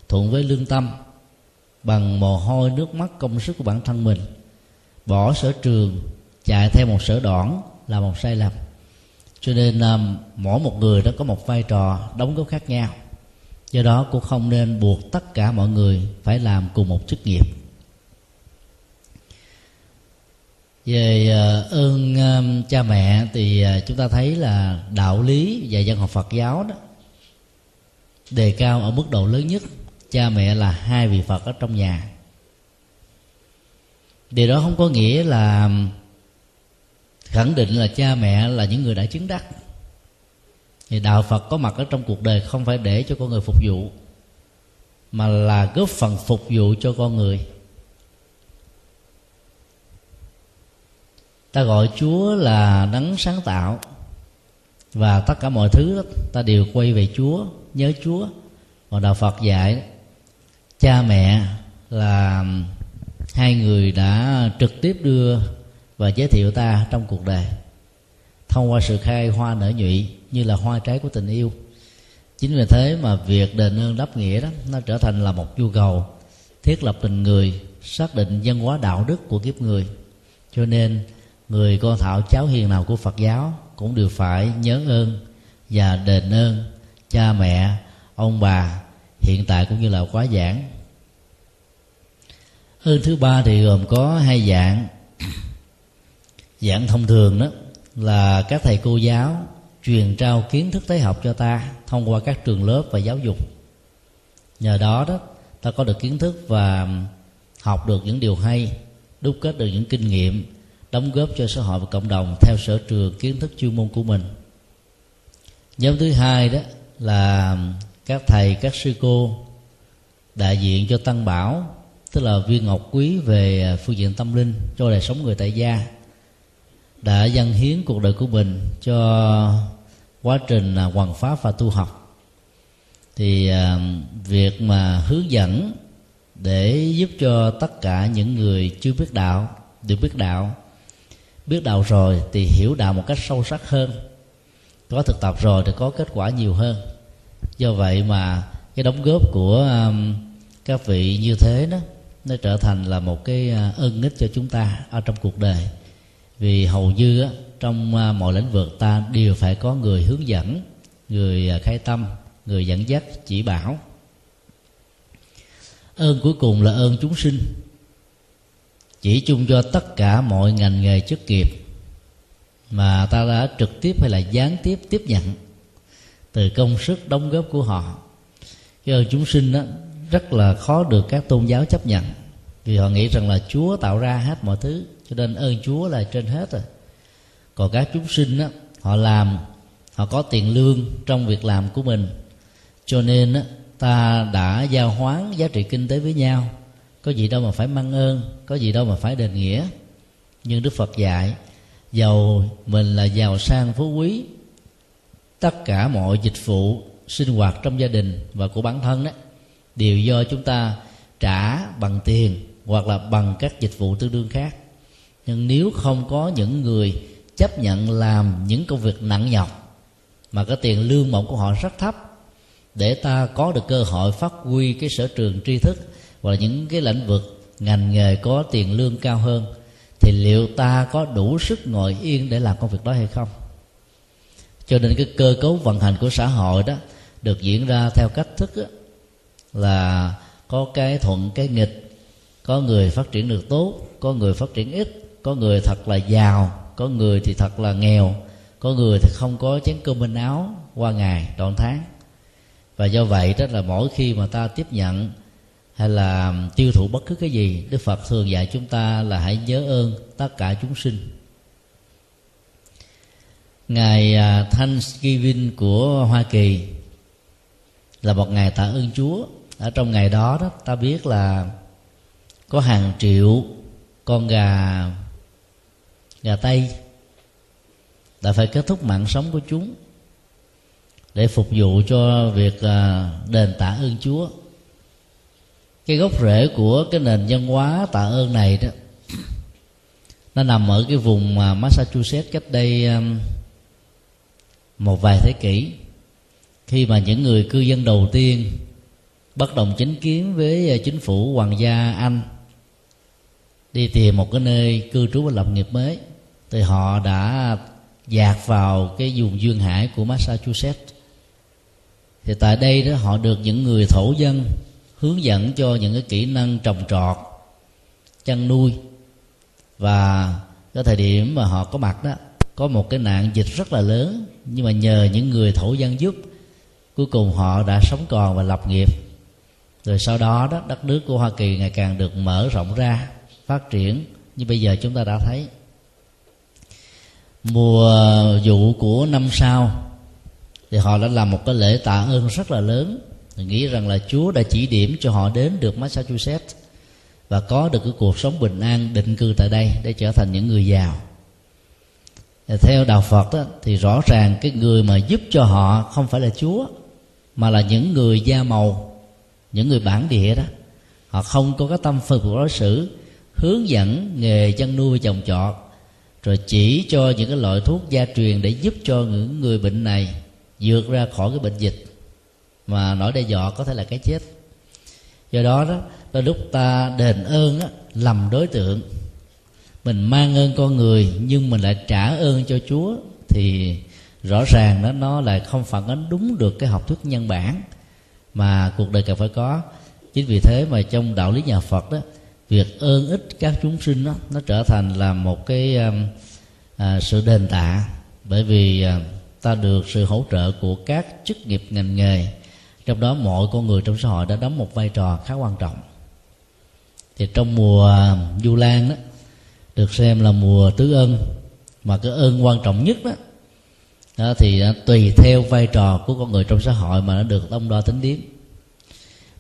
thuận với lương tâm bằng mồ hôi nước mắt công sức của bản thân mình. Bỏ sở trường chạy theo một sở đoản là một sai lầm. Cho nên um, mỗi một người đó có một vai trò đóng góp khác nhau. Do đó cũng không nên buộc tất cả mọi người phải làm cùng một chức nghiệp. Về ờ, ơn ờ, cha mẹ thì ờ, chúng ta thấy là đạo lý và dân học Phật giáo đó đề cao ở mức độ lớn nhất. Cha mẹ là hai vị phật ở trong nhà. Điều đó không có nghĩa là khẳng định là cha mẹ là những người đã chứng đắc. Thì đạo phật có mặt ở trong cuộc đời không phải để cho con người phục vụ, mà là góp phần phục vụ cho con người. Ta gọi chúa là đấng sáng tạo. Và tất cả mọi thứ đó, ta đều quay về chúa nhớ chúa. Còn đạo phật dạy cha mẹ là hai người đã trực tiếp đưa và giới thiệu ta trong cuộc đời. Thông qua sự khai hoa nở nhụy như là hoa trái của tình yêu. Chính vì thế mà việc đền ơn đáp nghĩa đó nó trở thành là một nhu cầu thiết lập tình người xác định văn hóa đạo đức của kiếp người. Cho nên người con thảo cháu hiền nào của phật giáo cũng đều phải nhớ ơn và đền ơn cha mẹ, ông bà hiện tại cũng như là quá giảng. Ơn thứ ba thì gồm có hai dạng. Dạng thông thường đó là các thầy cô giáo truyền trao kiến thức tế học cho ta thông qua các trường lớp và giáo dục. Nhờ đó đó, ta có được kiến thức và học được những điều hay, đúc kết được những kinh nghiệm đóng góp cho xã hội và cộng đồng theo sở trường kiến thức chuyên môn của mình. Nhóm thứ hai đó là các thầy, các sư cô đại diện cho tăng bảo, tức là viên ngọc quý về phương diện tâm linh, cho đời sống người tại gia, đã dâng hiến cuộc đời của mình cho quá trình hoàn pháp và tu học. Thì à, việc mà hướng dẫn để giúp cho tất cả những người chưa biết đạo, được biết đạo biết đạo rồi thì hiểu đạo một cách sâu sắc hơn. Có thực tập rồi thì có kết quả nhiều hơn. Do vậy mà cái đóng góp của um, các vị như thế đó nó trở thành là một cái ân ơn nghích cho chúng ta ở trong cuộc đời. Vì hầu như á, trong uh, mọi lĩnh vực ta đều phải có người hướng dẫn người uh, khai tâm người dẫn dắt chỉ bảo. Ơn cuối cùng là ơn chúng sinh chỉ chung cho tất cả mọi ngành nghề chức nghiệp mà ta đã trực tiếp hay là gián tiếp tiếp nhận từ công sức đóng góp của họ. Cái ơn chúng sinh đó rất là khó được các tôn giáo chấp nhận vì họ nghĩ rằng là chúa tạo ra hết mọi thứ cho nên ơn chúa là trên hết rồi. Còn các chúng sinh đó, họ làm họ có tiền lương trong việc làm của mình cho nên đó, ta đã giao hoán giá trị kinh tế với nhau có gì đâu mà phải mang ơn, có gì đâu mà phải đền nghĩa. Nhưng đức phật dạy, giàu mình là giàu sang phú quý. Tất cả mọi dịch vụ sinh hoạt trong gia đình và của bản thân đó đều do chúng ta trả bằng tiền hoặc là bằng các dịch vụ tương đương khác. Nhưng nếu không có những người chấp nhận làm những công việc nặng nhọc, mà cái tiền lương mộng của họ rất thấp, để ta có được cơ hội phát huy cái sở trường tri thức hoặc là những cái lĩnh vực ngành nghề có tiền lương cao hơn thì liệu ta có đủ sức ngồi yên để làm công việc đó hay không? Cho nên cái cơ cấu vận hành của xã hội đó được diễn ra theo cách thức đó, là có cái thuận cái nghịch có người phát triển được tốt có người phát triển ít có người thật là giàu có người thì thật là nghèo có người thì không có chén cơm bên áo qua ngày trọn tháng. Và do vậy đó là mỗi khi mà ta tiếp nhận hay là tiêu thụ bất cứ cái gì, đức phật thường dạy chúng ta là hãy nhớ ơn tất cả chúng sinh. Ngày à, Thanksgiving của Hoa Kỳ là một ngày tạ ơn Chúa. Ở trong ngày đó đó, ta biết là có hàng triệu con gà gà tây đã phải kết thúc mạng sống của chúng để phục vụ cho việc à, đền tạ ơn Chúa cái gốc rễ của cái nền văn hóa tạ ơn này đó, nó nằm ở cái vùng mà Massachusetts cách đây um, một vài thế kỷ. Khi mà những người cư dân đầu tiên bất đồng chính kiến với uh, chính phủ hoàng gia Anh đi tìm một cái nơi cư trú và lập nghiệp mới, thì họ đã dạt vào cái vùng duyên hải của Massachusetts. Thì tại đây đó họ được những người thổ dân hướng dẫn cho những cái kỹ năng trồng trọt, chăn nuôi. Và cái thời điểm mà họ có mặt đó, có một cái nạn dịch rất là lớn, nhưng mà nhờ những người thổ dân giúp, cuối cùng họ đã sống còn và lập nghiệp. Rồi sau đó đó, đất nước của hoa kỳ ngày càng được mở rộng ra, phát triển, như bây giờ chúng ta đã thấy. Mùa vụ của năm sau, thì họ đã làm một cái lễ tạ ơn rất là lớn. Tôi nghĩ rằng là Chúa đã chỉ điểm cho họ đến được Massachusetts và có được cái cuộc sống bình an định cư tại đây để trở thành những người giàu. Theo đạo Phật đó, thì rõ ràng cái người mà giúp cho họ không phải là Chúa mà là những người da màu những người bản địa đó. Họ không có cái tâm phục đối xử hướng dẫn nghề chăn nuôi trồng trọt rồi chỉ cho những cái loại thuốc gia truyền để giúp cho những người bệnh này vượt ra khỏi cái bệnh dịch mà nỗi đe dọa có thể là cái chết. Do đó đó đôi lúc ta đền ơn á, lầm đối tượng. Mình mang ơn con người nhưng mình lại trả ơn cho chúa thì rõ ràng đó nó lại không phản ánh đúng được cái học thuyết nhân bản mà cuộc đời cần phải có. Chính vì thế mà trong đạo lý nhà phật đó việc ơn ích các chúng sinh đó, nó trở thành là một cái um, à, sự đền tạ. Bởi vì à, ta được sự hỗ trợ của các chức nghiệp ngành nghề trong đó mọi con người trong xã hội đã đóng một vai trò khá quan trọng. Thì trong mùa du lan đó được xem là mùa tứ ân mà cái ơn quan trọng nhất đó, đó thì tùy theo vai trò của con người trong xã hội mà nó được đông đo tính điểm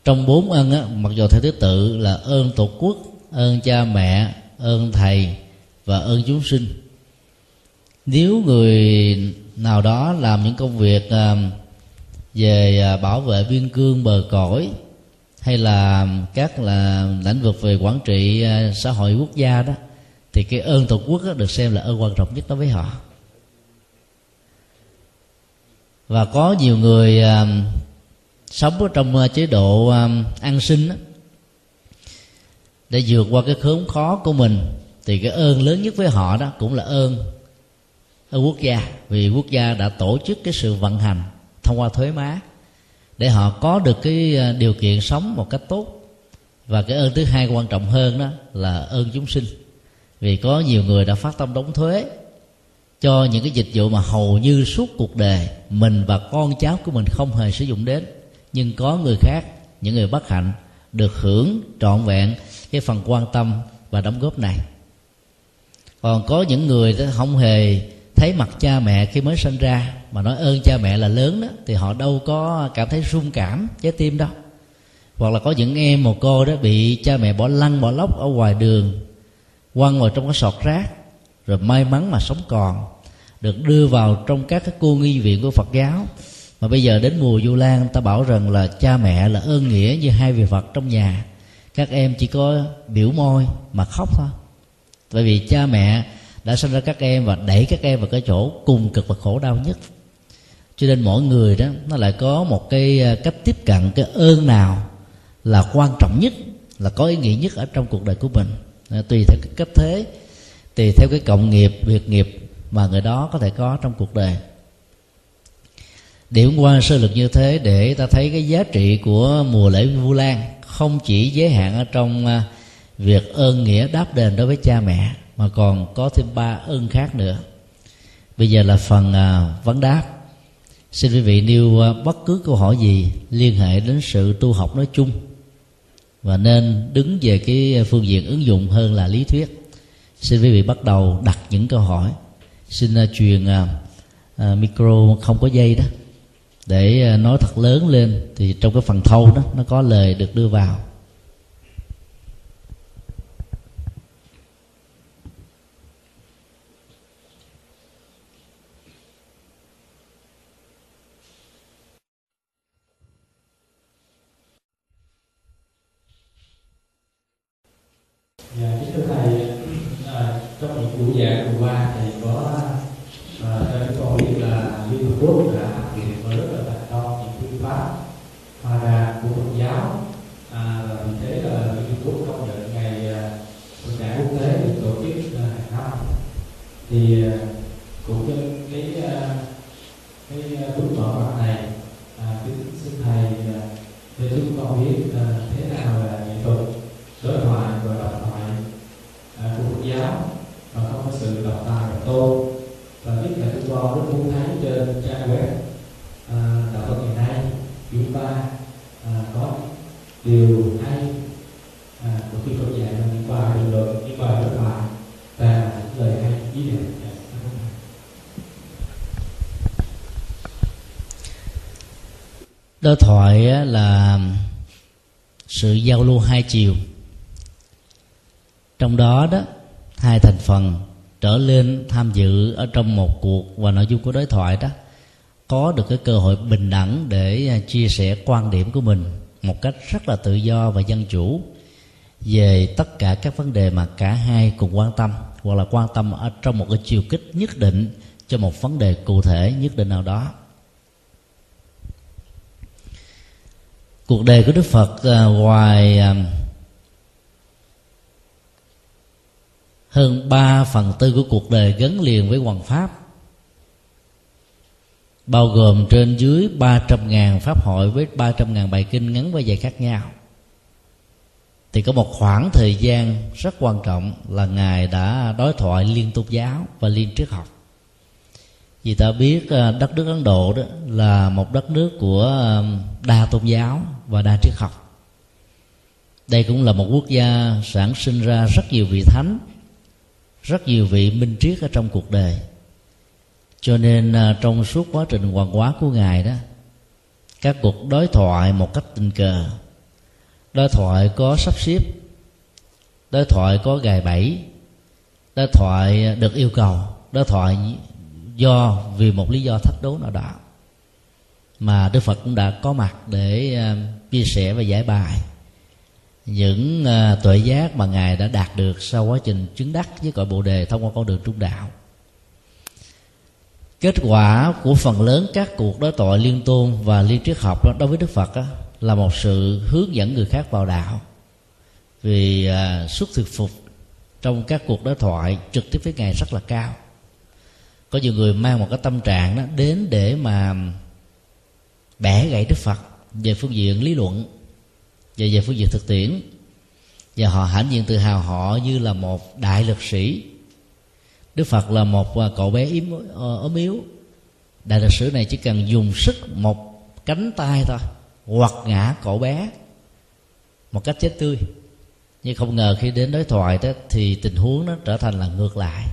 trong bốn ân á, mặc dù theo thứ tự là ơn tổ quốc ơn cha mẹ ơn thầy và ơn chúng sinh nếu người nào đó làm những công việc uh, về à, bảo vệ biên cương bờ cõi hay là các là lĩnh vực về quản trị à, xã hội quốc gia đó thì cái ơn tổ quốc đó được xem là ơn quan trọng nhất đối với họ. Và có nhiều người à, sống ở trong uh, chế độ an sinh đó, để vượt qua cái khốn khó của mình thì cái ơn lớn nhất với họ đó cũng là ơn ở quốc gia vì quốc gia đã tổ chức cái sự vận hành thông qua thuế má, để họ có được cái à, điều kiện sống một cách tốt. Và cái ơn thứ hai quan trọng hơn đó là ơn chúng sinh. Vì có nhiều người đã phát tâm đóng thuế cho những cái dịch vụ mà hầu như suốt cuộc đời mình và con cháu của mình không hề sử dụng đến. Nhưng có người khác, những người bất hạnh, được hưởng trọn vẹn cái phần quan tâm và đóng góp này. Còn có những người không hề thấy mặt cha mẹ khi mới sinh ra, mà nói ơn cha mẹ là lớn đó, thì họ đâu có cảm thấy rung cảm, trái tim đâu. Hoặc là có những em một cô đó bị cha mẹ bỏ lăn, bỏ lóc ở ngoài đường, quăng vào trong cái sọt rác, rồi may mắn mà sống còn, được đưa vào trong các cái cô nghi viện của phật giáo. Mà bây giờ đến mùa du lan, ta bảo rằng là cha mẹ là ơn nghĩa như hai vị phật trong nhà. Các em chỉ có biểu môi mà khóc thôi. Bởi vì cha mẹ đã sinh ra các em và đẩy các em vào cái chỗ cùng cực và khổ đau nhất. Cho nên mỗi người đó, nó lại có một cái à, cách tiếp cận, cái ơn nào là quan trọng nhất, là có ý nghĩa nhất ở trong cuộc đời của mình. À, tùy theo cái cách thế, tùy theo cái cộng nghiệp, việc nghiệp mà người đó có thể có trong cuộc đời. Điểm qua sơ lược như thế để ta thấy cái giá trị của mùa lễ vu lan không chỉ giới hạn ở trong à, việc ơn nghĩa đáp đền đối với cha mẹ mà còn có thêm ba ơn khác nữa. Bây giờ là phần à, vấn đáp. Xin quý vị nêu à, bất cứ câu hỏi gì liên hệ đến sự tu học nói chung và nên đứng về cái phương diện ứng dụng hơn là lý thuyết. Xin quý vị bắt đầu đặt những câu hỏi. Xin à, truyền à, à, micro không có dây đó. Để à, nói thật lớn lên thì trong cái phần thâu đó nó có lời được đưa vào. Giao lưu hai chiều. Trong đó đó, hai thành phần trở lên tham dự ở trong một cuộc và nội dung của đối thoại đó, có được cái cơ hội bình đẳng để à, chia sẻ quan điểm của mình một cách rất là tự do và dân chủ về tất cả các vấn đề mà cả hai cùng quan tâm hoặc là quan tâm ở trong một cái chiều kích nhất định cho một vấn đề cụ thể nhất định nào đó. Cuộc đời của đức phật à, ngoài à, hơn 3 phần tư của cuộc đời gắn liền với hoàng pháp, bao gồm trên dưới 300.000 pháp hội với 300.000 bài kinh ngắn và dài khác nhau, thì có một khoảng thời gian rất quan trọng là ngài đã đối thoại liên tục giáo và liên triết học vì ta biết ờ, đất nước ấn độ đó là một đất nước của đa tôn giáo và đa triết học. Đây cũng là một quốc gia sản sinh ra rất nhiều vị thánh, rất nhiều vị minh triết ở trong cuộc đời. Cho nên ờ, trong suốt quá trình hoàng hóa của ngài đó, các cuộc đối thoại một cách tình cờ. Đối thoại có sắp xếp, đối thoại có gài bẫy, đối thoại được yêu cầu, đối thoại do vì một lý do thách đố nào đó mà đức phật cũng đã có mặt để ờ, chia sẻ và giải bài. Những ờ, tuệ giác mà ngài đã đạt được sau quá trình chứng đắc với cội bồ đề thông qua con đường trung đạo. Kết quả của phần lớn các cuộc đối thoại liên tôn và liên triết học đó đối với đức phật đó, là một sự hướng dẫn người khác vào đạo. Vì ờ, xuất suất thực phục trong các cuộc đối thoại trực tiếp với ngài rất là cao có nhiều người mang một cái tâm trạng đó đến để mà bẻ gãy đức phật về phương diện lý luận và về phương diện thực tiễn. Và họ hãnh diện tự hào họ như là một đại lực sĩ. Đức phật là một à, cậu bé yếm ờ, ốm yếu. Đại lực sĩ này chỉ cần dùng sức một cánh tay thôi hoặc ngã cậu bé một cách chết tươi. Nhưng không ngờ khi đến đối thoại đó thì tình huống nó trở thành là ngược lại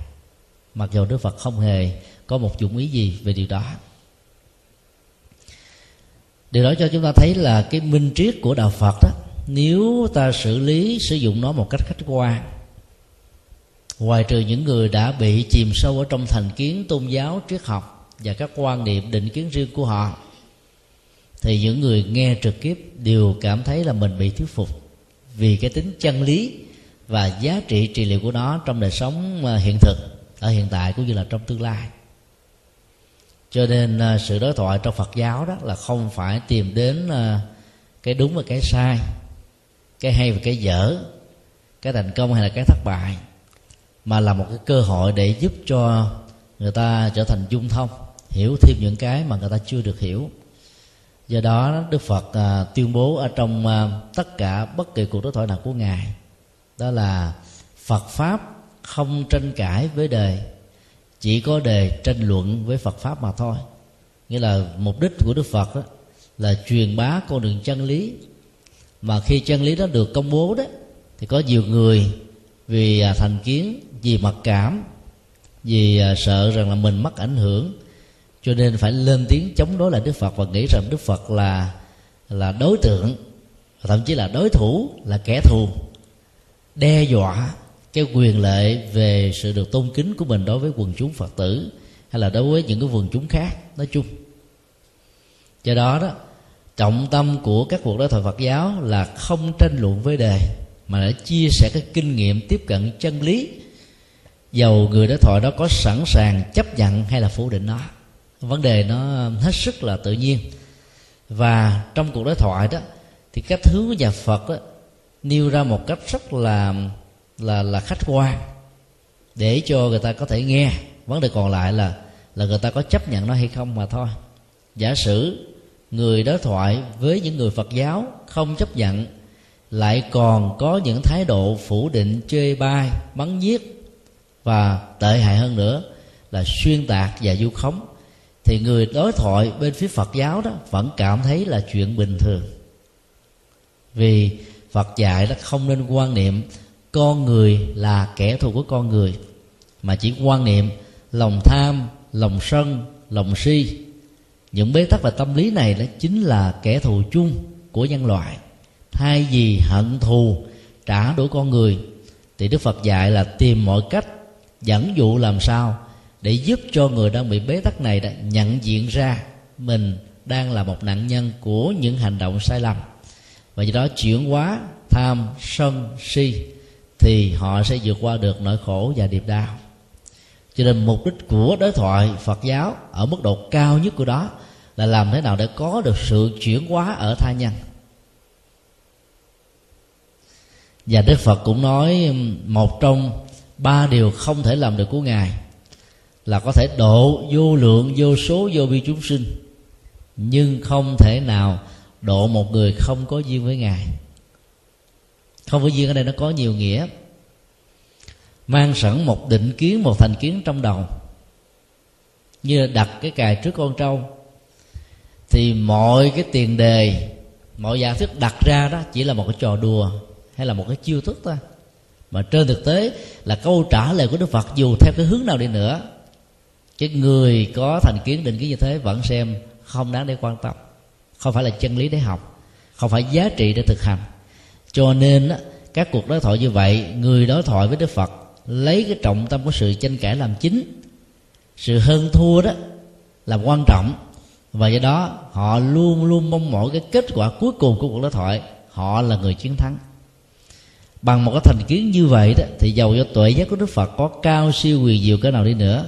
mặc dù đức phật không hề có một dụng ý gì về điều đó. Điều đó cho chúng ta thấy là cái minh triết của đạo phật đó, nếu ta xử lý, sử dụng nó một cách khách quan, ngoài trừ những người đã bị chìm sâu ở trong thành kiến tôn giáo triết học và các quan niệm định kiến riêng của họ, thì những người nghe trực tiếp đều cảm thấy là mình bị thuyết phục vì cái tính chân lý và giá trị trị liệu của nó trong đời sống à, hiện thực ở hiện tại cũng như là trong tương lai. Cho nên à, sự đối thoại trong phật giáo đó là không phải tìm đến à, cái đúng và cái sai cái hay và cái dở cái thành công hay là cái thất bại mà là một cái cơ hội để giúp cho người ta trở thành dung thông hiểu thêm những cái mà người ta chưa được hiểu. Do đó đức phật à, tuyên bố ở trong à, tất cả bất kỳ cuộc đối thoại nào của ngài đó là phật pháp không tranh cãi với đề, chỉ có đề tranh luận với phật pháp mà thôi. Nghĩa là mục đích của đức phật đó là truyền bá con đường chân lý. Mà khi chân lý đó được công bố đó, thì có nhiều người vì à, thành kiến, vì mặc cảm, vì à, sợ rằng là mình mất ảnh hưởng, cho nên phải lên tiếng chống đối lại đức phật và nghĩ rằng đức phật là là đối tượng, thậm chí là đối thủ, là kẻ thù, đe dọa cái quyền lợi về sự được tôn kính của mình đối với quần chúng phật tử hay là đối với những cái quần chúng khác nói chung. Do đó đó trọng tâm của các cuộc đối thoại phật giáo là không tranh luận với đề mà để chia sẻ cái kinh nghiệm tiếp cận chân lý. Dầu người đối thoại đó có sẵn sàng chấp nhận hay là phủ định nó vấn đề nó hết sức là tự nhiên. Và trong cuộc đối thoại đó thì các thứ của nhà phật đó, nêu ra một cách rất là là là khách quan để cho người ta có thể nghe. Vấn đề còn lại là là người ta có chấp nhận nó hay không mà thôi. Giả sử người đối thoại với những người phật giáo không chấp nhận, lại còn có những thái độ phủ định, chê bai bắn giết và tệ hại hơn nữa là xuyên tạc và du khống, thì người đối thoại bên phía phật giáo đó vẫn cảm thấy là chuyện bình thường. Vì phật dạy đó không nên quan niệm con người là kẻ thù của con người, mà chỉ quan niệm lòng tham, lòng sân, lòng si. Những bế tắc và tâm lý này đó chính là kẻ thù chung của nhân loại. Thay vì hận thù, trả đũa con người, thì đức phật dạy là tìm mọi cách, dẫn dụ làm sao để giúp cho người đang bị bế tắc này đã nhận diện ra mình đang là một nạn nhân của những hành động sai lầm. Và do đó chuyển hóa tham, sân, si thì họ sẽ vượt qua được nỗi khổ và niềm đau. Cho nên mục đích của đối thoại phật giáo ở mức độ cao nhất của đó là làm thế nào để có được sự chuyển hóa ở tha nhân. Và đức phật cũng nói, một trong ba điều không thể làm được của ngài là có thể độ vô lượng, vô số, vô vi chúng sinh, nhưng không thể nào độ một người không có duyên với ngài không phải duyên ở đây nó có nhiều nghĩa. Mang sẵn một định kiến, một thành kiến trong đầu. Như đặt cái cài trước con trâu. Thì mọi cái tiền đề, mọi giả thuyết đặt ra đó chỉ là một cái trò đùa hay là một cái chiêu thức thôi. Mà trên thực tế là câu trả lời của đức phật dù theo cái hướng nào đi nữa, cái người có thành kiến, định kiến như thế vẫn xem không đáng để quan tâm. Không phải là chân lý để học, không phải giá trị để thực hành cho nên các cuộc đối thoại như vậy, người đối thoại với đức phật lấy cái trọng tâm của sự tranh cãi làm chính. Sự hơn thua đó là quan trọng. Và do đó, họ luôn luôn mong mỏi cái kết quả cuối cùng của cuộc đối thoại, họ là người chiến thắng. Bằng một cái thành kiến như vậy đó, thì dầu cho tuệ giác của đức phật có cao siêu quyền diệu cái nào đi nữa,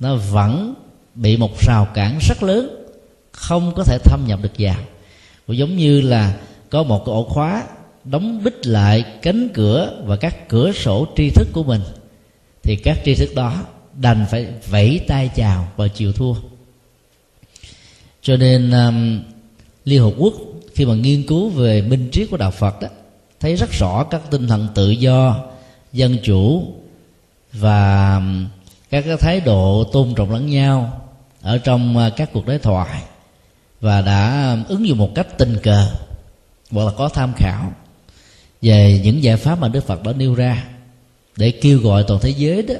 nó vẫn bị một rào cản rất lớn, không có thể thâm nhập được vào. Cũng giống như là có một cái ổ khóa đóng bích lại cánh cửa và các cửa sổ tri thức của mình thì các tri thức đó đành phải vẫy tay chào và chịu thua. Cho nên um, liên hợp quốc khi mà nghiên cứu về minh triết của đạo phật đó thấy rất rõ các tinh thần tự do dân chủ và um, các cái thái độ tôn trọng lẫn nhau ở trong uh, các cuộc đối thoại và đã um, ứng dụng một cách tình cờ hoặc là có tham khảo về những giải pháp mà Đức Phật đã nêu ra để kêu gọi toàn thế giới đó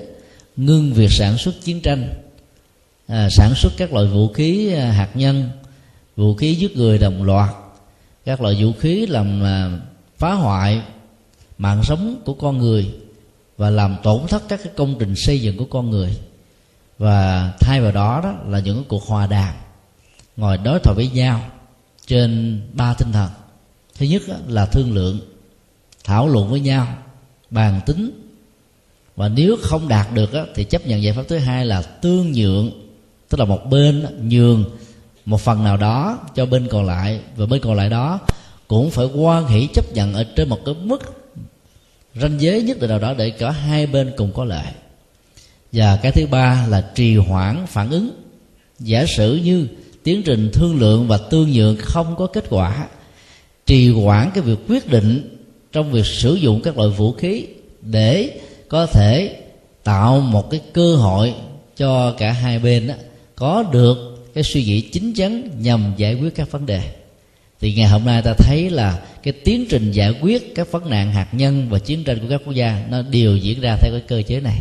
ngưng việc sản xuất chiến tranh à, sản xuất các loại vũ khí à, hạt nhân vũ khí giết người đồng loạt các loại vũ khí làm à, phá hoại mạng sống của con người và làm tổn thất các cái công trình xây dựng của con người. Và thay vào đó đó là những cuộc hòa đàm ngồi đối thoại với nhau trên ba tinh thần. Thứ nhất là thương lượng thảo luận với nhau, bàn tính. Và nếu không đạt được thì chấp nhận giải pháp thứ hai là tương nhượng, tức là một bên nhường một phần nào đó cho bên còn lại. Và bên còn lại đó cũng phải quan hỷ chấp nhận ở trên một cái mức ranh giới nhất định nào đó để cả hai bên cùng có lợi. Và cái thứ ba là trì hoãn phản ứng. Giả sử như tiến trình thương lượng và tương nhượng không có kết quả, trì hoãn cái việc quyết định trong việc sử dụng các loại vũ khí để có thể tạo một cái cơ hội cho cả hai bên đó, có được cái suy nghĩ chính chắn nhằm giải quyết các vấn đề. Thì ngày hôm nay ta thấy là cái tiến trình giải quyết các vấn nạn hạt nhân và chiến tranh của các quốc gia nó đều diễn ra theo cái cơ chế này.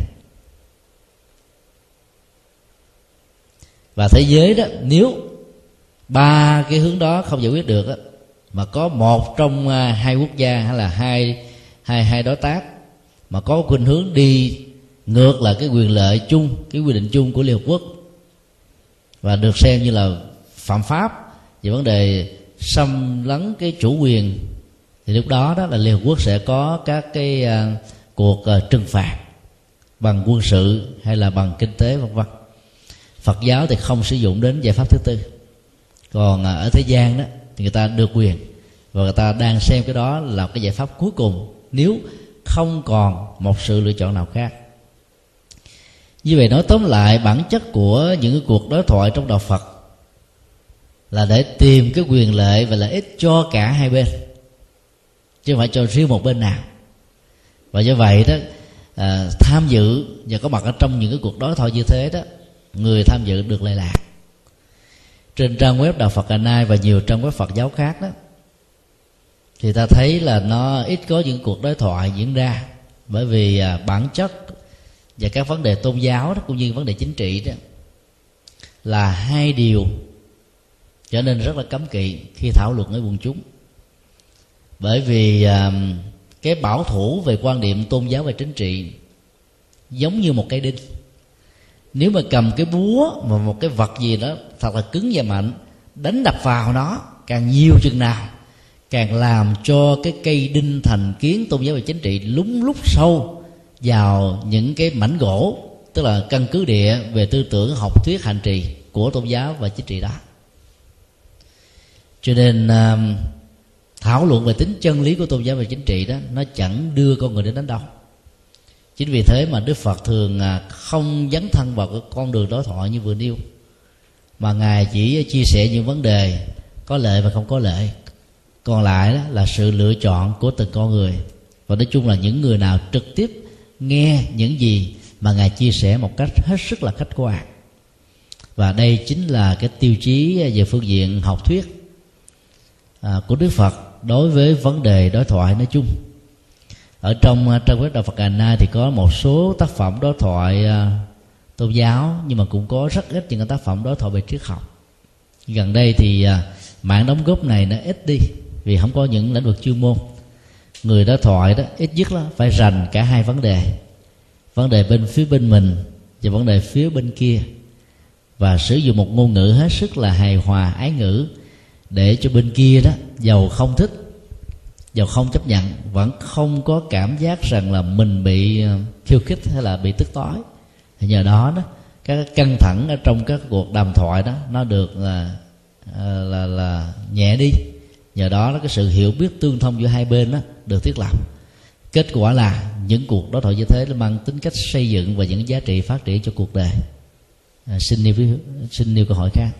Và thế giới đó nếu ba cái hướng đó không giải quyết được đó, mà có một trong à, hai quốc gia hay là hai hai hai đối tác mà có khuynh hướng đi ngược lại cái quyền lợi chung cái quy định chung của liên hợp quốc và được xem như là phạm pháp về vấn đề xâm lấn cái chủ quyền thì lúc đó đó là liên hợp quốc sẽ có các cái uh, cuộc uh, trừng phạt bằng quân sự hay là bằng kinh tế vân vân. Phật giáo thì không sử dụng đến giải pháp thứ tư. Còn uh, ở thế gian đó thì người ta được quyền. Và người ta đang xem cái đó là cái giải pháp cuối cùng nếu không còn một sự lựa chọn nào khác. Như vậy nói tóm lại bản chất của những cuộc đối thoại trong đạo phật là để tìm cái quyền lợi và lợi ích cho cả hai bên chứ không phải cho riêng một bên nào. Và do vậy đó à, tham dự và có mặt ở trong những cái cuộc đối thoại như thế đó người tham dự được lệ lạc trên trang web đạo Phật Ngày Nay và nhiều trang web Phật giáo khác đó, thì ta thấy là nó ít có những cuộc đối thoại diễn ra. Bởi vì à, bản chất và các vấn đề tôn giáo đó, cũng như vấn đề chính trị đó, là hai điều trở nên rất là cấm kỵ khi thảo luận với quần chúng. Bởi vì à, cái bảo thủ về quan điểm tôn giáo và chính trị giống như một cây đinh. Nếu mà cầm cái búa mà một cái vật gì đó thật là cứng và mạnh đánh đập vào nó càng nhiều chừng nào càng làm cho cái cây đinh thành kiến tôn giáo và chính trị lúng lúc sâu vào những cái mảnh gỗ tức là căn cứ địa về tư tưởng học thuyết hành trì của tôn giáo và chính trị đó. Cho nên uh, thảo luận về tính chân lý của tôn giáo và chính trị đó nó chẳng đưa con người đến đến đâu. Chính vì thế mà đức phật thường à, không dấn thân vào cái con đường đối thoại như vừa nêu mà ngài chỉ chia sẻ những vấn đề có lợi và không có lợi. Còn lại đó là sự lựa chọn của từng con người. Và nói chung là những người nào trực tiếp nghe những gì mà ngài chia sẻ một cách hết sức là khách quan. Và đây chính là cái tiêu chí về phương diện học thuyết à, của đức phật đối với vấn đề đối thoại nói chung. Ở trong à, trang web đạo Phật Ngày Nay thì có một số tác phẩm đối thoại à, tôn giáo, nhưng mà cũng có rất ít những tác phẩm đối thoại về triết học. Gần đây thì à, mạng đóng góp này nó ít đi, vì không có những lĩnh vực chuyên môn. Người đối thoại đó, ít nhất là phải rành cả hai vấn đề. Vấn đề bên phía bên mình và vấn đề phía bên kia. Và sử dụng một ngôn ngữ hết sức là hài hòa, ái ngữ để cho bên kia đó, giàu không thích, giàu không chấp nhận, vẫn không có cảm giác rằng là mình bị à, khiêu khích hay là bị tức tối thì nhờ đó đó các căng thẳng ở trong các cuộc đàm thoại đó nó được là à, là là nhẹ đi. Nhờ đó nó cái sự hiểu biết tương thông giữa hai bên đó được thiết lập. Kết quả là những cuộc đối thoại như thế nó mang tính cách xây dựng và những giá trị phát triển cho cuộc đời. À, xin nêu xin nêu câu hỏi khác.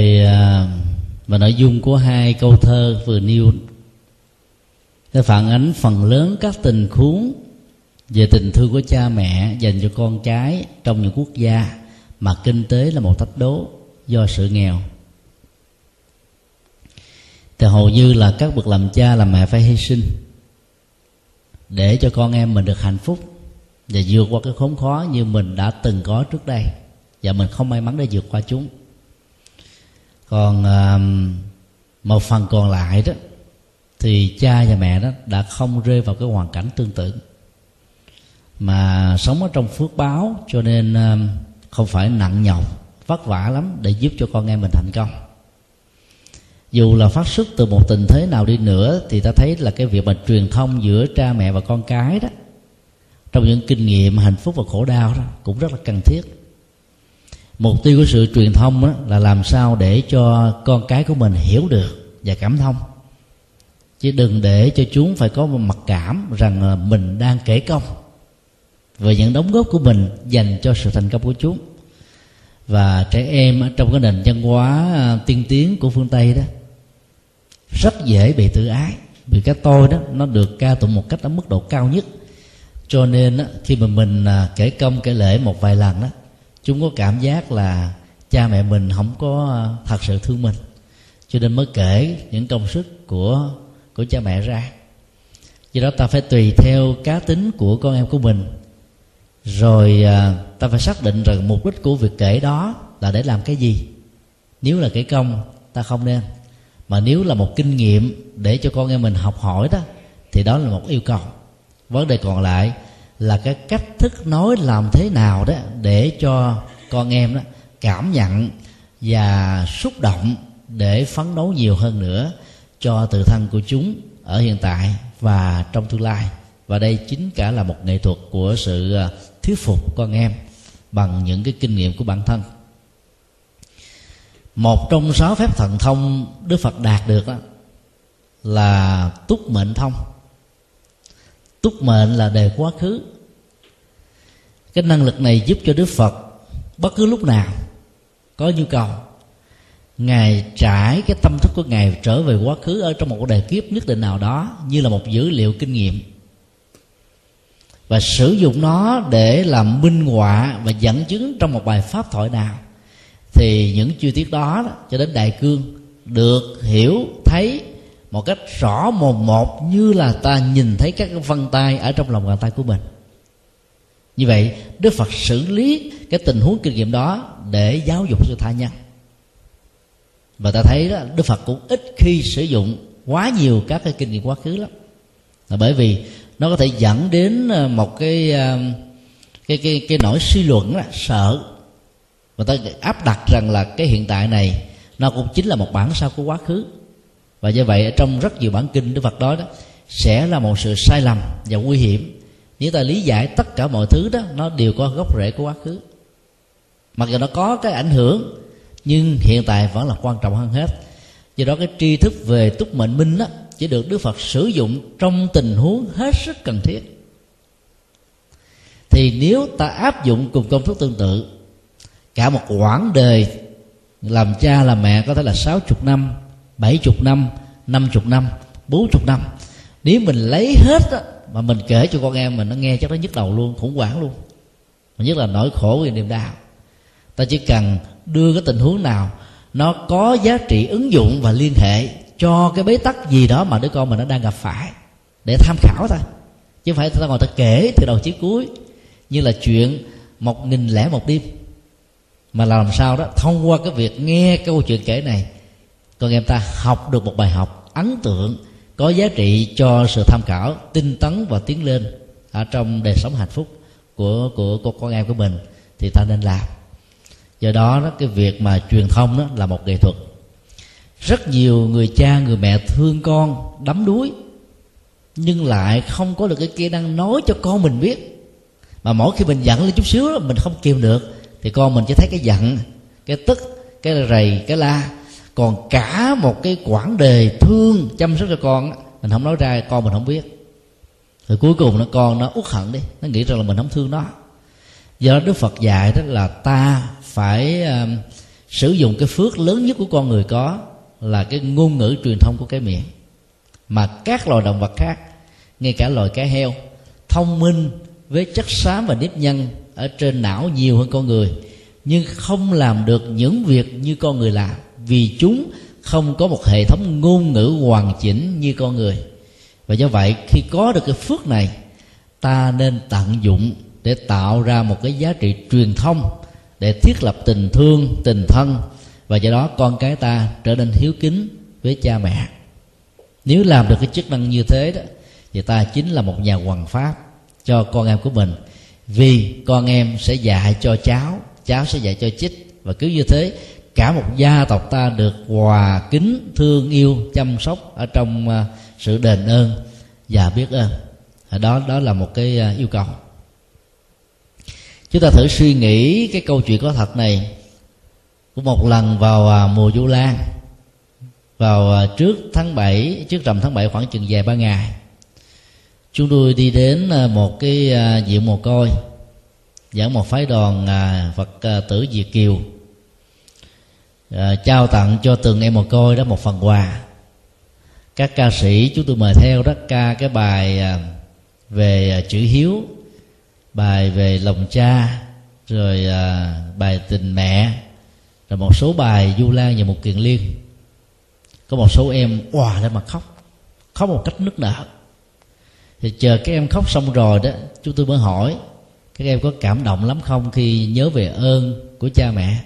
Lời à, và nội dung của hai câu thơ vừa nêu. Nó phản ánh phần lớn các tình huống về tình thương của cha mẹ dành cho con cái trong những quốc gia mà kinh tế là một thách đố do sự nghèo. Thì hầu như là các bậc làm cha, làm mẹ phải hy sinh để cho con em mình được hạnh phúc và vượt qua cái khốn khó như mình đã từng có trước đây. Và mình không may mắn để vượt qua chúng còn một phần còn lại đó, thì cha và mẹ đó đã không rơi vào cái hoàn cảnh tương tự. Mà sống ở trong phước báo, cho nên không phải nặng nhọc, vất vả lắm để giúp cho con em mình thành công. Dù là phát xuất từ một tình thế nào đi nữa, thì ta thấy là cái việc mà truyền thông giữa cha mẹ và con cái đó, trong những kinh nghiệm hạnh phúc và khổ đau đó, cũng rất là cần thiết mục tiêu của sự truyền thông đó là làm sao để cho con cái của mình hiểu được và cảm thông. Chứ đừng để cho chúng phải có một mặc cảm rằng mình đang kể công về những đóng góp của mình dành cho sự thành công của chúng. Và trẻ em trong cái nền văn hóa à, tiên tiến của phương tây đó rất dễ bị tự ái vì cái tôi đó nó được ca tụng một cách ở mức độ cao nhất. Cho nên đó, khi mà mình à, kể công kể lễ một vài lần đó chúng có cảm giác là cha mẹ mình không có ờ, thật sự thương mình. Cho nên mới kể những công sức của của cha mẹ ra. Do đó ta phải tùy theo cá tính của con em của mình. Rồi ờ, ta phải xác định rằng mục đích của việc kể đó là để làm cái gì. Nếu là kể công, ta không nên. Mà nếu là một kinh nghiệm để cho con em mình học hỏi đó, thì đó là một yêu cầu. Vấn đề còn lại là cái cách thức nói làm thế nào đó để cho con em đó cảm nhận và xúc động để phấn đấu nhiều hơn nữa cho tự thân của chúng ở hiện tại và trong tương lai. Và đây chính cả là một nghệ thuật của sự ờ, thuyết phục con em bằng những cái kinh nghiệm của bản thân. Một trong sáu phép thần thông đức phật đạt được đó là túc mệnh thông túc mệnh là đề quá khứ. Cái năng lực này giúp cho đức phật bất cứ lúc nào có nhu cầu ngài trải cái tâm thức của ngài trở về quá khứ ở trong một đề kiếp nhất định nào đó như là một dữ liệu kinh nghiệm. Và sử dụng nó để làm minh họa và dẫn chứng trong một bài pháp thoại nào thì những chi tiết đó, cho đến đại cương được hiểu thấy một cách rõ mồn một, như là ta nhìn thấy các vân tay ở trong lòng bàn tay của mình. Như vậy, đức phật xử lý cái tình huống kinh nghiệm đó để giáo dục sự tha nhân. Và ta thấy đó, đức phật cũng ít khi sử dụng quá nhiều các cái kinh nghiệm quá khứ lắm. Là bởi vì nó có thể dẫn đến ờ, một cái ờ, cái cái cái nỗi suy luận là sợ. Và ta áp đặt rằng là cái hiện tại này, nó cũng chính là một bản sao của quá khứ và do vậy trong rất nhiều bản kinh đức phật đó, đó sẽ là một sự sai lầm và nguy hiểm. Nếu ta lý giải tất cả mọi thứ đó nó đều có gốc rễ của quá khứ. Mặc dù nó có cái ảnh hưởng nhưng hiện tại vẫn là quan trọng hơn hết. Do đó cái tri thức về túc mệnh minh đó chỉ được đức phật sử dụng trong tình huống hết sức cần thiết. Thì nếu ta áp dụng cùng công thức tương tự cả một quãng đời làm cha làm mẹ có thể là sáu chục năm bảy chục năm năm chục năm bốn chục năm. Nếu mình lấy hết á, mà mình kể cho con em mình nó nghe chắc nó nhức đầu luôn khủng hoảng luôn. Mà nhất là nỗi khổ vì niềm đau. Ta chỉ cần đưa cái tình huống nào nó có giá trị ứng dụng và liên hệ cho cái bế tắc gì đó mà đứa con mình nó đang gặp phải để tham khảo thôi. Chứ phải ta ngồi ta kể từ đầu chí cuối như là chuyện một nghìn lẻ một đêm. Mà làm sao đó thông qua cái việc nghe câu chuyện kể này con em ta học được một bài học ấn tượng có giá trị cho sự tham khảo tinh tấn và tiến lên ở trong đời sống hạnh phúc của của, của con em của mình thì ta nên làm. Do đó, đó cái việc mà truyền thông đó là một nghệ thuật. Rất nhiều người cha người mẹ thương con đắm đuối nhưng lại không có được cái kỹ năng nói cho con mình biết. Mà mỗi khi mình giận lên chút xíu đó, mình không kìm được thì con mình chỉ thấy cái giận cái tức cái rầy cái la còn cả một cái quãng đề thương chăm sóc cho con mình không nói ra con mình không biết. Rồi cuối cùng nó con nó uất hận đi. Nó nghĩ rằng là mình không thương nó. Do đó đức phật dạy đó là ta phải um, sử dụng cái phước lớn nhất của con người có là cái ngôn ngữ truyền thông của cái miệng. Mà các loài động vật khác ngay cả loài cá heo thông minh với chất xám và nếp nhân ở trên não nhiều hơn con người nhưng không làm được những việc như con người làm vì chúng không có một hệ thống ngôn ngữ hoàn chỉnh như con người. Và do vậy, khi có được cái phước này, ta nên tận dụng để tạo ra một cái giá trị truyền thông để thiết lập tình thương, tình thân. Và do đó, con cái ta trở nên hiếu kính với cha mẹ. Nếu làm được cái chức năng như thế đó, thì ta chính là một nhà hoàng pháp cho con em của mình. Vì con em sẽ dạy cho cháu cháu sẽ dạy cho chích. Và cứ như thế cả một gia tộc ta được hòa kính, thương yêu, chăm sóc ở trong à, sự đền ơn. Và biết ơn. À, đó đó là một cái à, yêu cầu. Chúng ta thử suy nghĩ cái câu chuyện có thật này. Của một lần vào mùa du lan. Vào trước tháng 7 trước rằm tháng 7 khoảng chừng vài ba ngày, chúng tôi đi đến một cái viện mồ côi. Dẫn một phái đoàn phật tử việt kiều à, trao tặng cho từng em mồ côi đó một phần quà. Các ca sĩ chúng tôi mời theo đó ca cái bài ờ, về ờ, chữ hiếu bài về lòng cha rồi à, bài tình mẹ rồi một số bài du lan và một kiền liên. Có một số em òa lên mà khóc khóc một cách nức nở. Thì chờ các em khóc xong rồi đó chúng tôi mới hỏi các em có cảm động lắm không khi nhớ về ơn của cha mẹ?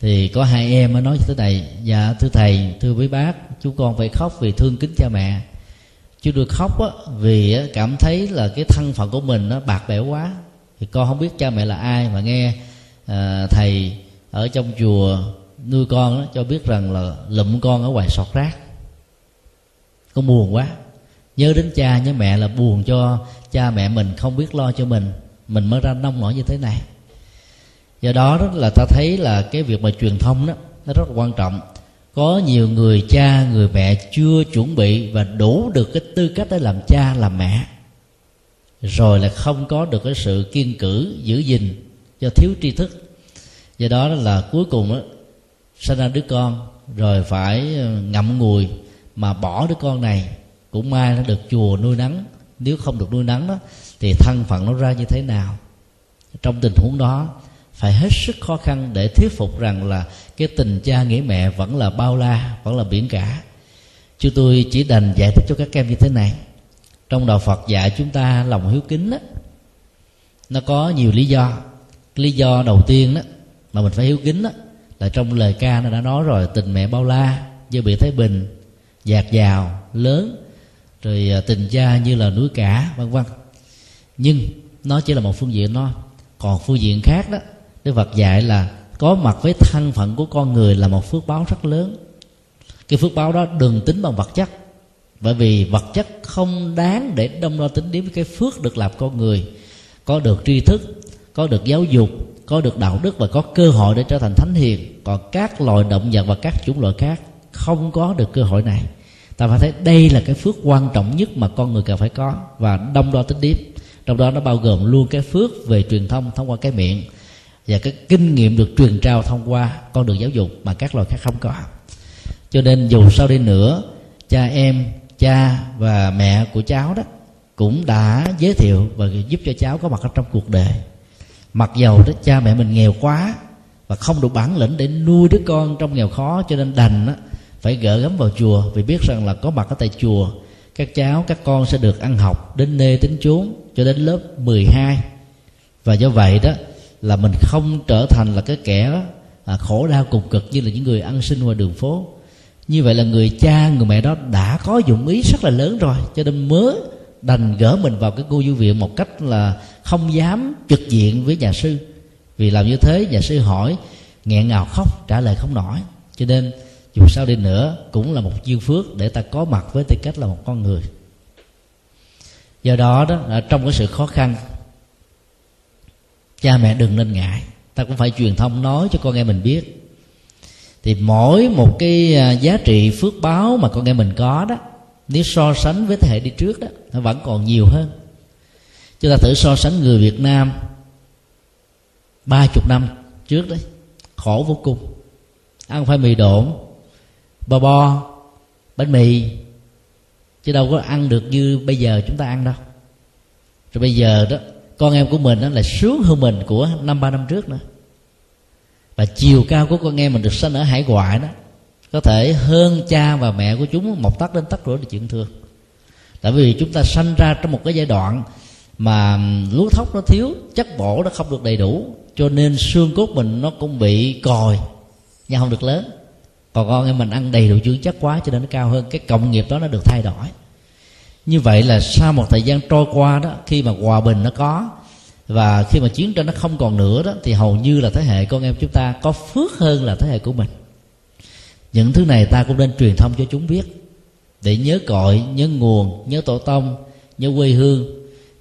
Thì có hai em mới nói như thế này dạ thưa thầy thưa quý bác chú con phải khóc vì thương kính cha mẹ. Chú tôi khóc á, vì cảm thấy là cái thân phận của mình nó bạc bẽo quá. Thì con không biết cha mẹ là ai mà nghe à, thầy ở trong chùa nuôi con đó, cho biết rằng là lụm con ở ngoài sọt rác. Con buồn quá. Nhớ đến cha nhớ mẹ là buồn cho cha mẹ mình không biết lo cho mình. Mình mới ra nông nổi như thế này do đó đó là ta thấy là cái việc mà truyền thông đó nó rất là quan trọng. Có nhiều người cha người mẹ chưa chuẩn bị và đủ được cái tư cách để làm cha làm mẹ. Rồi là không có được cái sự kiên cử giữ gìn do thiếu tri thức. Do đó là cuối cùng đó, sinh ra đứa con rồi phải ờ, ngậm ngùi mà bỏ đứa con này. Cũng may nó được chùa nuôi nắng. Nếu không được nuôi nắng đó thì thân phận nó ra như thế nào? Trong tình huống đó phải hết sức khó khăn để thuyết phục rằng là cái tình cha nghĩa mẹ vẫn là bao la vẫn là biển cả. Chúng tôi chỉ đành giải thích cho các em như thế này. Trong đạo phật dạy chúng ta lòng hiếu kính đó, nó có nhiều lý do. Lý do đầu tiên đó mà mình phải hiếu kính đó là trong lời ca nó đã nói rồi tình mẹ bao la như bị thái bình dạt dào lớn rồi à, tình cha như là núi cả vân vân. Nhưng nó chỉ là một phương diện nó còn phương diện khác đó đức phật dạy là có mặt với thân phận của con người là một phước báo rất lớn. Cái phước báo đó đừng tính bằng vật chất. Bởi vì vật chất không đáng để đông đo tính đến cái phước được làm con người. Có được tri thức, có được giáo dục, có được đạo đức và có cơ hội để trở thành thánh hiền. Còn các loài động vật và các chủng loại khác không có được cơ hội này. Ta phải thấy đây là cái phước quan trọng nhất mà con người cần phải có và đông đo tính điếm trong đó nó bao gồm luôn cái phước về truyền thông thông qua cái miệng và cái kinh nghiệm được truyền trao thông qua con đường giáo dục mà các loài khác không có. Cho nên dù sau đi nữa cha em cha và mẹ của cháu đó cũng đã giới thiệu và giúp cho cháu có mặt ở trong cuộc đời. Mặc dầu đó cha mẹ mình nghèo quá và không đủ bản lĩnh để nuôi đứa con trong nghèo khó cho nên đành đó, phải gỡ gắm vào chùa vì biết rằng là có mặt ở tại chùa các cháu các con sẽ được ăn học đến nơi tính chốn cho đến lớp 12 và do vậy đó là mình không trở thành là cái kẻ à, khổ đau cùng cực như là những người ăn sinh ngoài đường phố. Như vậy là người cha người mẹ đó đã có dụng ý rất là lớn rồi cho nên mới đành gỡ mình vào cái cô du viện một cách là không dám trực diện với nhà sư. Vì làm như thế nhà sư hỏi nghẹn ngào khóc trả lời không nổi. Cho nên dù sao đi nữa cũng là một duyên phước để ta có mặt với tư cách là một con người. Do đó đó à, trong cái sự khó khăn cha mẹ đừng nên ngại. Ta cũng phải truyền thông nói cho con em mình biết. Thì mỗi một cái à, giá trị phước báo mà con em mình có đó, nếu so sánh với thế hệ đi trước đó, nó vẫn còn nhiều hơn. Chúng ta thử so sánh người việt nam ba chục năm trước đấy, khổ vô cùng. Ăn phải mì độn bò bo, bánh mì, chứ đâu có ăn được như bây giờ chúng ta ăn đâu. Rồi bây giờ đó con em của mình đó là sướng hơn mình của năm, ba năm trước nữa. Và chiều cao của con em mình được sinh ở hải ngoại đó, có thể hơn cha và mẹ của chúng một tấc đến tấc rưỡi là chuyện thường. Tại vì chúng ta sanh ra trong một cái giai đoạn mà lúa thóc nó thiếu, chất bổ nó không được đầy đủ, cho nên xương cốt mình nó cũng bị còi, nhưng không được lớn. Còn con em mình ăn đầy đủ dưỡng chất quá cho nên nó cao hơn, cái cộng nghiệp đó nó được thay đổi như vậy là sau một thời gian trôi qua đó, khi mà hòa bình nó có và khi mà chiến tranh nó không còn nữa đó, thì hầu như là thế hệ con em chúng ta có phước hơn là thế hệ của mình. Những thứ này ta cũng nên truyền thông cho chúng biết để nhớ cội, nhớ nguồn, nhớ tổ tông, nhớ quê hương,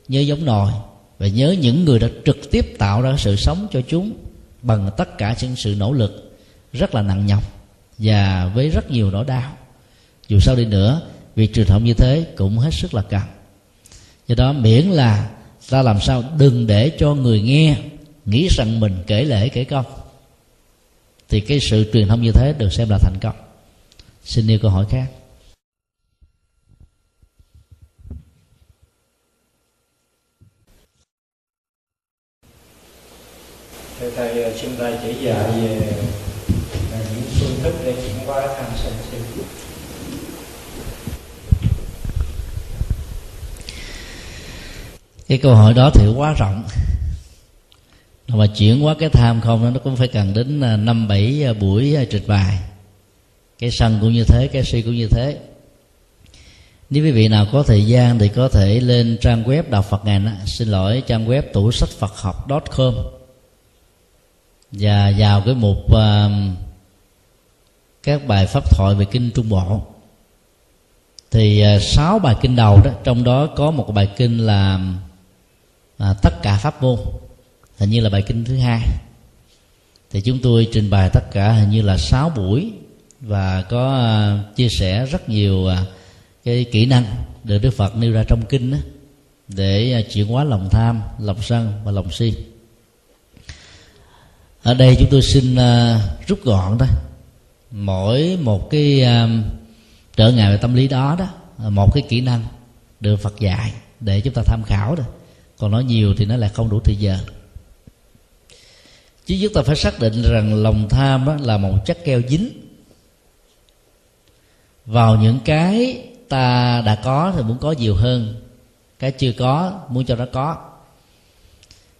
nhớ giống nòi và nhớ những người đã trực tiếp tạo ra sự sống cho chúng bằng tất cả những sự nỗ lực rất là nặng nhọc và với rất nhiều nỗi đau. Dù sao đi nữa việc truyền thông như thế cũng hết sức là cần do đó miễn là ta làm sao đừng để cho người nghe nghĩ rằng mình kể lễ, kể công, thì cái sự truyền thông như thế được xem là thành công. Xin yêu câu hỏi khác. Thầy thầy, xin thầy chỉ dạy về những phương thức để chuyển hóa tham sân si cái câu hỏi đó thì quá rộng. Mà chuyển qua cái tham không nó cũng phải cần đến à, năm bảy à, buổi à, trịch trình bày cái sân cũng như thế cái si cũng như thế. Nếu quý vị nào có thời gian thì có thể lên trang web đọc Phật ngàn xin lỗi trang web tủ sách Phật học com. Và vào cái mục uh, các bài pháp thoại về kinh Trung Bộ. Thì sáu uh, bài kinh đầu đó trong đó có một bài kinh là à, tất cả pháp môn hình như là bài kinh thứ hai thì chúng tôi trình bày tất cả hình như là sáu buổi và có à, chia sẻ rất nhiều à, cái kỹ năng được Đức Phật nêu ra trong kinh đó, để à, chuyển hóa lòng tham, lòng sân và lòng si. Ở đây chúng tôi xin à, rút gọn thôi, mỗi một cái à, trở ngại về tâm lý đó đó một cái kỹ năng được Phật dạy để chúng ta tham khảo rồi còn nói nhiều thì nó lại không đủ thời giờ chứ chúng ta phải xác định rằng lòng tham là một chất keo dính. Vào những cái ta đã có thì muốn có nhiều hơn. Cái chưa có, muốn cho nó có.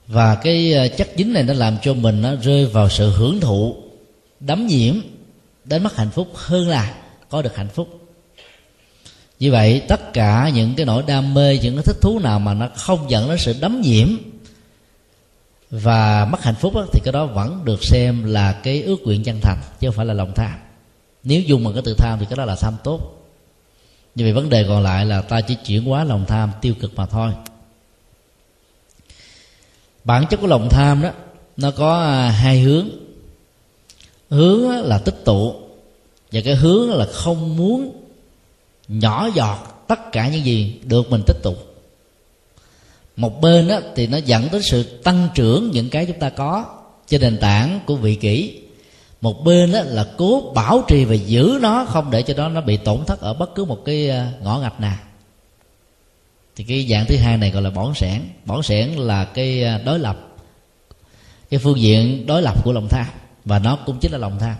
Và cái ờ, chất dính này nó làm cho mình nó rơi vào sự hưởng thụ, đắm nhiễm, đến mất hạnh phúc hơn là có được hạnh phúc như vậy tất cả những cái nỗi đam mê những cái thích thú nào mà nó không dẫn đến sự đấm nhiễm và mất hạnh phúc đó, thì cái đó vẫn được xem là cái ước nguyện chân thành chứ không phải là lòng tham. Nếu dùng bằng cái tự tham thì cái đó là tham tốt. Như vậy vấn đề còn lại là ta chỉ chuyển hóa lòng tham tiêu cực mà thôi. Bản chất của lòng tham đó nó có à, hai hướng. Hướng là tích tụ và cái hướng là không muốn nhỏ giọt tất cả những gì được mình tích tụ. Một bên đó, thì nó dẫn đến sự tăng trưởng những cái chúng ta có trên nền tảng của vị kỷ. Một bên đó là cố bảo trì và giữ nó không để cho nó nó bị tổn thất ở bất cứ một cái ờ, ngõ ngạch nào. Thì cái dạng thứ hai này gọi là bỏng sẻn. Bỏng sẻn là cái ờ, đối lập. Cái phương diện đối lập của lòng tham và nó cũng chính là lòng tham.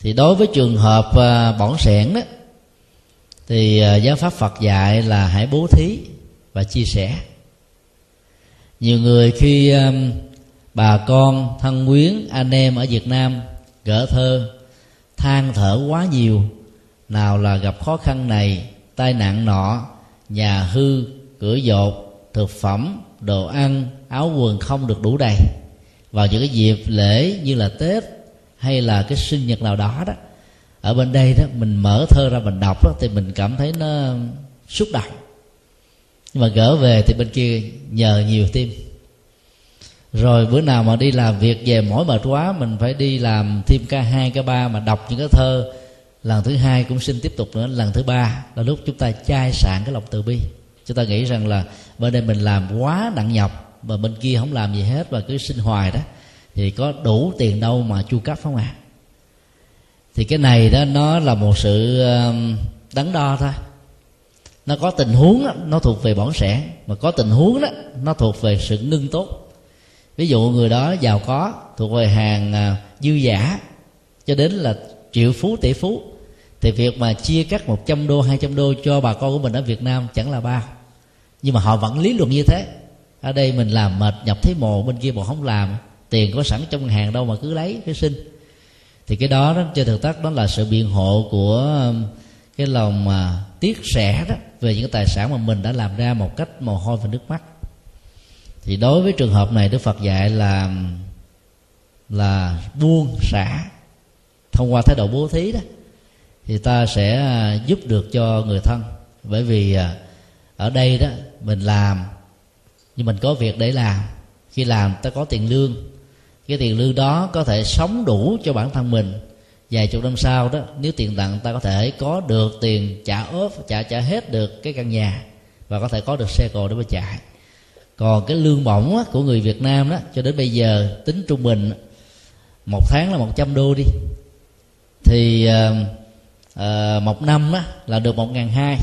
Thì đối với trường hợp ờ, bỏng sẻn đó thì ờ, giáo pháp phật dạy là hãy bố thí và chia sẻ. Nhiều người khi bà con thân quyến, anh em ở việt nam gỡ thơ, than thở quá nhiều, nào là gặp khó khăn này, tai nạn nọ, nhà hư, cửa dột, thực phẩm, đồ ăn, áo quần không được đủ đầy. Vào những cái dịp lễ như là tết hay là cái sinh nhật nào đó đó ở bên đây đó, mình mở thơ ra mình đọc đó, thì mình cảm thấy nó xúc động. Nhưng mà gỡ về thì bên kia nhờ nhiều tim. Rồi bữa nào mà đi làm việc về mỏi mệt quá, mình phải đi làm thêm ca hai, ca ba mà đọc những cái thơ. Lần thứ hai cũng xin tiếp tục nữa, lần thứ ba là lúc chúng ta chai sạn cái lòng từ bi. Chúng ta nghĩ rằng là bên đây mình làm quá nặng nhọc và bên kia không làm gì hết và cứ sinh hoài đó, thì có đủ tiền đâu mà chu cấp không à? Thì cái này đó nó là một sự đắn đo thôi. Nó có tình huống đó, nó thuộc về bỏng sẻ mà có tình huống đó nó thuộc về sự ngưng tốt. Ví dụ người đó giàu có thuộc về hàng à, dư giả cho đến là triệu phú tỷ phú thì việc mà chia cắt 100 đô 200 đô cho bà con của mình ở Việt Nam chẳng là bao. Nhưng mà họ vẫn lý luận như thế. Ở đây mình làm mệt nhập thấy mồ bên kia bọn không làm tiền có sẵn trong hàng đâu mà cứ lấy cái xin thì cái đó đó, trên thực tác đó là sự biện hộ của um, cái lòng mà tiếc rẻ đó về những tài sản mà mình đã làm ra một cách mồ hôi và nước mắt. Thì đối với trường hợp này đức phật dạy là um, là buông xả. Thông qua thái độ bố thí đó, thì ta sẽ à, giúp được cho người thân. Bởi vì à, ở đây đó mình làm, nhưng mình có việc để làm. Khi làm ta có tiền lương cái tiền lương đó có thể sống đủ cho bản thân mình. Vài chục năm sau đó nếu tiền tặng ta có thể có được tiền trả ốp trả trả hết được cái căn nhà và có thể có được xe cộ để mà chạy. Còn cái lương bổng á, của người Việt Nam đó cho đến bây giờ tính trung bình một tháng là 100 đô đi. Thì uh, uh, một năm đó, là được một ngàn hai.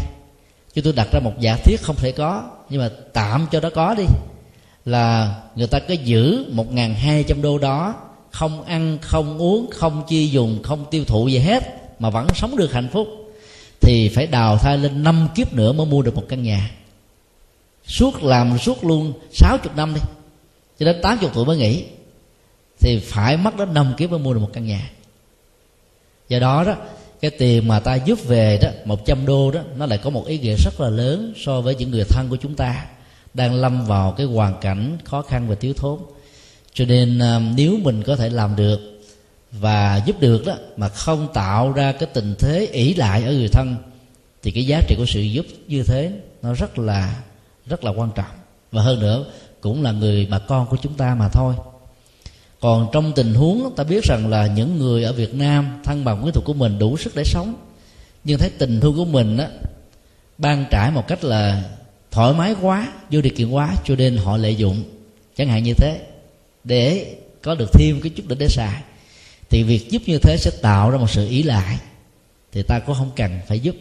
Chứ tôi đặt ra một giả thiết không thể có nhưng mà tạm cho nó có đi là người ta cứ giữ một ngàn hai trăm đô đó, không ăn, không uống, không chi dùng, không tiêu thụ gì hết, mà vẫn sống được hạnh phúc, thì phải đào thai lên năm kiếp nữa mới mua được một căn nhà. Suốt làm suốt luôn 60 năm đi, cho đến 80 tuổi mới nghỉ, thì phải mất đến năm kiếp mới mua được một căn nhà. Do đó đó, cái tiền mà ta giúp về đó 100 đô đó, nó lại có một ý nghĩa rất là lớn so với những người thân của chúng ta đang lâm vào cái hoàn cảnh khó khăn và thiếu thốn. Cho nên ờ, nếu mình có thể làm được và giúp được đó, mà không tạo ra cái tình thế ỷ lại ở người thân, thì cái giá trị của sự giúp như thế nó rất là rất là quan trọng. Và hơn nữa, cũng là người bà con của chúng ta mà thôi. Còn trong tình huống ta biết rằng là những người ở Việt Nam thân bằng quyến thuộc của mình đủ sức để sống. Nhưng thấy tình thương của mình á, ban trải một cách là thoải mái quá, vô điều kiện quá, cho nên họ lợi dụng. Chẳng hạn như thế, để có được thêm cái chút đỉnh để xài, thì việc giúp như thế sẽ tạo ra một sự ý lại. Thì ta cũng không cần phải giúp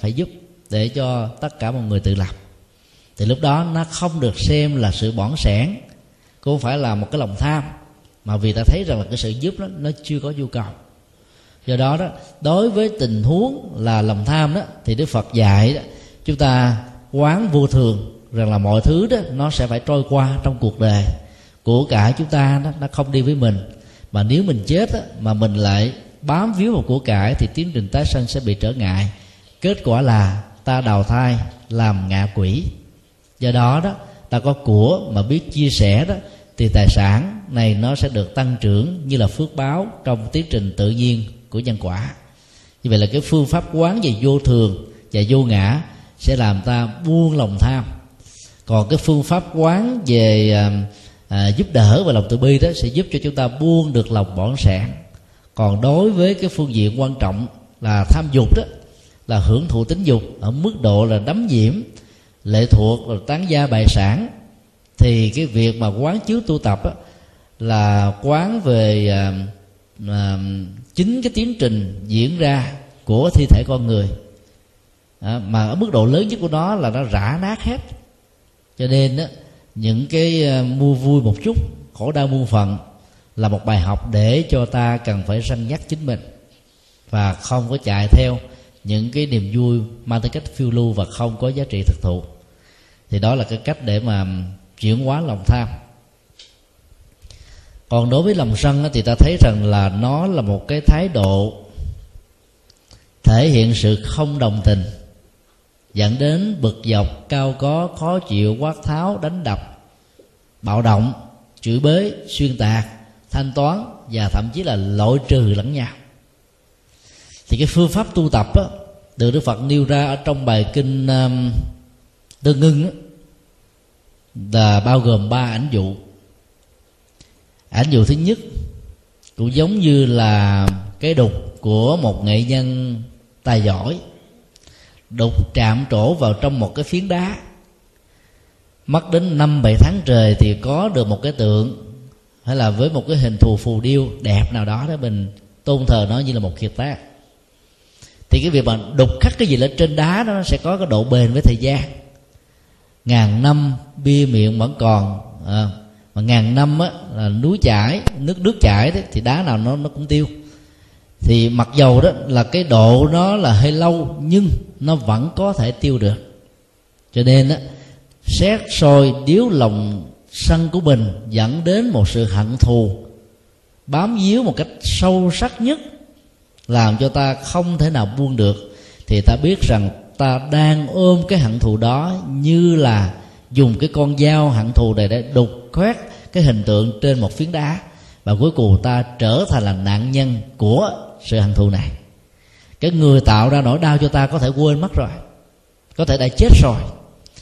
phải giúp để cho tất cả mọi người tự lập. Thì lúc đó nó không được xem là sự bỏng sẻn, cũng không phải là một cái lòng tham, mà vì ta thấy rằng là cái sự giúp đó, nó chưa có nhu cầu. Do đó đó, đối với tình huống là lòng tham đó, thì đức phật dạy đó, chúng ta quán vô thường rằng là mọi thứ đó nó sẽ phải trôi qua trong cuộc đời. Của cải chúng ta đó, nó không đi với mình. Mà nếu mình chết đó, mà mình lại bám víu vào của cải thì tiến trình tái sanh sẽ bị trở ngại. Kết quả là ta đào thai làm ngạ quỷ. Do đó đó ta có của mà biết chia sẻ đó thì tài sản này nó sẽ được tăng trưởng như là phước báo trong tiến trình tự nhiên của nhân quả. Như vậy là cái phương pháp quán về vô thường và vô ngã sẽ làm ta buông lòng tham. Còn cái phương pháp quán về à, à, giúp đỡ và lòng từ bi đó sẽ giúp cho chúng ta buông được lòng bỏng sẻn còn đối với cái phương diện quan trọng là tham dục đó là hưởng thụ tính dục ở mức độ là đắm nhiễm lệ thuộc là tán gia bài sản thì cái việc mà quán chiếu tu tập á, là quán về à, à, chính cái tiến trình diễn ra của thi thể con người à, mà ở mức độ lớn nhất của nó là nó rã nát hết. Cho nên á, những cái ờ, mua vui một chút khổ đau muôn phần là một bài học để cho ta cần phải săn nhắc chính mình và không có chạy theo những cái niềm vui mang tới cách phiêu lưu và không có giá trị thực thụ. Thì đó là cái cách để mà chuyển hóa lòng tham. Còn đối với lòng sân thì ta thấy rằng là nó là một cái thái độ thể hiện sự không đồng tình dẫn đến bực dọc cao có khó chịu quát tháo đánh đập bạo động chửi bới xuyên tạc thanh toán và thậm chí là loại trừ lẫn nhau. Thì cái phương pháp tu tập á, được đức phật nêu ra ở trong bài kinh um, tương ngưng á, là bao gồm ba ảnh dụ. Ảnh dụ thứ nhất cũng giống như là cái đục của một nghệ nhân tài giỏi đục chạm trổ vào trong một cái phiến đá. Mất đến năm bảy tháng trời thì có được một cái tượng hay là với một cái hình thù phù điêu đẹp nào đó để mình tôn thờ nó như là một kiệt tác. Thì cái việc mà đục khắc cái gì lên trên đá đó nó sẽ có cái độ bền với thời gian. Ngàn năm bia miệng vẫn còn à, mà ngàn năm á, là núi chảy nước nước chảy đấy, thì đá nào nó nó cũng tiêu thì mặc dầu đó là cái độ nó là hơi lâu, nhưng nó vẫn có thể tiêu được. Cho nên á, xét soi điếu lòng sân của mình dẫn đến một sự hận thù, bám víu một cách sâu sắc nhất, làm cho ta không thể nào buông được. Thì ta biết rằng ta đang ôm cái hận thù đó như là dùng cái con dao hận thù này để đục khoét cái hình tượng trên một phiến đá. Và cuối cùng ta trở thành là nạn nhân của sự hận thù này. Cái người tạo ra nỗi đau cho ta có thể quên mất rồi. Có thể đã chết rồi.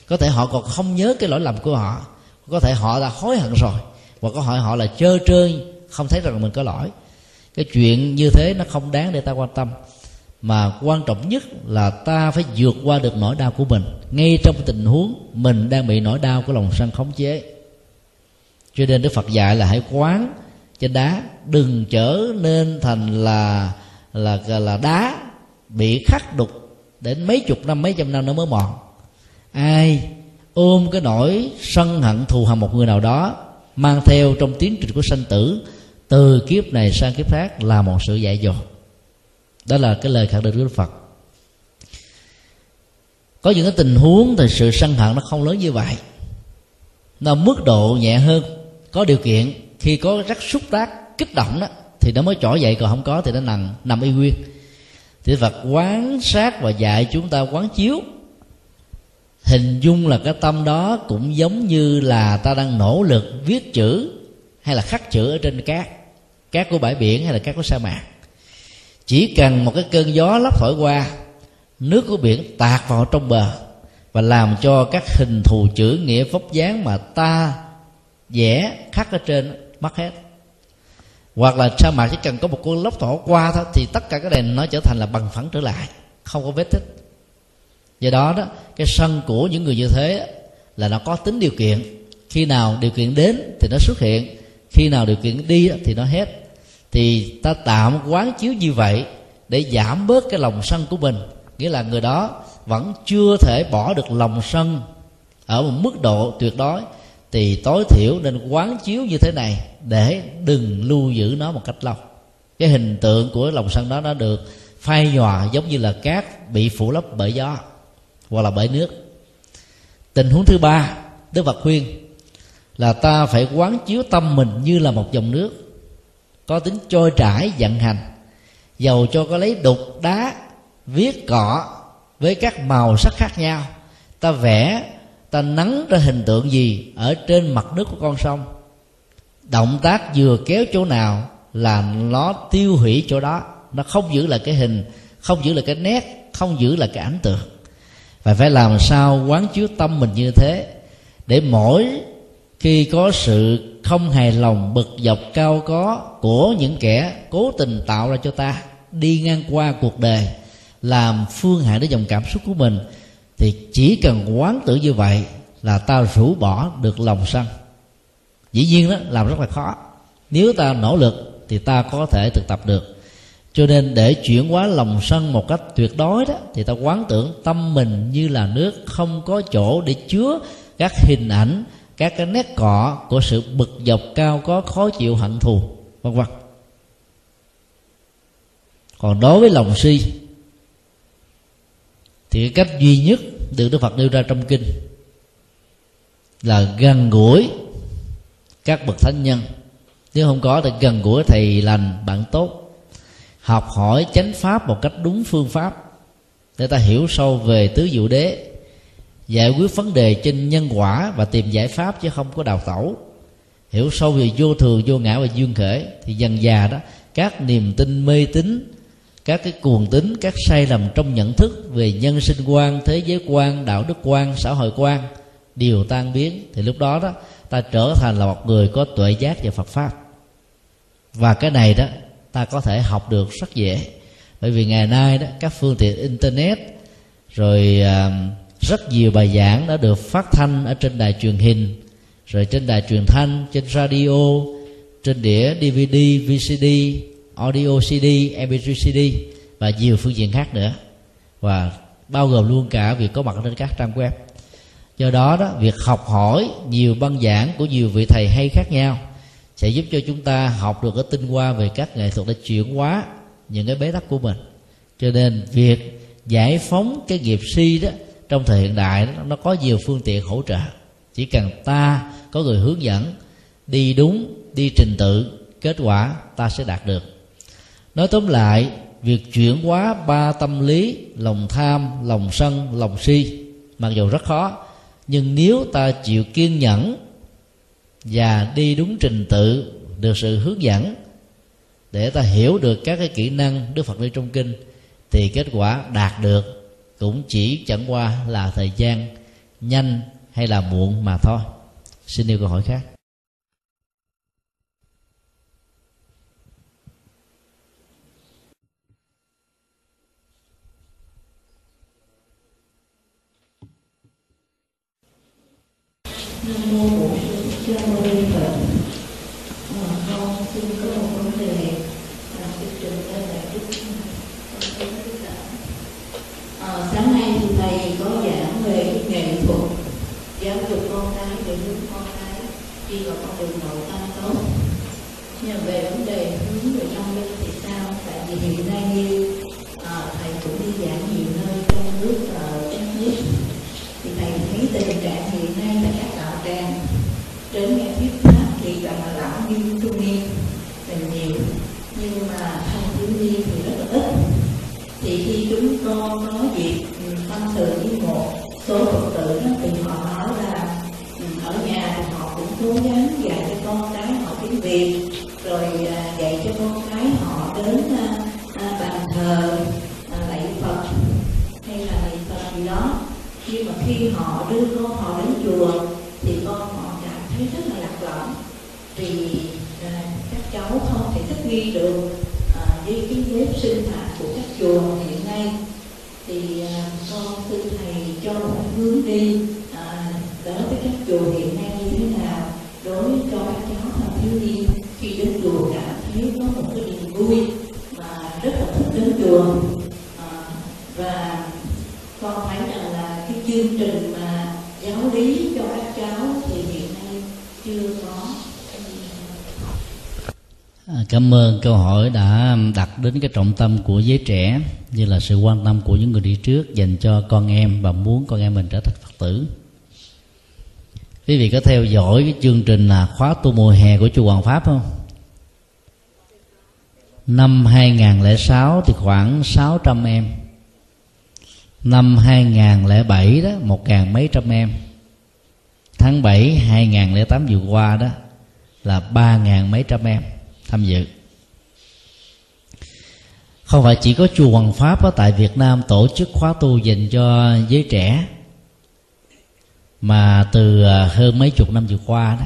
Có thể họ còn không nhớ cái lỗi lầm của họ. Có thể họ đã hối hận rồi. Và có hỏi họ là trơ trơi không thấy rằng mình có lỗi. Cái chuyện như thế nó không đáng để ta quan tâm. Mà quan trọng nhất là ta phải vượt qua được nỗi đau của mình. Ngay trong tình huống mình đang bị nỗi đau của lòng sân khống chế. Cho nên đức phật dạy là hãy quán trên đá, đừng trở nên thành là là là đá bị khắc đục đến mấy chục năm, mấy trăm năm nó mới mòn. Ai ôm cái nỗi sân hận thù hằn một người nào đó, mang theo trong tiến trình của sanh tử, từ kiếp này sang kiếp khác là một sự dạy dỗ đó là cái lời khẳng định của đức phật. Có những cái tình huống thì sự sân hận nó không lớn như vậy. Nó mức độ nhẹ hơn, có điều kiện khi có rắc xúc tác kích động đó, thì nó mới trỗi dậy, còn không có thì nó nằm nằm y nguyên. Thì Phật quán sát và dạy chúng ta quán chiếu. Hình dung là cái tâm đó cũng giống như là ta đang nỗ lực viết chữ hay là khắc chữ ở trên cát cát của bãi biển hay là cát của sa mạc. Chỉ cần một cái cơn gió lấp thổi qua, nước của biển tạt vào trong bờ và làm cho các hình thù chữ, nghĩa, vóc dáng mà ta vẽ khắc ở trên mất hết. Hoặc là sa mạc chỉ cần có một cơn lốc thổi qua thôi, thì tất cả cái đèn nó trở thành là bằng phẳng trở lại, không có vết tích. Do đó đó, cái sân của những người như thế là nó có tính điều kiện. Khi nào điều kiện đến thì nó xuất hiện, khi nào điều kiện đi thì nó hết. Thì ta tạm quán chiếu như vậy để giảm bớt cái lòng sân của mình. Nghĩa là người đó vẫn chưa thể bỏ được lòng sân ở một mức độ tuyệt đối thì tối thiểu nên quán chiếu như thế này để đừng lưu giữ nó một cách lâu. Cái hình tượng của lòng sân đó nó được phai nhòa giống như là cát bị phủ lấp bởi gió hoặc là bởi nước. Tình huống thứ ba, đức phật khuyên là ta phải quán chiếu tâm mình như là một dòng nước, có tính trôi trải, vận hành dầu cho có lấy đục, đá, viết cỏ với các màu sắc khác nhau. Ta vẽ ta nắng ra hình tượng gì ở trên mặt nước của con sông? Động tác vừa kéo chỗ nào là nó tiêu hủy chỗ đó. Nó không giữ lại cái hình, không giữ lại cái nét, không giữ lại cái ảnh tượng. Và phải làm sao quán chiếu tâm mình như thế để mỗi khi có sự không hài lòng, bực dọc, cao có của những kẻ cố tình tạo ra cho ta đi ngang qua cuộc đời, làm phương hại đến dòng cảm xúc của mình thì chỉ cần quán tưởng như vậy là ta rũ bỏ được lòng sân. Dĩ nhiên đó, làm rất là khó. Nếu ta nỗ lực thì ta có thể thực tập được. Cho nên để chuyển hóa lòng sân một cách tuyệt đối đó, thì ta quán tưởng tâm mình như là nước không có chỗ để chứa các hình ảnh, các cái nét cọ của sự bực dọc cao có khó chịu hận thù, vân vân. Còn đối với lòng si thì cái cách duy nhất được đức phật nêu ra trong kinh là gần gũi các bậc thánh nhân. Nếu không có thì gần gũi thầy lành, bạn tốt. Học hỏi chánh pháp một cách đúng phương pháp để ta hiểu sâu về tứ diệu đế, giải quyết vấn đề trên nhân quả và tìm giải pháp chứ không có đào tẩu. Hiểu sâu về vô thường, vô ngã và dương khể thì dần già đó, các niềm tin mê tín các cái cuồng tính các sai lầm trong nhận thức về nhân sinh quan, thế giới quan, đạo đức quan, xã hội quan đều tan biến. Thì lúc đó đó, ta trở thành là một người có tuệ giác về phật pháp. Và cái này đó, ta có thể học được rất dễ. Bởi vì ngày nay đó, các phương tiện internet, rồi à, rất nhiều bài giảng đã được phát thanh ở trên đài truyền hình, rồi trên đài truyền thanh, trên radio, trên đĩa dvd vcd audio CD, MP3 CD và nhiều phương diện khác nữa. Và bao gồm luôn cả việc có mặt trên các trang web. Do đó đó việc học hỏi nhiều băng giảng của nhiều vị thầy hay khác nhau sẽ giúp cho chúng ta học được cái tinh hoa về các nghệ thuật để chuyển hóa những cái bế tắc của mình. Cho nên việc giải phóng cái nghiệp si đó trong thời hiện đại đó, nó có nhiều phương tiện hỗ trợ. Chỉ cần ta có người hướng dẫn đi đúng đi trình tự kết quả ta sẽ đạt được nói tóm lại, việc chuyển hóa ba tâm lý, lòng tham, lòng sân, lòng si, mặc dù rất khó, nhưng nếu ta chịu kiên nhẫn và đi đúng trình tự, được sự hướng dẫn, để ta hiểu được các cái kỹ năng đức phật nêu trong kinh, thì kết quả đạt được cũng chỉ chẳng qua là thời gian, nhanh hay là muộn mà thôi. Xin yêu câu hỏi khác. Nam mô Bổn Sư Cha Mâu Ni Phật. À, gì đó nhưng mà khi họ đưa con họ đến chùa thì con họ cảm thấy rất là lạc lõng. Vì à, các cháu không thể thích nghi được à, với cái nếp sinh hoạt của các chùa hiện nay. Thì à, con xin thầy cho một hướng đi à, đối với các chùa hiện nay như thế nào đối với cho các cháu thanh thiếu niên khi đến chùa cảm thấy có một cái niềm vui mà rất là thích đến chùa à, và con thấy rằng là cái chương trình mà giáo lý cho các cháu thì hiện nay chưa có. À, cảm ơn câu hỏi đã đặt đến cái trọng tâm của giới trẻ, như là sự quan tâm của những người đi trước dành cho con em và muốn con em mình trở thành phật tử. Quý vị có theo dõi cái chương trình là khóa tu mùa hè của chùa Hoàng Pháp không? Năm 2006 thì khoảng 600 em. Năm 2007 đó, một ngàn mấy trăm em. Tháng 7 2008 vừa qua đó, là ba ngàn mấy trăm em tham dự. Không phải chỉ có chùa Hoàng Pháp ở tại Việt Nam tổ chức khóa tu dành cho giới trẻ, mà từ à, hơn mấy chục năm vừa qua đó,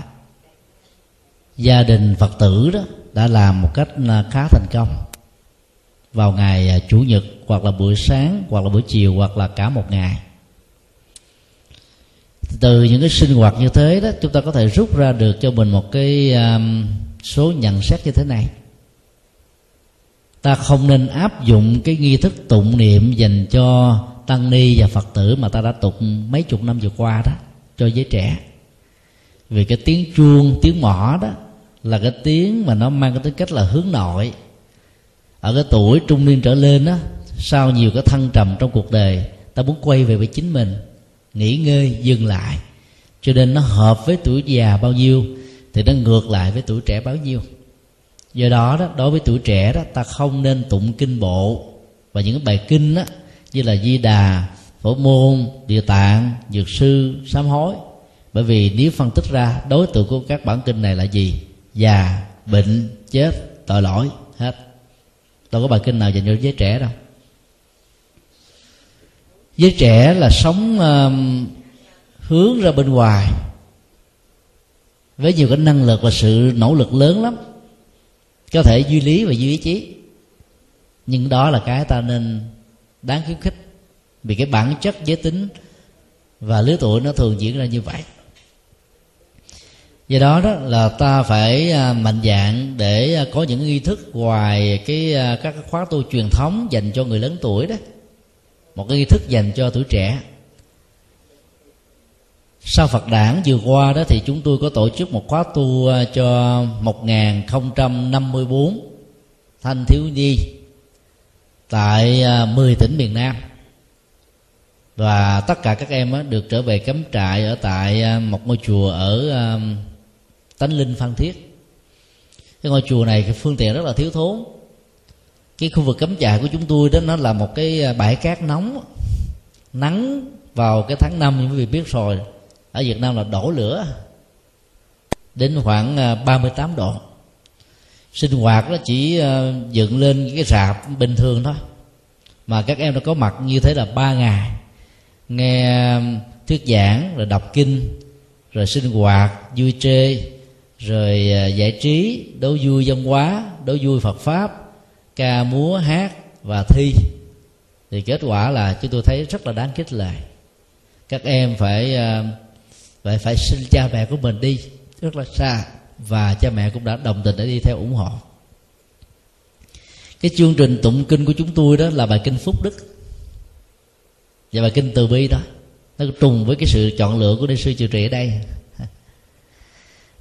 gia đình Phật tử đó đã làm một cách à, khá thành công vào ngày à, chủ nhật hoặc là buổi sáng hoặc là buổi chiều hoặc là cả một ngày. Từ những cái sinh hoạt như thế đó chúng ta có thể rút ra được cho mình một cái um, số nhận xét như thế này. Ta không nên áp dụng cái nghi thức tụng niệm dành cho tăng ni và phật tử mà ta đã tụng mấy chục năm vừa qua đó cho giới trẻ. Vì cái tiếng chuông tiếng mỏ đó là cái tiếng mà nó mang cái tính cách là hướng nội ở cái tuổi trung niên trở lên á, sau nhiều cái thăng trầm trong cuộc đời, ta muốn quay về với chính mình, nghỉ ngơi, dừng lại. Cho nên nó hợp với tuổi già bao nhiêu, thì nó ngược lại với tuổi trẻ bao nhiêu. Do đó đó, đối với tuổi trẻ đó, ta không nên tụng kinh bộ. Và những bài kinh đó như là di đà, phổ môn, địa tạng, dược sư, sám hối. Bởi vì nếu phân tích ra, đối tượng của các bản kinh này là gì? Già, bệnh, chết, tội lỗi đâu có bài kinh nào dành cho giới trẻ đâu. Giới trẻ là sống uh, hướng ra bên ngoài với nhiều cái năng lực và sự nỗ lực lớn lắm. Có thể duy lý và duy ý chí. Nhưng đó là cái ta nên đáng khuyến khích. Vì cái bản chất giới tính và lứa tuổi nó thường diễn ra như vậy do đó đó là ta phải à, mạnh dạng để à, có những nghi thức ngoài cái à, các khóa tu truyền thống dành cho người lớn tuổi đó. Một cái nghi thức dành cho tuổi trẻ. Sau Phật đản vừa qua đó thì chúng tôi có tổ chức một khóa tu cho 1054 thanh thiếu nhi tại 10 tỉnh miền Nam. Và tất cả các em được trở về cắm trại ở tại một ngôi chùa ở tánh linh phan thiết. Cái ngôi chùa này, cái phương tiện rất là thiếu thốn. Cái khu vực cấm trại của chúng tôi đó, nó là một cái à, bãi cát nóng, nắng vào cái tháng năm quý vị biết rồi. Ở Việt Nam là đổ lửa, đến khoảng à, 38 độ. Sinh hoạt nó chỉ à, dựng lên cái rạp bình thường thôi. Mà các em đã có mặt như thế là ba ngày. Nghe thuyết giảng, rồi đọc kinh, rồi sinh hoạt, vui chơi rồi à, giải trí đấu vui văn hóa đấu vui phật pháp, ca múa, hát và thi. Thì kết quả là chúng tôi thấy rất là đáng khích lệ. Các em phải à, phải phải xin cha mẹ của mình đi rất là xa và cha mẹ cũng đã đồng tình để đi theo ủng hộ. Cái chương trình tụng kinh của chúng tôi đó là bài kinh phúc đức và bài kinh từ bi đó. Nó trùng với cái sự chọn lựa của ni sư trụ trì ở đây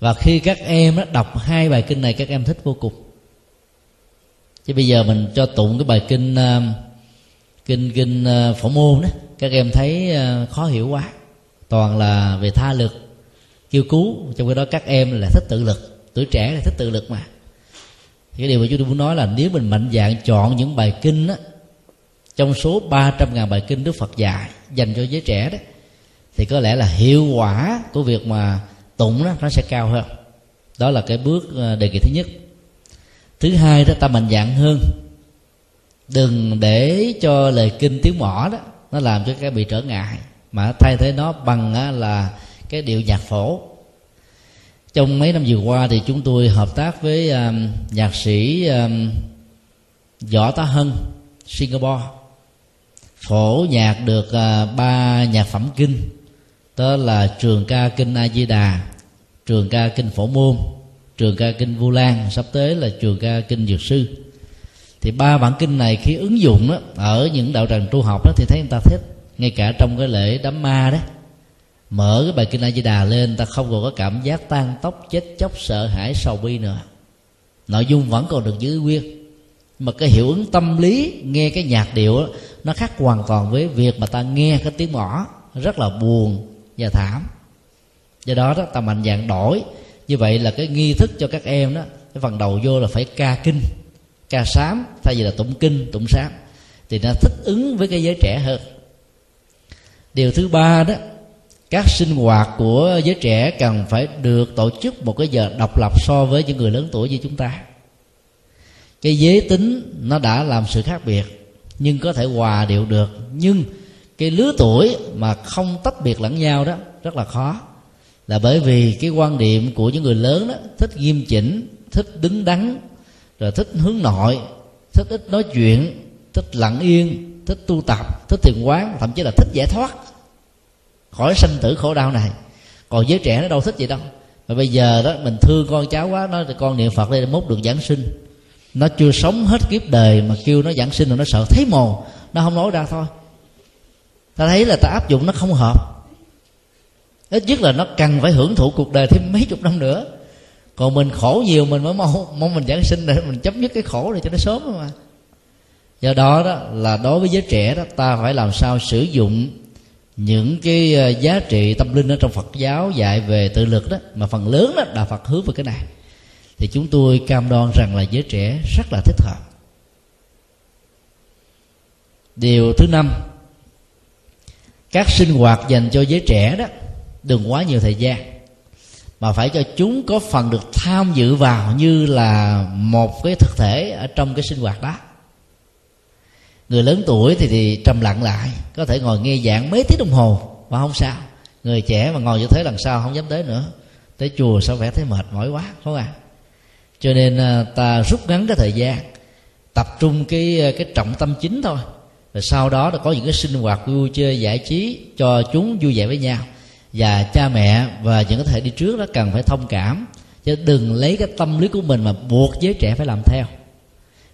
và khi các em đó, đọc hai bài kinh này các em thích vô cùng. Chứ bây giờ mình cho tụng cái bài kinh à, kinh kinh à, phổ môn đó các em thấy à, khó hiểu quá. Toàn là về tha lực kêu cứu. Trong khi đó các em là thích tự lực. Tuổi trẻ là thích tự lực mà. Thì cái điều mà chúng tôi muốn nói là nếu mình mạnh dạng chọn những bài kinh đó, trong số 300 ngàn bài kinh Đức Phật dạy dành cho giới trẻ đó thì có lẽ là hiệu quả của việc mà tụng đó nó sẽ cao hơn. Đó là cái bước ờ, đề nghị thứ nhất. Thứ hai đó ta mạnh dạng hơn. Đừng để cho lời kinh tiếng mỏ đó nó làm cho cái bị trở ngại mà thay thế nó bằng là cái điệu nhạc phổ. Trong mấy năm vừa qua thì chúng tôi hợp tác với um, nhạc sĩ um, võ tá hân singapore. Phổ nhạc được uh, ba nhạc phẩm kinh đó là trường ca kinh a di đà trường ca kinh phổ môn trường ca kinh vu lan sắp tới là trường ca kinh dược sư. Thì ba bản kinh này khi ứng dụng đó, ở những đạo tràng tu học đó thì thấy người ta thích ngay cả trong cái lễ đám ma đó. Mở cái bài kinh a di đà lên ta không còn có cảm giác tan tóc chết chóc sợ hãi sầu bi nữa. Nội dung vẫn còn được giữ nguyên. Mà cái hiệu ứng tâm lý nghe cái nhạc điệu đó, nó khác hoàn toàn với việc mà ta nghe cái tiếng mỏ rất là buồn và thảm. Do đó đó ta mạnh dạng đổi. Như vậy là cái nghi thức cho các em đó, cái phần đầu vô là phải ca kinh, ca sám, thay vì là tụng kinh, tụng sám. Thì nó thích ứng với cái giới trẻ hơn. Điều thứ ba đó, các sinh hoạt của giới trẻ cần phải được tổ chức một cái giờ độc lập so với những người lớn tuổi như chúng ta. Cái giới tính nó đã làm sự khác biệt, nhưng có thể hòa điệu được. Nhưng cái lứa tuổi mà không tách biệt lẫn nhau đó, rất là khó. Là bởi vì cái quan điểm của những người lớn đó, thích nghiêm chỉnh, thích đứng đắn, rồi thích hướng nội, thích ít nói chuyện, thích lặng yên, thích tu tập, thích thiền quán, thậm chí là thích giải thoát khỏi sanh tử khổ đau này. Còn giới trẻ nó đâu thích vậy đâu. Mà bây giờ đó, mình thương con cháu quá, nó con niệm phật đây mốt được giảng sinh. Nó chưa sống hết kiếp đời mà kêu nó giảng sinh rồi nó sợ thấy mồ, nó không nói ra thôi ta thấy là ta áp dụng nó không hợp. Ít nhất là nó cần phải hưởng thụ cuộc đời thêm mấy chục năm nữa. Còn mình khổ nhiều, mình mới mong mong mình giảng sinh, để mình chấm dứt cái khổ này cho nó sớm mà. Do đó đó, là đối với giới trẻ đó, ta phải làm sao sử dụng những cái ờ, giá trị tâm linh ở trong Phật giáo dạy về tự lực đó, mà phần lớn đó là Phật hướng về cái này. Thì chúng tôi cam đoan rằng là giới trẻ rất là thích hợp. Điều thứ năm các sinh hoạt dành cho giới trẻ đó đừng quá nhiều thời gian mà phải cho chúng có phần được tham dự vào như là một cái thực thể ở trong cái sinh hoạt đó. Người lớn tuổi thì, thì trầm lặng lại có thể ngồi nghe giảng mấy tiếng đồng hồ mà không sao. Người trẻ mà ngồi như thế lần sau không dám tới nữa. Tới chùa sao vẻ thấy mệt mỏi quá không à? Cho nên à, ta rút ngắn cái thời gian tập trung cái à, cái trọng tâm chính thôi rồi sau đó là có những cái sinh hoạt vui chơi giải trí cho chúng vui vẻ với nhau. Và cha mẹ và những cái thể đi trước đó cần phải thông cảm. Chứ đừng lấy cái tâm lý của mình mà buộc giới trẻ phải làm theo.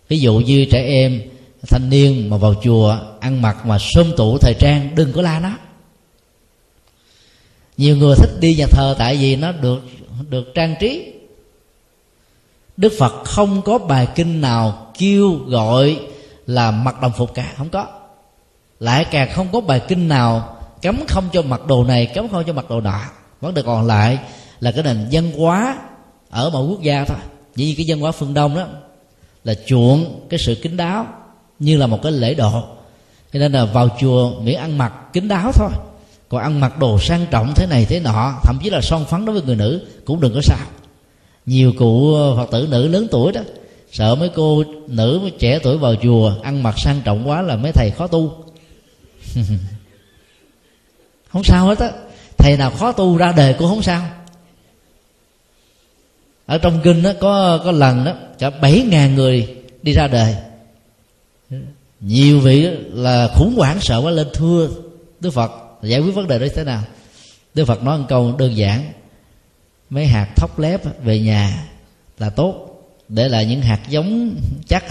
Ví dụ như trẻ em, thanh niên mà vào chùa ăn mặc mà sơm tụ thời trang, đừng có la nó. Nhiều người thích đi nhà thờ tại vì nó được được trang trí. Đức phật không có bài kinh nào kêu gọi là mặc đồng phục cả. Không có. Lại càng không có bài kinh nào cấm không cho mặc đồ này, cấm không cho mặc đồ nọ. Vấn đề còn lại là cái nền văn hóa ở một quốc gia thôi. Như cái văn hóa phương đông đó, là chuộng cái sự kín đáo như là một cái lễ độ. Cho nên là vào chùa miễn ăn mặc kín đáo thôi. Còn ăn mặc đồ sang trọng thế này thế nọ, thậm chí là son phấn đối với người nữ cũng đừng có sao. Nhiều cụ phật tử nữ lớn tuổi đó sợ mấy cô nữ mấy trẻ tuổi vào chùa ăn mặc sang trọng quá là mấy thầy khó tu. Không sao hết á. Thầy nào khó tu ra đời cũng không sao. Ở trong kinh đó có có lần đó cả bảy ngàn người đi ra đời nhiều vị là khủng hoảng sợ quá lên, thưa đức phật, giải quyết vấn đề đó thế nào? Đức phật nói một câu đơn giản, mấy hạt thóc lép về nhà là tốt để lại những hạt giống chắc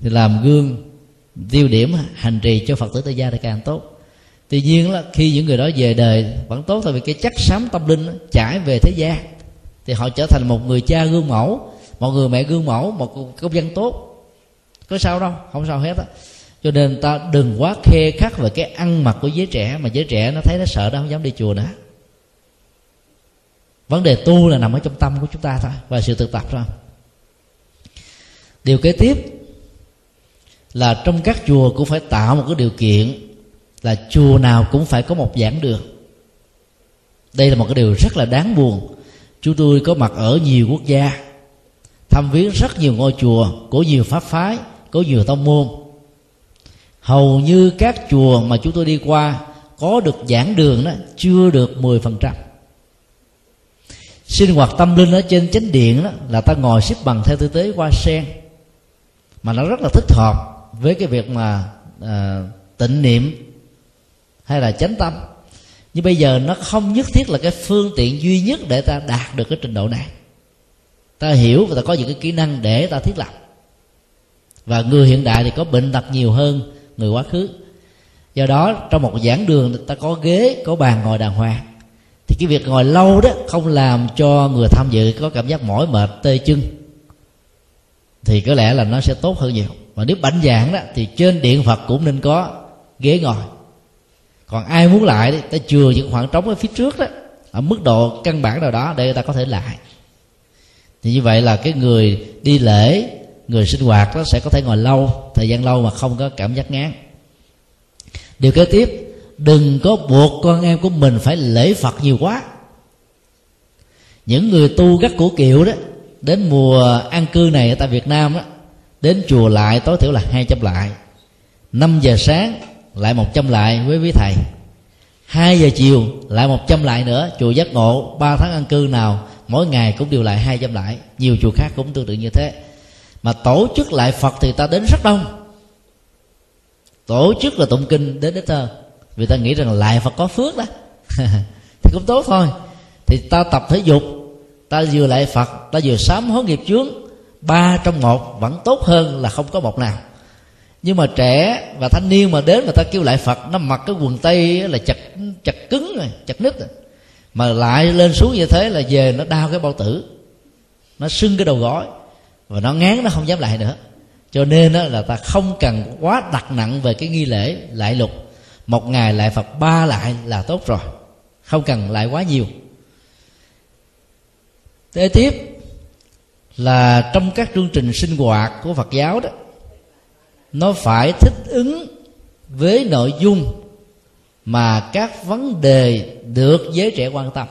thì làm gương, tiêu điểm, hành trì cho phật tử tại gia thì càng tốt. Tuy nhiên là khi những người đó về đời vẫn tốt tại vì cái chắc xám tâm linh trải về thế gian, thì họ trở thành một người cha gương mẫu, một người mẹ gương mẫu, một công dân tốt. Có sao đâu, không sao hết á. Cho nên ta đừng quá khe khắc về cái ăn mặc của giới trẻ, mà giới trẻ nó thấy nó sợ nó không dám đi chùa nữa. Vấn đề tu là nằm ở trong tâm của chúng ta thôi, và sự thực tập thôi điều kế tiếp là trong các chùa cũng phải tạo một cái điều kiện là chùa nào cũng phải có một giảng đường. Đây là một cái điều rất là đáng buồn. Chúng tôi có mặt ở nhiều quốc gia, thăm viếng rất nhiều ngôi chùa của nhiều pháp phái, có nhiều tông môn. Hầu như các chùa mà chúng tôi đi qua có được giảng đường đó chưa được 10% sinh hoạt tâm linh ở trên chánh điện đó là ta ngồi xếp bằng theo tư thế qua sen mà nó rất là thích hợp với cái việc mà à, tịnh niệm hay là chánh tâm. Nhưng bây giờ nó không nhất thiết là cái phương tiện duy nhất để ta đạt được cái trình độ này. Ta hiểu và ta có những cái kỹ năng để ta thiết lập. Và người hiện đại thì có bệnh tật nhiều hơn người quá khứ. Do đó trong một giảng đường ta có ghế có bàn ngồi đàng hoàng. Thì cái việc ngồi lâu đó không làm cho người tham dự có cảm giác mỏi mệt tê chân thì có lẽ là nó sẽ tốt hơn nhiều. Và nếu bảnh giảng đó, thì trên điện phật cũng nên có ghế ngồi. Còn ai muốn lại thì ta chừa những khoảng trống ở phía trước đó, ở mức độ căn bản nào đó để người ta có thể lại. Thì như vậy là cái người đi lễ, người sinh hoạt nó sẽ có thể ngồi lâu, thời gian lâu mà không có cảm giác ngán. Điều kế tiếp, đừng có buộc con em của mình phải lễ phật nhiều quá. Những người tu gắt cổ kiệu đó đến mùa an cư này ở tại việt nam á, đến chùa lại tối thiểu là hai trăm lại. 5 giờ sáng lại một trăm lại với quý thầy. Hai giờ chiều lại một trăm lại nữa, chùa giác ngộ, ba tháng ăn cư nào, mỗi ngày cũng đều lại hai trăm lại. Nhiều chùa khác cũng tương tự như thế. Mà tổ chức lại phật thì ta đến rất đông. Tổ chức là tụng kinh đến ít thơ. Vì ta nghĩ rằng lại phật có phước đó. Thì cũng tốt thôi. Thì ta tập thể dục ta vừa lại phật, ta vừa sám hối nghiệp chướng. Ba trong một vẫn tốt hơn là không có một nào. Nhưng mà trẻ và thanh niên mà đến mà ta kêu lại phật, nó mặc cái quần tây là chặt chặt cứng rồi chặt nứt rồi. Mà lại lên xuống như thế là về nó đau cái bao tử. Nó sưng cái đầu gối và nó ngán nó không dám lại nữa. Cho nên đó là ta không cần quá đặt nặng về cái nghi lễ lại lục. Một ngày lại phật ba lại là tốt rồi. Không cần lại quá nhiều kế tiếp là trong các chương trình sinh hoạt của phật giáo đó nó phải thích ứng với nội dung mà các vấn đề được giới trẻ quan tâm.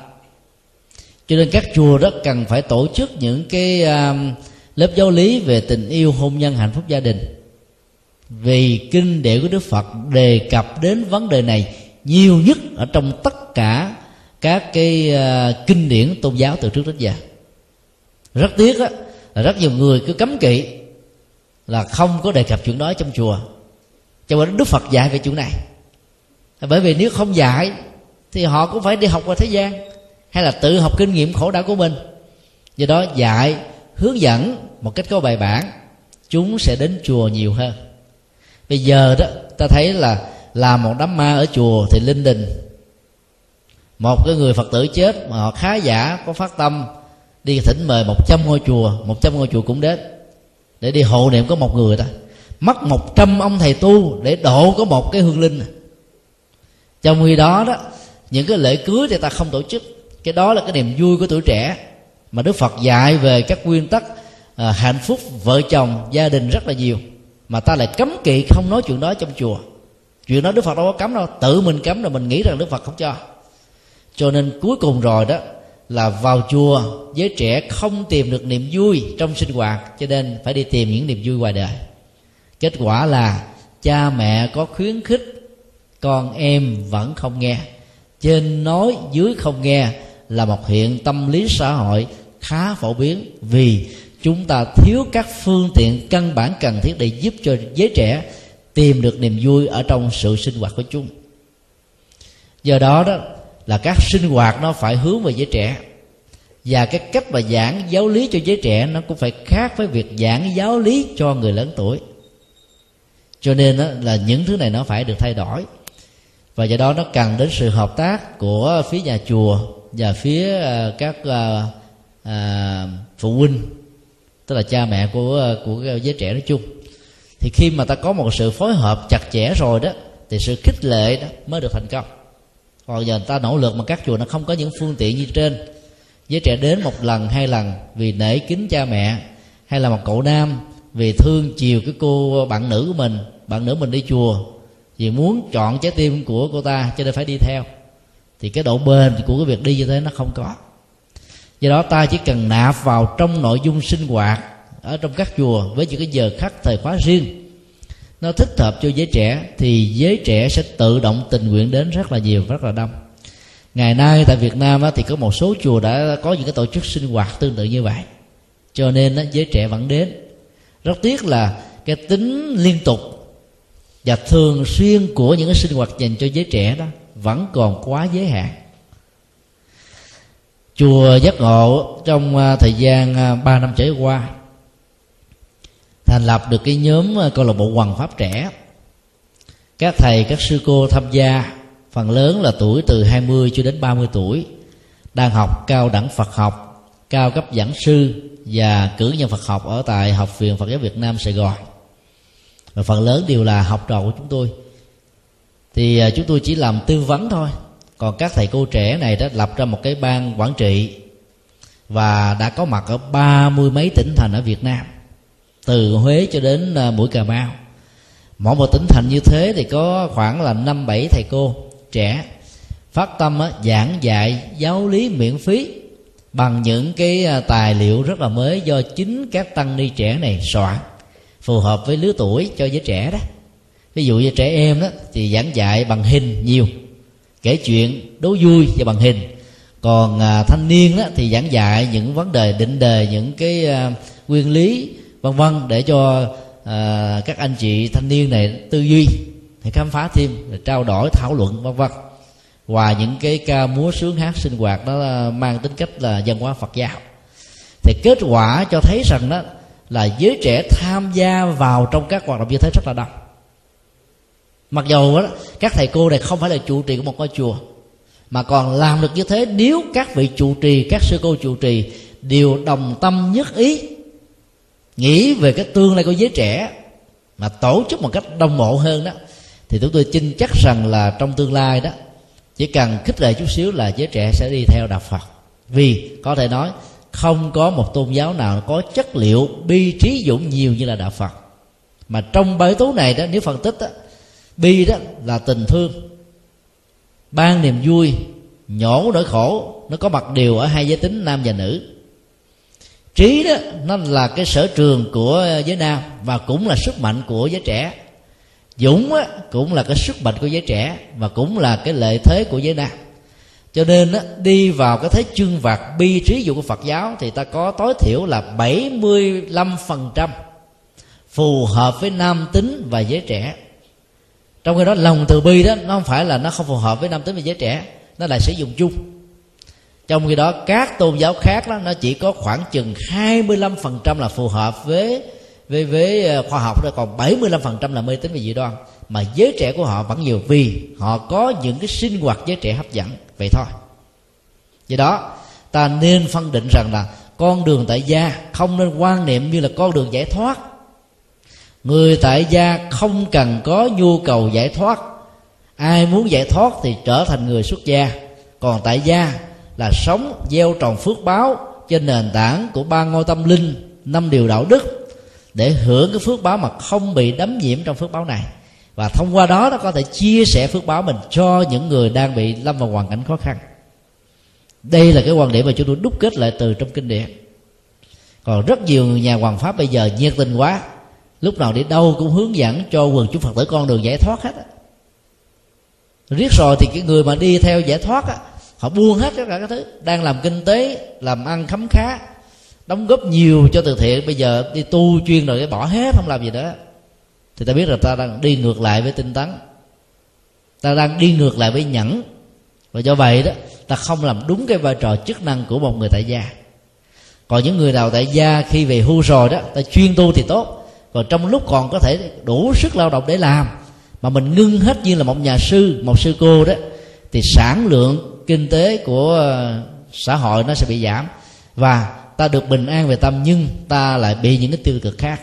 Cho nên các chùa đó cần phải tổ chức những cái uh, lớp giáo lý về tình yêu hôn nhân hạnh phúc gia đình. Vì kinh điển của đức phật đề cập đến vấn đề này nhiều nhất ở trong tất cả các cái uh, kinh điển tôn giáo từ trước đến giờ rất tiếc á, là rất nhiều người cứ cấm kỵ là không có đề cập chuyện đó trong chùa. Cho nên đức phật dạy về chuyện này. Bởi vì nếu không dạy thì họ cũng phải đi học qua thế gian hay là tự học kinh nghiệm khổ đau của mình. Do đó dạy hướng dẫn một cách có bài bản chúng sẽ đến chùa nhiều hơn. Bây giờ đó ta thấy là làm một đám ma ở chùa thì linh đình. Một cái người phật tử chết mà họ khá giả có phát tâm đi thỉnh mời một trăm ngôi chùa một trăm ngôi chùa cũng đến. Để đi hộ niệm có một người ta. Mất một trăm ông thầy tu để độ có một cái hương linh. Trong khi đó đó những cái lễ cưới thì ta không tổ chức. Cái đó là cái niềm vui của tuổi trẻ. Mà đức phật dạy về các nguyên tắc à, hạnh phúc vợ chồng gia đình rất là nhiều. Mà ta lại cấm kỵ không nói chuyện đó trong chùa. Chuyện đó đức phật đâu có cấm đâu. Tự mình cấm rồi mình nghĩ rằng đức phật không cho. Cho nên cuối cùng rồi đó là vào chùa giới trẻ không tìm được niềm vui trong sinh hoạt, cho nên phải đi tìm những niềm vui ngoài đời. Kết quả là cha mẹ có khuyến khích, con em vẫn không nghe. Trên nói dưới không nghe là một hiện tâm lý xã hội khá phổ biến, vì chúng ta thiếu các phương tiện căn bản cần thiết để giúp cho giới trẻ tìm được niềm vui ở trong sự sinh hoạt của chúng. Do đó đó là các sinh hoạt nó phải hướng về giới trẻ. Và cái cách mà giảng giáo lý cho giới trẻ nó cũng phải khác với việc giảng giáo lý cho người lớn tuổi. Cho nên đó, là những thứ này nó phải được thay đổi. Và do đó nó cần đến sự hợp tác của phía nhà chùa và phía ờ, các à, phụ huynh tức là cha mẹ của của giới trẻ nói chung. Thì khi mà ta có một sự phối hợp chặt chẽ rồi đó thì sự khích lệ đó mới được thành công còn giờ người ta nỗ lực mà các chùa nó không có những phương tiện như trên. Với trẻ đến một lần, hai lần vì nể kính cha mẹ, hay là một cậu nam vì thương chiều cái cô bạn nữ của mình, bạn nữ mình đi chùa vì muốn chọn trái tim của cô ta cho nên phải đi theo. Thì cái độ bền của cái việc đi như thế nó không có. Do đó ta chỉ cần nạp vào trong nội dung sinh hoạt ở trong các chùa với những cái giờ khắc thời khóa riêng nó thích hợp cho giới trẻ, thì giới trẻ sẽ tự động tình nguyện đến rất là nhiều, rất là đông. Ngày nay tại Việt Nam thì có một số chùa đã có những cái tổ chức sinh hoạt tương tự như vậy. Cho nên giới trẻ vẫn đến. Rất tiếc là cái tính liên tục và thường xuyên của những cái sinh hoạt dành cho giới trẻ đó vẫn còn quá giới hạn. Chùa giác ngộ trong à, thời gian à, 3 năm trở qua thành lập được cái nhóm ờ, câu lạc bộ hoàng pháp trẻ. Các thầy, các sư cô tham gia, phần lớn là tuổi từ 20 cho đến 30 tuổi, đang học cao đẳng Phật học, cao cấp giảng sư và cử nhân Phật học ở tại học viện Phật giáo Việt Nam Sài Gòn. Và phần lớn đều là học trò của chúng tôi. Thì ờ, chúng tôi chỉ làm tư vấn thôi. Còn các thầy cô trẻ này đã lập ra một cái ban quản trị và đã có mặt ở ba mươi mấy tỉnh thành ở Việt Nam từ Huế cho đến à, mũi Cà Mau. Mỗi một tỉnh thành như thế thì có khoảng là năm bảy thầy cô trẻ phát tâm á, giảng dạy giáo lý miễn phí bằng những cái à, tài liệu rất là mới do chính các tăng ni trẻ này soạn phù hợp với lứa tuổi cho giới trẻ đó. Ví dụ như trẻ em đó thì giảng dạy bằng hình nhiều kể chuyện đố vui và bằng hình. Còn à, thanh niên đó thì giảng dạy những vấn đề định đề những cái à, nguyên lý vân vân để cho à, các anh chị thanh niên này tư duy để khám phá thêm trao đổi thảo luận vân vân. Và những cái ca múa sướng hát sinh hoạt đó mang tính cách là văn hóa phật giáo. Thì kết quả cho thấy rằng đó là giới trẻ tham gia vào trong các hoạt động như thế rất là đông mặc dù đó, các thầy cô này không phải là trụ trì của một ngôi chùa mà còn làm được như thế nếu các vị trụ trì các sư cô trụ trì đều đồng tâm nhất ý nghĩ về cái tương lai của giới trẻ mà tổ chức một cách đồng bộ hơn đó thì chúng tôi tin chắc rằng là trong tương lai đó chỉ cần khích lệ chút xíu là giới trẻ sẽ đi theo đạo phật. Vì có thể nói không có một tôn giáo nào có chất liệu bi trí dũng nhiều như là đạo phật. Mà trong bảy tố này đó nếu phân tích đó, bi đó là tình thương ban niềm vui nhổ nỗi khổ nó có mặt đều ở hai giới tính nam và nữ trí đó nó là cái sở trường của giới nam và cũng là sức mạnh của giới trẻ. Dũng á, cũng là cái sức mạnh của giới trẻ và cũng là cái lợi thế của giới nam cho nên á, đi vào cái thế chương vạc bi trí dụ của Phật giáo thì ta có tối thiểu là 75% phù hợp với nam tính và giới trẻ. Trong khi đó lòng từ bi đó nó không phải là nó không phù hợp với nam tính và giới trẻ nó lại sử dụng chung trong khi đó, các tôn giáo khác đó, nó chỉ có khoảng chừng 25% là phù hợp với với với ờ, khoa học rồi còn 75% là mê tín và dị đoan. Mà giới trẻ của họ vẫn nhiều vì họ có những cái sinh hoạt giới trẻ hấp dẫn. Vậy thôi. Do đó, ta nên phân định rằng là con đường tại gia không nên quan niệm như là con đường giải thoát. Người tại gia không cần có nhu cầu giải thoát. Ai muốn giải thoát thì trở thành người xuất gia. Còn tại gia là sống gieo trồng phước báo trên nền tảng của ba ngôi tâm linh, năm điều đạo đức, để hưởng cái phước báo mà không bị đấm nhiễm trong phước báo này. Và thông qua đó, nó có thể chia sẻ phước báo mình cho những người đang bị lâm vào hoàn cảnh khó khăn. Đây là cái quan điểm mà chúng tôi đúc kết lại từ trong kinh điển. Còn rất nhiều nhà hoàng pháp bây giờ nhiệt tình quá, lúc nào đi đâu cũng hướng dẫn cho quần chúng phật tử con đường giải thoát hết á. Riết rồi thì cái người mà đi theo giải thoát á họ buông hết tất cả các thứ. Đang làm kinh tế, làm ăn khấm khá, đóng góp nhiều cho từ thiện. Bây giờ đi tu chuyên rồi cái bỏ hết, không làm gì nữa. Thì ta biết là ta đang đi ngược lại với tinh tấn. Ta đang đi ngược lại với nhẫn. Và do vậy đó, ta không làm đúng cái vai trò chức năng của một người tại gia. Còn những người nào tại gia khi về hưu rồi đó, ta chuyên tu thì tốt. Còn trong lúc còn có thể đủ sức lao động để làm, mà mình ngưng hết như là một nhà sư, một sư cô đó, thì sản lượng kinh tế của ờ, xã hội nó sẽ bị giảm. Và ta được bình an về tâm nhưng ta lại bị những cái tiêu cực khác.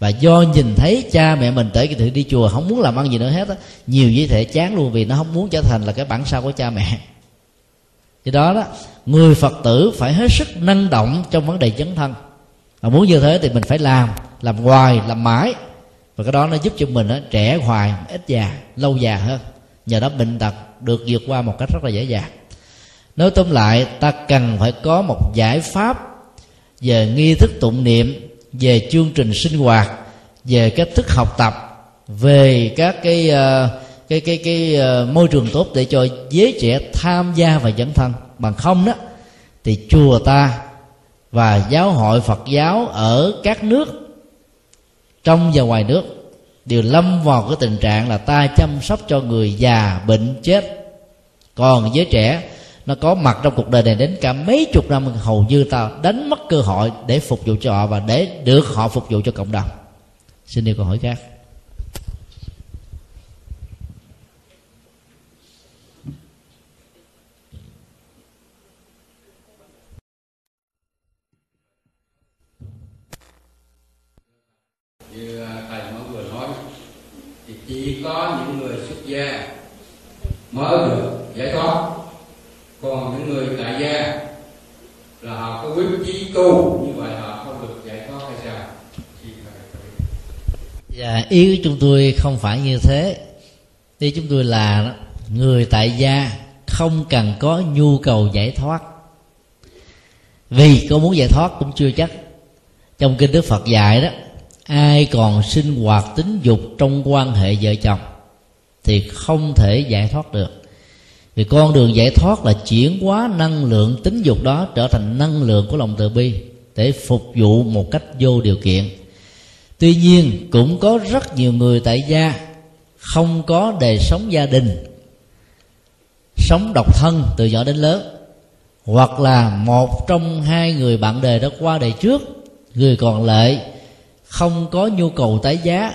Và do nhìn thấy cha mẹ mình tới cái thử đi chùa không muốn làm ăn gì nữa hết á nhiều như thể chán luôn vì nó không muốn trở thành là cái bản sao của cha mẹ. Do đó đó người phật tử phải hết sức năng động trong vấn đề dấn thân. Và muốn như thế thì mình phải làm làm hoài làm mãi. Và cái đó nó giúp cho mình đó, trẻ hoài ít già lâu già hơn. Nhờ đó bệnh tật được vượt qua một cách rất là dễ dàng nói tóm lại ta cần phải có một giải pháp về nghi thức tụng niệm về chương trình sinh hoạt về cách thức học tập về các cái uh, cái cái cái uh, môi trường tốt để cho giới trẻ tham gia và dấn thân. Bằng không đó thì chùa ta và giáo hội Phật giáo ở các nước trong và ngoài nước đều lâm vào cái tình trạng là ta chăm sóc cho người già bệnh chết. Còn giới trẻ nó có mặt trong cuộc đời này đến cả mấy chục năm hầu như ta đánh mất cơ hội để phục vụ cho họ và để được họ phục vụ cho cộng đồng. Xin điều câu hỏi khác. Như à, thầy mới vừa nói, thì chỉ có những người xuất gia mới được giải thoát còn những người tại gia là họ có quyết chí tu, như vậy họ không được giải thoát hay sao? Dạ ý của chúng tôi không phải như thế. Ý chúng tôi là người tại gia không cần có nhu cầu giải thoát. Vì có muốn giải thoát cũng chưa chắc. Trong kinh đức phật dạy đó, ai còn sinh hoạt tính dục trong quan hệ vợ chồng thì không thể giải thoát được thì con đường giải thoát là chuyển hóa năng lượng tính dục đó trở thành năng lượng của lòng từ bi, để phục vụ một cách vô điều kiện. Tuy nhiên, cũng có rất nhiều người tại gia không có đời sống gia đình, sống độc thân từ nhỏ đến lớn, hoặc là một trong hai người bạn đời đã qua đời trước, người còn lại không có nhu cầu tái giá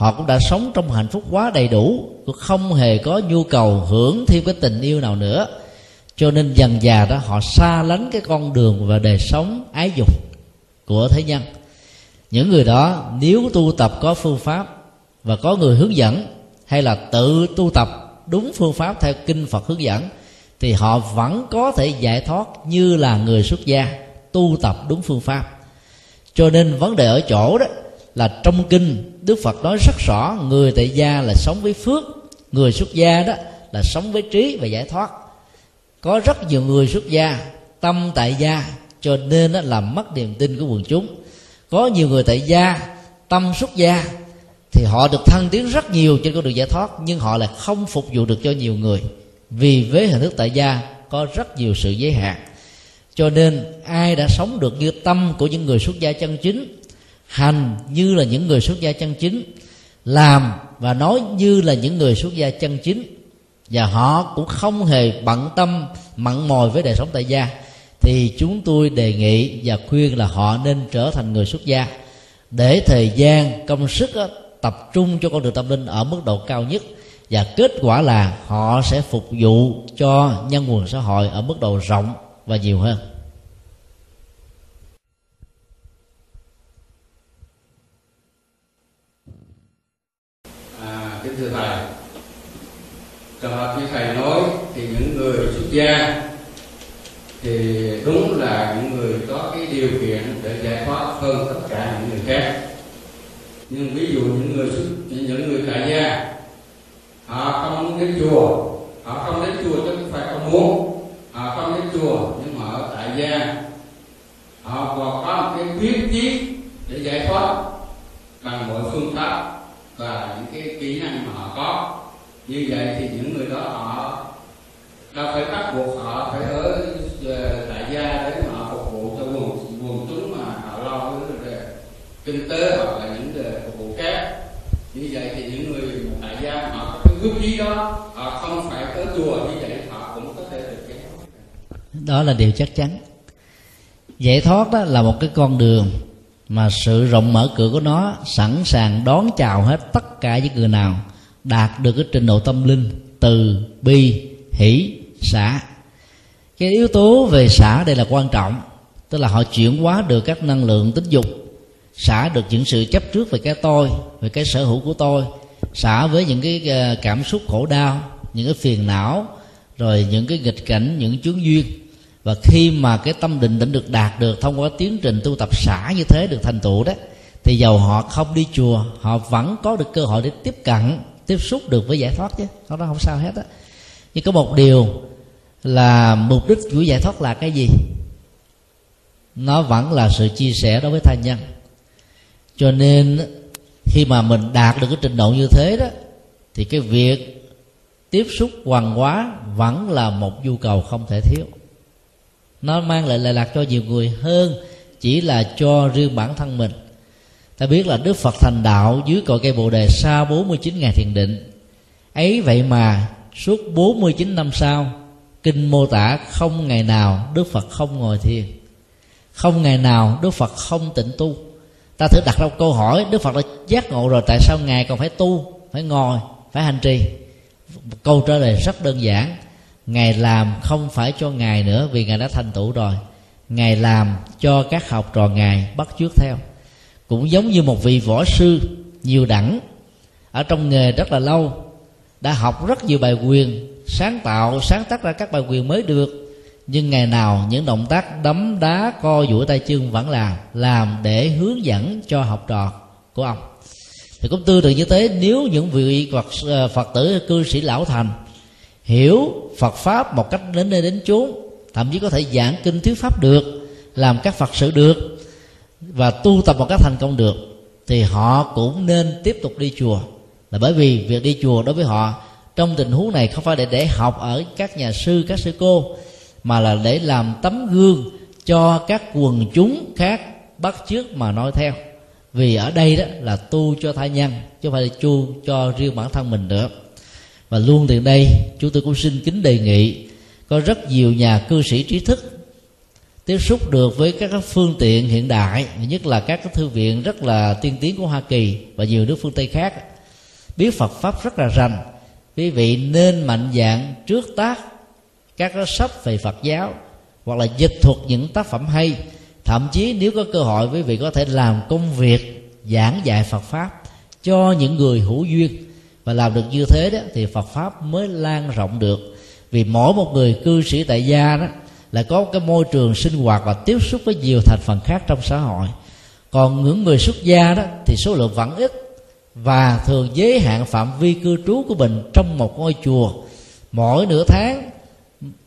họ cũng đã sống trong hạnh phúc quá đầy đủ không hề có nhu cầu hưởng thêm cái tình yêu nào nữa. Cho nên dần già đó, họ xa lánh cái con đường và đời sống ái dục của thế nhân. Những người đó, nếu tu tập có phương pháp và có người hướng dẫn, hay là tự tu tập đúng phương pháp theo kinh phật hướng dẫn, thì họ vẫn có thể giải thoát như là người xuất gia tu tập đúng phương pháp. Cho nên vấn đề ở chỗ đó là trong kinh, đức phật nói rất rõ, người tại gia là sống với phước, người xuất gia đó là sống với trí và giải thoát. Có rất nhiều người xuất gia, tâm tại gia, cho nên đó làm mất niềm tin của quần chúng. Có nhiều người tại gia, tâm xuất gia, thì họ được thăng tiến rất nhiều trên con đường giải thoát, nhưng họ lại không phục vụ được cho nhiều người. Vì với hình thức tại gia có rất nhiều sự giới hạn. Cho nên ai đã sống được như tâm của những người xuất gia chân chính hành như là những người xuất gia chân chính làm và nói như là những người xuất gia chân chính. Và họ cũng không hề bận tâm mặn mòi với đời sống tại gia. Thì chúng tôi đề nghị và khuyên là họ nên trở thành người xuất gia. Để thời gian công sức đó, tập trung cho con đường tâm linh ở mức độ cao nhất. Và kết quả là họ sẽ phục vụ cho nhân quần xã hội ở mức độ rộng và nhiều hơn à, kính thưa thầy trường hợp như thầy nói thì những người xuất gia thì đúng là những người có cái điều kiện để giải thoát hơn tất cả những người khác. Nhưng ví dụ những người xuất, những người tại gia, họ không muốn đến chùa, họ không đến chùa chứ không phải không muốn. Họ không đến chùa nhưng mà ở tại gia, họ còn có một cái quyết chí để giải thoát bằng mọi phương pháp và những cái kỹ năng mà họ có. Như vậy thì những người đó họ đâu phải bắt buộc họ phải ở ờ, tại gia để mà họ phục vụ cho quần quần chúng mà họ lo về kinh tế hoặc là những phục vụ khác. Như vậy thì những người tại gia họ có cái quyết chí đó, họ không phải tới chùa như vậy, họ cũng có thể được giải thoát đó là điều chắc chắn. Giải thoát đó là một cái con đường mà sự rộng mở cửa của nó sẵn sàng đón chào hết tất cả những người nào đạt được cái trình độ tâm linh từ bi, hỷ, xả. Cái yếu tố về xả đây là quan trọng, tức là họ chuyển hóa được các năng lượng tính dục, xả được những sự chấp trước về cái tôi, về cái sở hữu của tôi, xả với những cái ờ, cảm xúc khổ đau, những cái phiền não, rồi những cái nghịch cảnh, những chướng duyên và khi mà cái tâm định tĩnh được đạt được thông qua tiến trình tu tập xã như thế được thành tựu đó, thì dầu họ không đi chùa, họ vẫn có được cơ hội để tiếp cận, tiếp xúc được với giải thoát chứ. Không đó không sao hết á. Nhưng có một điều là mục đích của giải thoát là cái gì? Nó vẫn là sự chia sẻ đối với tha nhân. Cho nên khi mà mình đạt được cái trình độ như thế đó, thì cái việc tiếp xúc hoàng hóa vẫn là một nhu cầu không thể thiếu nó mang lại lệ lạc cho nhiều người hơn, chỉ là cho riêng bản thân mình. Ta biết là Đức Phật thành đạo dưới cội cây Bồ đề sau 49 ngày thiền định. Ấy vậy mà, suốt 49 năm sau, kinh mô tả không ngày nào Đức Phật không ngồi thiền. Không ngày nào Đức Phật không tịnh tu. Ta thử đặt ra câu hỏi, Đức Phật đã giác ngộ rồi, tại sao ngài còn phải tu, phải ngồi, phải hành trì? Câu trả lời rất đơn giản ngài làm không phải cho ngài nữa vì ngài đã thành tựu rồi. Ngài làm cho các học trò ngài bắt chước theo. Cũng giống như một vị võ sư nhiều đẳng ở trong nghề rất là lâu, đã học rất nhiều bài quyền, sáng tạo, sáng tác ra các bài quyền mới được. Nhưng ngày nào những động tác đấm đá, co duỗi tay chân vẫn làm làm để hướng dẫn cho học trò của ông. Thì cũng tương tự như thế, nếu những vị phật ờ, phật tử, cư sĩ lão thành hiểu phật pháp một cách đến nơi đến chốn, thậm chí có thể giảng kinh thuyết pháp được, làm các phật sự được, và tu tập một cách thành công được, thì họ cũng nên tiếp tục đi chùa. Là bởi vì việc đi chùa đối với họ, trong tình huống này không phải để để học ở các nhà sư, các sư cô, mà là để làm tấm gương cho các quần chúng khác bắt chước mà nói theo. Vì ở đây đó là tu cho tha nhân, chứ không phải là tu cho riêng bản thân mình nữa và luôn từ đây, chúng tôi cũng xin kính đề nghị, có rất nhiều nhà cư sĩ trí thức tiếp xúc được với các phương tiện hiện đại nhất là các thư viện rất là tiên tiến của hoa kỳ và nhiều nước phương tây khác. Biết phật pháp rất là rành, quý vị nên mạnh dạng trước tác các sách về phật giáo, hoặc là dịch thuật những tác phẩm hay. Thậm chí nếu có cơ hội, quý vị có thể làm công việc giảng dạy phật pháp cho những người hữu duyên và làm được như thế đó thì phật pháp mới lan rộng được. Vì mỗi một người cư sĩ tại gia đó là có cái môi trường sinh hoạt và tiếp xúc với nhiều thành phần khác trong xã hội. Còn những người xuất gia đó thì số lượng vẫn ít và thường giới hạn phạm vi cư trú của mình trong một ngôi chùa. Mỗi nửa tháng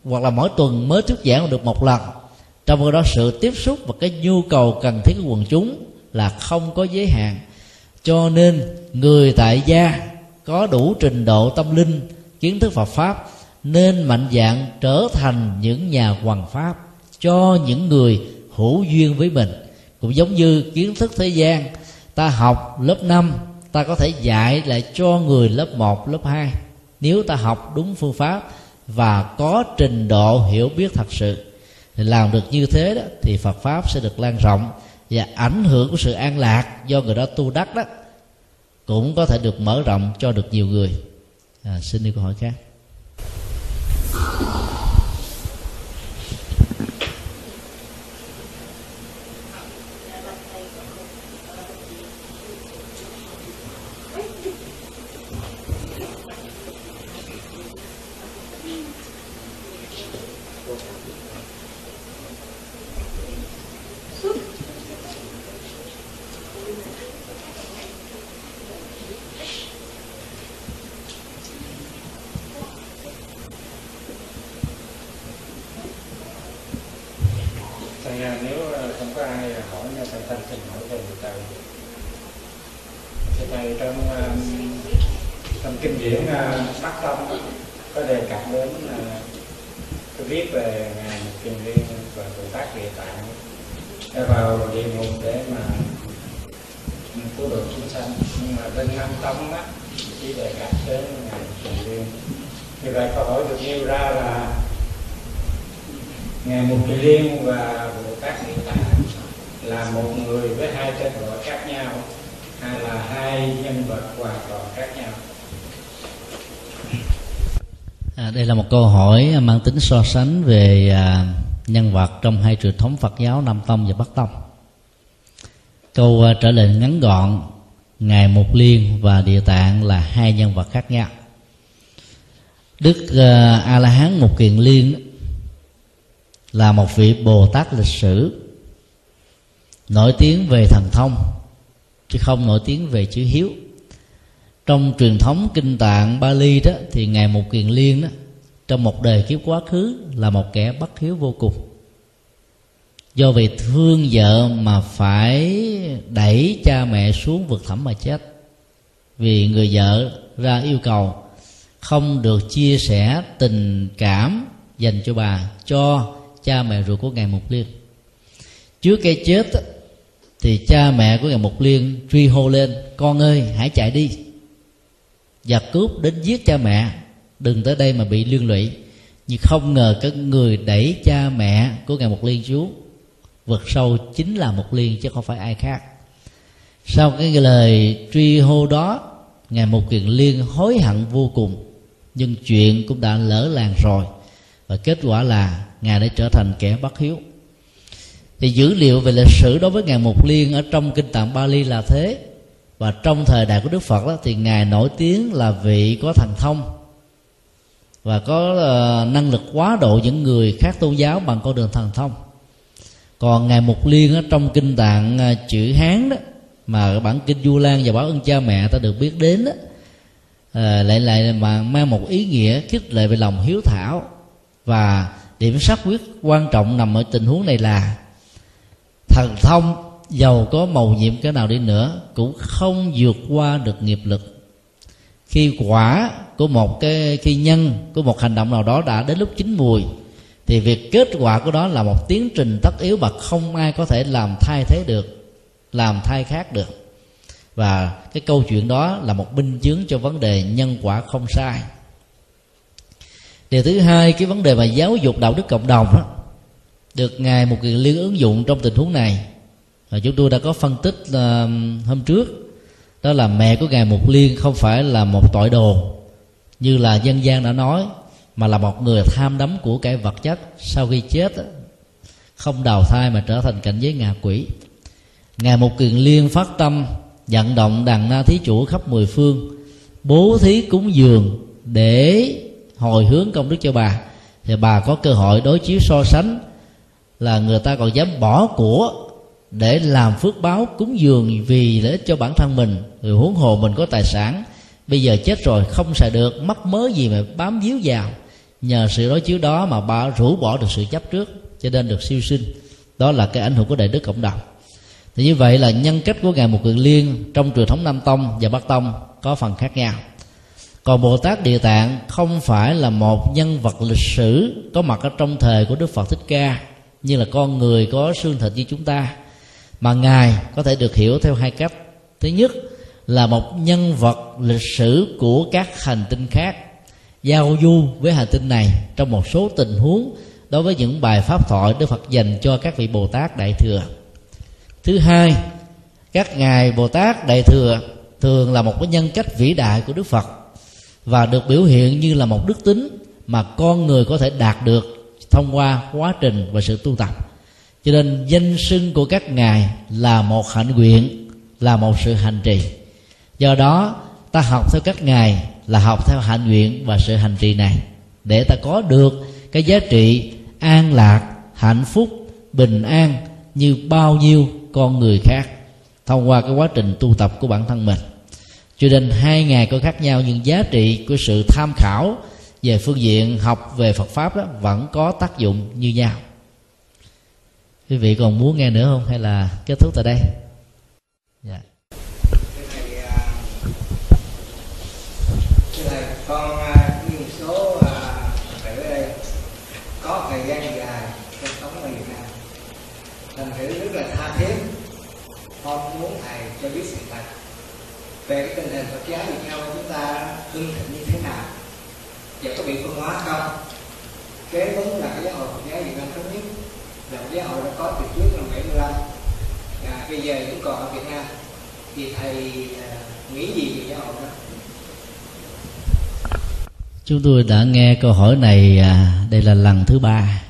hoặc là mỗi tuần mới thuyết giảng được một lần. Trong đó, sự tiếp xúc và cái nhu cầu cần thiết của quần chúng là không có giới hạn. Cho nên, người tại gia có đủ trình độ tâm linh kiến thức Phật pháp nên mạnh dạng trở thành những nhà hoàng pháp cho những người hữu duyên với mình. Cũng giống như kiến thức thế gian ta học lớp 5 ta có thể dạy lại cho người lớp 1, lớp 2 nếu ta học đúng phương pháp và có trình độ hiểu biết thật sự thì làm được như thế đó thì Phật pháp sẽ được lan rộng và ảnh hưởng của sự an lạc do người đó tu đắc đó cũng có thể được mở rộng cho được nhiều người. À, xin đi câu hỏi khác thầy à, nếu à, không có ai hỏi nha thầy thanh xin hỏi thầy từ thì thầy trong à, trong kinh điển à, Bắc Tông á, có đề cập đến à, tôi viết về ngài Kiền Liên và Bồ Tát Địa Tạng để vào địa ngục để mà cứu độ chúng sanh nhưng mà bên Nam Tông á chỉ đề cập đến ngài Kiền Liên như vậy câu hỏi được nêu ra là ngài Mục Kỳ Liên và Bồ Tát Địa Tạng là một người với hai tên gọi khác nhau hay là hai nhân vật hoàn toàn khác nhau À, đây là một câu hỏi mang tính so sánh về à, nhân vật trong hai truyền thống Phật giáo Nam Tông và Bắc Tông. Câu à, trả lời ngắn gọn, ngài Mục Liên và Địa Tạng là hai nhân vật khác nhau. Đức à, A La Hán Mục Kiền Liên là một vị Bồ Tát lịch sử nổi tiếng về thần thông chứ không nổi tiếng về chữ hiếu trong truyền thống kinh tạng Bali đó thì ngài Mục Kiền Liên đó trong một đời kiếp quá khứ là một kẻ bất hiếu vô cùng. Do vì thương vợ mà phải đẩy cha mẹ xuống vực thẳm mà chết. Vì người vợ ra yêu cầu không được chia sẻ tình cảm dành cho bà, cho cha mẹ ruột của ngài Mục Liên. Trước cái chết thì cha mẹ của ngài Mục Liên truy hô lên, con ơi, hãy chạy đi. Và cướp đến giết cha mẹ đừng tới đây mà bị liên lụy. Nhưng không ngờ các người đẩy cha mẹ của ngài Mục Liên xuống vực sâu chính là Mục Liên chứ không phải ai khác. Sau cái lời truy hô đó ngài Mục Kiền Liên hối hận vô cùng. Nhưng chuyện cũng đã lỡ làng rồi. Và kết quả là ngài đã trở thành kẻ bất hiếu. Thì dữ liệu về lịch sử đối với ngài Mục Liên ở trong kinh tạng Bali là thế. Và trong thời đại của Đức Phật đó, thì ngài nổi tiếng là vị có thần thông và có ờ, năng lực quá độ những người khác tôn giáo bằng con đường thần thông. Còn ngài Mục Liên ở trong kinh tạng ờ, chữ Hán đó mà bản kinh Du Lan và báo ơn cha mẹ ta được biết đến đó, ờ, lại lại mà mang một ý nghĩa khích lệ về lòng hiếu thảo và điểm xác quyết quan trọng nằm ở tình huống này là thần thông giàu có màu nhiệm cái nào đi nữa cũng không vượt qua được nghiệp lực khi quả của một cái khi nhân của một hành động nào đó đã đến lúc chín mùi thì việc kết quả của đó là một tiến trình tất yếu mà không ai có thể làm thay thế được làm thay khác được. Và cái câu chuyện đó là một minh chứng cho vấn đề nhân quả không sai. Điều thứ hai cái vấn đề mà giáo dục đạo đức cộng đồng đó, được ngài một kiền liên ứng dụng trong tình huống này. Và chúng tôi đã có phân tích uh, hôm trước đó là mẹ của ngài mục liên không phải là một tội đồ, như là dân gian đã nói, mà là một người tham đắm của cái vật chất. Sau khi chết không đào thai mà trở thành cảnh giới ngạ quỷ. Ngài mục kiền liên phát tâm, vận động đàn na thí chủ khắp mười phương, bố thí cúng dường để hồi hướng công đức cho bà. Thì bà có cơ hội đối chiếu so sánh là người ta còn dám bỏ của để làm phước báo cúng dường vì để cho bản thân mình rồi huống hồ mình có tài sản. Bây giờ chết rồi không xài được, mắc mớ gì mà bám víu vào. Nhờ sự đối chiếu đó mà bà rũ bỏ được sự chấp trước, cho nên được siêu sinh. Đó là cái ảnh hưởng của đại đức cộng đồng. Thì như vậy là nhân cách của ngài một cường liên trong truyền thống nam tông và bắc tông có phần khác nhau. Còn bồ tát địa tạng không phải là một nhân vật lịch sử có mặt ở trong thời của đức phật thích ca, như là con người có xương thịt như chúng ta mà ngài có thể được hiểu theo hai cách thứ nhất là một nhân vật lịch sử của các hành tinh khác giao du với hành tinh này trong một số tình huống đối với những bài pháp thoại Đức Phật dành cho các vị Bồ Tát Đại thừa. Thứ hai, các ngài Bồ Tát Đại thừa thường là một cái nhân cách vĩ đại của Đức Phật và được biểu hiện như là một đức tính mà con người có thể đạt được thông qua quá trình và sự tu tập. Cho nên danh xưng của các ngài là một hạnh nguyện, là một sự hành trì. Do đó ta học theo các ngài là học theo hạnh nguyện và sự hành trì này để ta có được cái giá trị an lạc hạnh phúc bình an như bao nhiêu con người khác thông qua cái quá trình tu tập của bản thân mình cho nên hai ngày có khác nhau nhưng giá trị của sự tham khảo về phương diện học về Phật pháp đó vẫn có tác dụng như nhau quý vị còn muốn nghe nữa không? Hay là kết thúc tại đây? Yeah. Dạ. con à, như một số à, phật ở đây. Có thời gian dài sinh sống ở Việt Nam thành thử rất là tha thiết. Con muốn thầy cho biết sự thật về cái tình hình Phật giáo Việt Nam của chúng ta hưng thịnh như thế nào. Và có bị phân hóa không? Kế vốn là cái giáo hội Phật giáo Việt Nam thống nhất là giáo hội đã có từ trước năm 75 và bây giờ cũng còn ở Việt Nam. Thì thầy à, nghĩ gì về giáo hội đó? Chúng tôi đã nghe câu hỏi này à, đây là lần thứ ba.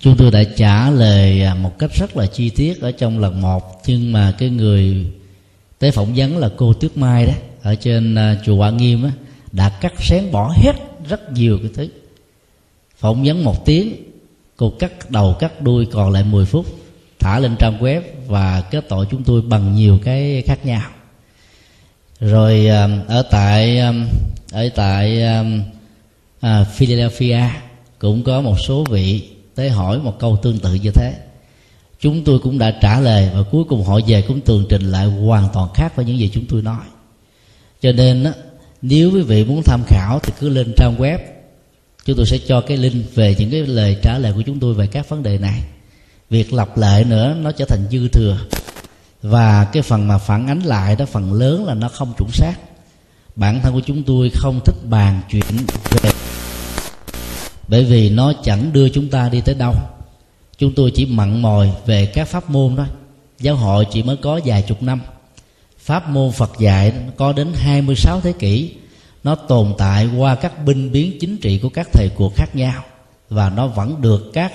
Chúng tôi đã trả lời à, một cách rất là chi tiết ở trong lần một. Nhưng mà cái người tới phỏng vấn là cô Tuyết Mai đó ở trên chùa Quả Nghiêm á, đã cắt xén bỏ hết rất nhiều cái thứ. Phỏng vấn một tiếng cô cắt đầu cắt đuôi còn lại 10 phút. Thả lên trang web và kết tội chúng tôi bằng nhiều cái khác nhau. Rồi um, ở tại um, ở tại um, à, Philadelphia cũng có một số vị tới hỏi một câu tương tự như thế. Chúng tôi cũng đã trả lời và cuối cùng họ về cũng tường trình lại hoàn toàn khác với những gì chúng tôi nói. Cho nên nếu quý vị muốn tham khảo thì cứ lên trang web chúng tôi sẽ cho cái link về những cái lời trả lời của chúng tôi về các vấn đề này. Việc lặp lại nữa, nó trở thành dư thừa. Và cái phần mà phản ánh lại đó, phần lớn là nó không chuẩn xác. Bản thân của chúng tôi không thích bàn chuyện về bởi vì nó chẳng đưa chúng ta đi tới đâu. Chúng tôi chỉ mặn mòi về các pháp môn thôi. Giáo hội chỉ mới có vài chục năm. Pháp môn phật dạy có đến 26 thế kỷ nó tồn tại qua các binh biến chính trị của các thời cuộc khác nhau. Và nó vẫn được các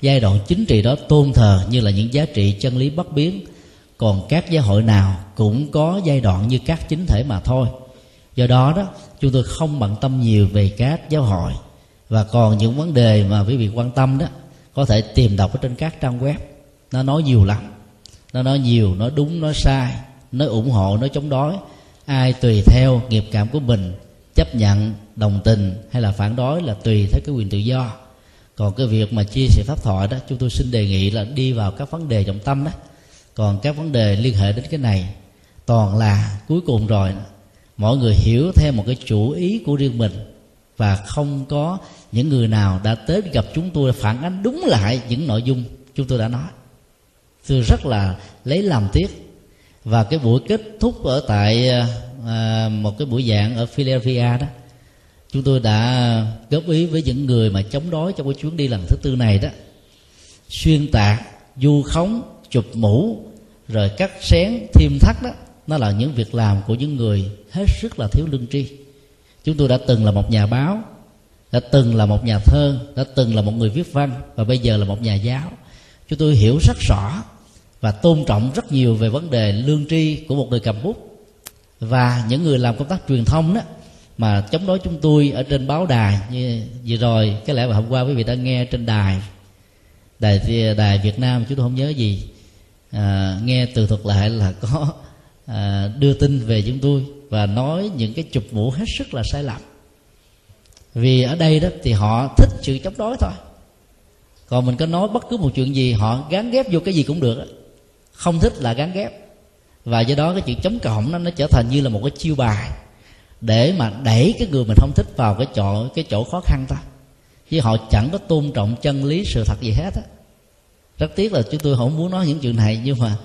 giai đoạn chính trị đó tôn thờ như là những giá trị chân lý bất biến. Còn các giáo hội nào cũng có giai đoạn như các chính thể mà thôi. Do đó đó, chúng tôi không bận tâm nhiều về các giáo hội. Và còn những vấn đề mà quý vị quan tâm đó, có thể tìm đọc ở trên các trang web. Nó nói nhiều lắm. Nó nói nhiều nó đúng nó sai nó ủng hộ nó chống đối. Ai tùy theo nghiệp cảm của mình chấp nhận, đồng tình hay là phản đối là tùy theo cái quyền tự do. Còn cái việc mà chia sẻ pháp thoại đó, chúng tôi xin đề nghị là đi vào các vấn đề trọng tâm đó. Còn các vấn đề liên hệ đến cái này, toàn là cuối cùng rồi. Mọi người hiểu theo một cái chủ ý của riêng mình và không có những người nào đã tới gặp chúng tôi phản ánh đúng lại những nội dung chúng tôi đã nói. Tôi rất là lấy làm tiếc. Và cái buổi kết thúc ở tại ờ, à, một cái buổi giảng ở Philadelphia đó. Chúng tôi đã góp ý với những người mà chống đối trong cái chuyến đi lần thứ tư này đó. Xuyên tạc du khống chụp mũ rồi cắt xén thêm thắt đó. Nó là những việc làm của những người hết sức là thiếu lương tri. Chúng tôi đã từng là một nhà báo đã từng là một nhà thơ đã từng là một người viết văn và bây giờ là một nhà giáo. Chúng tôi hiểu rất rõ và tôn trọng rất nhiều về vấn đề lương tri của một người cầm bút và những người làm công tác truyền thông đó mà chống đối chúng tôi ở trên báo đài như vừa rồi cái lẽ mà hôm qua quý vị đã nghe trên đài đài đài Việt Nam chúng tôi không nhớ gì. À, nghe từ thuật lại là có à, đưa tin về chúng tôi và nói những cái chụp mũ hết sức là sai lầm. Vì ở đây đó thì họ thích sự chống đối thôi. Còn mình có nói bất cứ một chuyện gì họ gắn ghép vô cái gì cũng được không thích là gắn ghép và do đó cái chuyện chống cộng nó nó trở thành như là một cái chiêu bài để mà đẩy cái người mình không thích vào cái chỗ cái chỗ khó khăn ta. Chứ họ chẳng có tôn trọng chân lý sự thật gì hết á. Rất tiếc là chúng tôi không muốn nói những chuyện này nhưng mà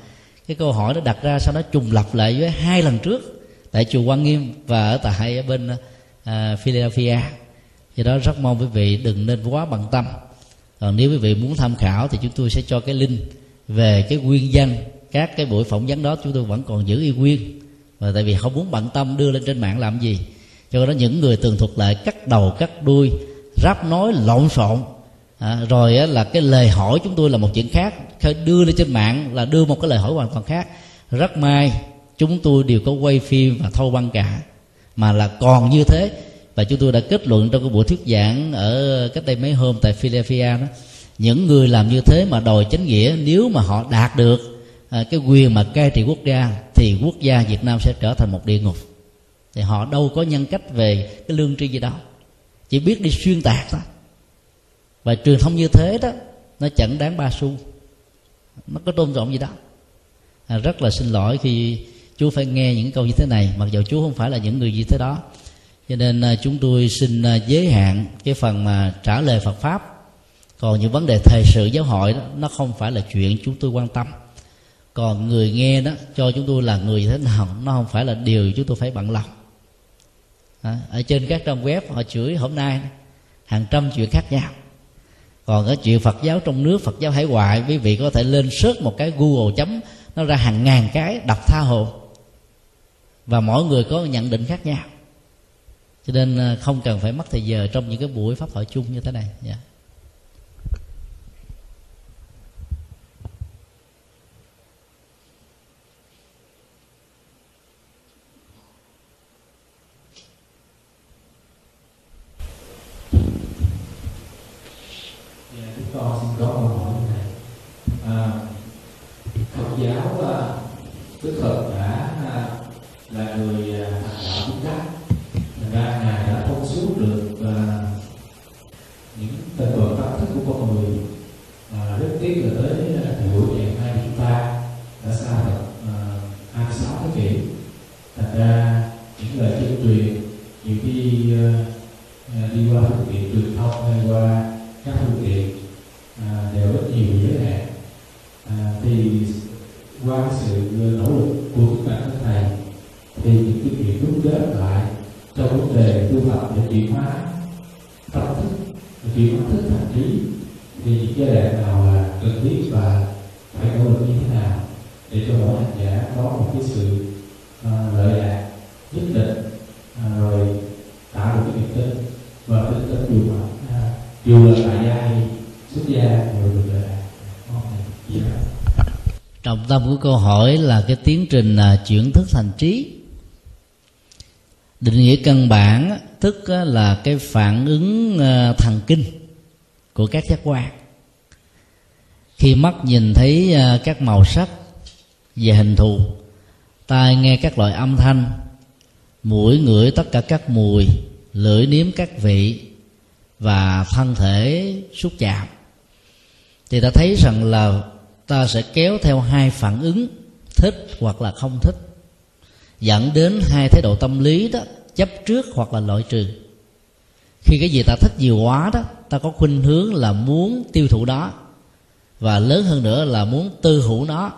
cái câu hỏi đó đặt ra sau đó trùng lặp lại với hai lần trước tại chùa Quan Nghiêm và ở tại ở bên uh, Philadelphia. Do đó rất mong quý vị đừng nên quá bận tâm. Còn nếu quý vị muốn tham khảo thì chúng tôi sẽ cho cái link về cái nguyên danh các cái buổi phỏng vấn đó chúng tôi vẫn còn giữ y nguyên. Và tại vì không muốn bận tâm đưa lên trên mạng làm gì. Cho đó những người tường thuật lại cắt đầu cắt đuôi ráp nói lộn xộn. À, rồi á, là cái lời hỏi chúng tôi là một chuyện khác. Khi đưa lên trên mạng là đưa một cái lời hỏi hoàn toàn khác. Rất may chúng tôi đều có quay phim và thâu băng cả. Mà là còn như thế. Và chúng tôi đã kết luận trong cái buổi thuyết giảng ở cách đây mấy hôm tại Philadelphia đó. Những người làm như thế mà đòi chánh nghĩa nếu mà họ đạt được à, cái quyền mà cai trị quốc gia thì quốc gia Việt Nam sẽ trở thành một địa ngục. Thì họ đâu có nhân cách về cái lương tri gì đó. Chỉ biết đi xuyên tạc thôi. Và truyền thông như thế đó nó chẳng đáng ba xu. Nó có tôn trọng gì đó. À, rất là xin lỗi khi chú phải nghe những câu như thế này. Mặc dù chú không phải là những người như thế đó. Cho nên à, chúng tôi xin à, giới hạn cái phần mà trả lời Phật pháp. Còn những vấn đề thời sự giáo hội đó nó không phải là chuyện chúng tôi quan tâm còn người nghe đó cho chúng tôi là người thế nào nó không phải là điều chúng tôi phải bận lòng. À, ở trên các trang web họ chửi hôm nay hàng trăm chuyện khác nhau. Còn cái chuyện Phật giáo trong nước Phật giáo hải ngoại quý vị có thể lên search một cái Google chấm nó ra hàng ngàn cái đọc tha hồ. Và mỗi người có nhận định khác nhau. Cho nên à, không cần phải mất thời giờ trong những cái buổi pháp thoại chung như thế này. Yeah. Con xin có câu hỏi như này. À, Phật giáo à, Đức Phật đã à, là người à, thành đạo vững chắc ra ngài đã thông suốt được à, những tình đoạn tâm thức của con người à, rất tiếc là tới à, thời buổi ngày nay chúng ta đã xa thật à, 26 thế kỷ. Thành ra những lời tuyên truyền nhiều khi à, à đi qua phương tiện truyền thông hay qua rất nhiều giới hạn à, thì qua sự nỗ lực của các bạn các thầy thì những cái việc rút kết lại trong vấn đề tu tập để chuyển hóa tâm thức chuyển hóa thức thành trí thì những giai đoạn nào là cần thiết và phải nỗ lực như thế nào để cho mỗi hành giả có một cái sự uh, lợi lạc nhất định uh, rồi tạo được cái niềm tin và tin tưởng dù mà uh, dù là tại gia hay xuất gia được lợi trọng tâm của câu hỏi là cái tiến trình là chuyển thức thành trí. Định nghĩa căn bản, thức là cái phản ứng à, thần kinh của các giác quan. Khi mắt nhìn thấy à, các màu sắc về hình thù, tai nghe các loại âm thanh, mũi ngửi tất cả các mùi, lưỡi nếm các vị và thân thể xúc chạm thì ta thấy rằng là ta sẽ kéo theo hai phản ứng, thích hoặc là không thích. Dẫn đến hai thái độ tâm lý đó, chấp trước hoặc là loại trừ. Khi cái gì ta thích nhiều quá đó, ta có khuynh hướng là muốn tiêu thụ đó. Và lớn hơn nữa là muốn tư hữu nó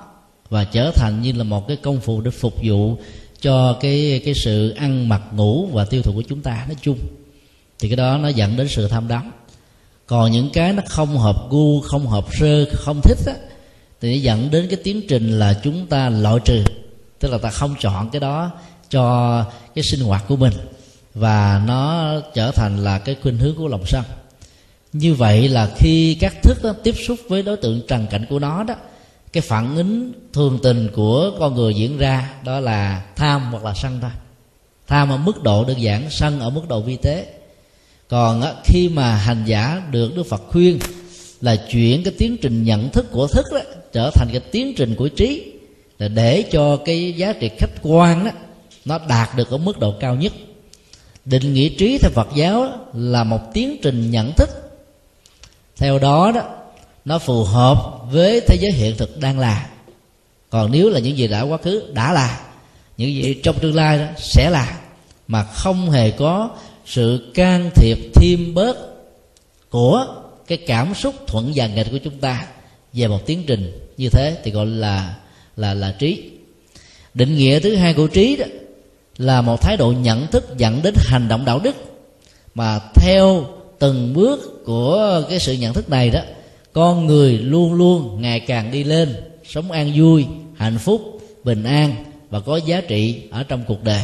và trở thành như là một cái công cụ để phục vụ cho cái cái sự ăn mặc ngủ và tiêu thụ của chúng ta. Nói chung, thì cái đó nó dẫn đến sự tham đắm còn những cái nó không hợp gu, không hợp sơ không thích á, thì nó dẫn đến cái tiến trình là chúng ta loại trừ. Tức là ta không chọn cái đó cho cái sinh hoạt của mình. Và nó trở thành là cái khuynh hướng của lòng sân. Như vậy là khi các thức đó tiếp xúc với đối tượng trần cảnh của nó đó, cái phản ứng thường tình của con người diễn ra đó là tham hoặc là sân thôi. Tham ở mức độ đơn giản, sân ở mức độ vi tế còn á, khi mà hành giả được đức phật khuyên là chuyển cái tiến trình nhận thức của thức đó trở thành cái tiến trình của trí là để cho cái giá trị khách quan đó nó đạt được ở mức độ cao nhất. Định nghĩa trí theo phật giáo đó, là một tiến trình nhận thức. Theo đó đó nó phù hợp với thế giới hiện thực đang là. Còn nếu là những gì đã quá khứ đã là những gì trong tương lai đó sẽ là mà không hề có sự can thiệp thêm bớt của cái cảm xúc thuận và nghịch của chúng ta về một tiến trình như thế thì gọi là là là trí. Định nghĩa thứ hai của trí đó là một thái độ nhận thức dẫn đến hành động đạo đức. Mà theo từng bước của cái sự nhận thức này đó, con người luôn luôn ngày càng đi lên, sống an vui, hạnh phúc, bình an và có giá trị ở trong cuộc đời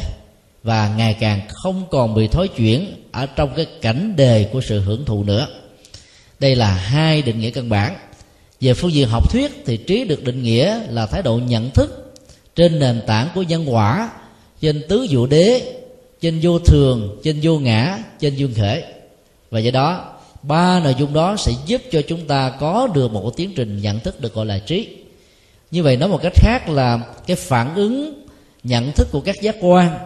và ngày càng không còn bị thối chuyển ở trong cái cảnh đề của sự hưởng thụ nữa. Đây là hai định nghĩa căn bản. Về phương diện học thuyết thì trí được định nghĩa là thái độ nhận thức trên nền tảng của nhân quả trên tứ dụ đế, trên vô thường, trên vô ngã, trên dương khể. Và do đó, ba nội dung đó sẽ giúp cho chúng ta có được một tiến trình nhận thức được gọi là trí. Như vậy nói một cách khác là cái phản ứng nhận thức của các giác quan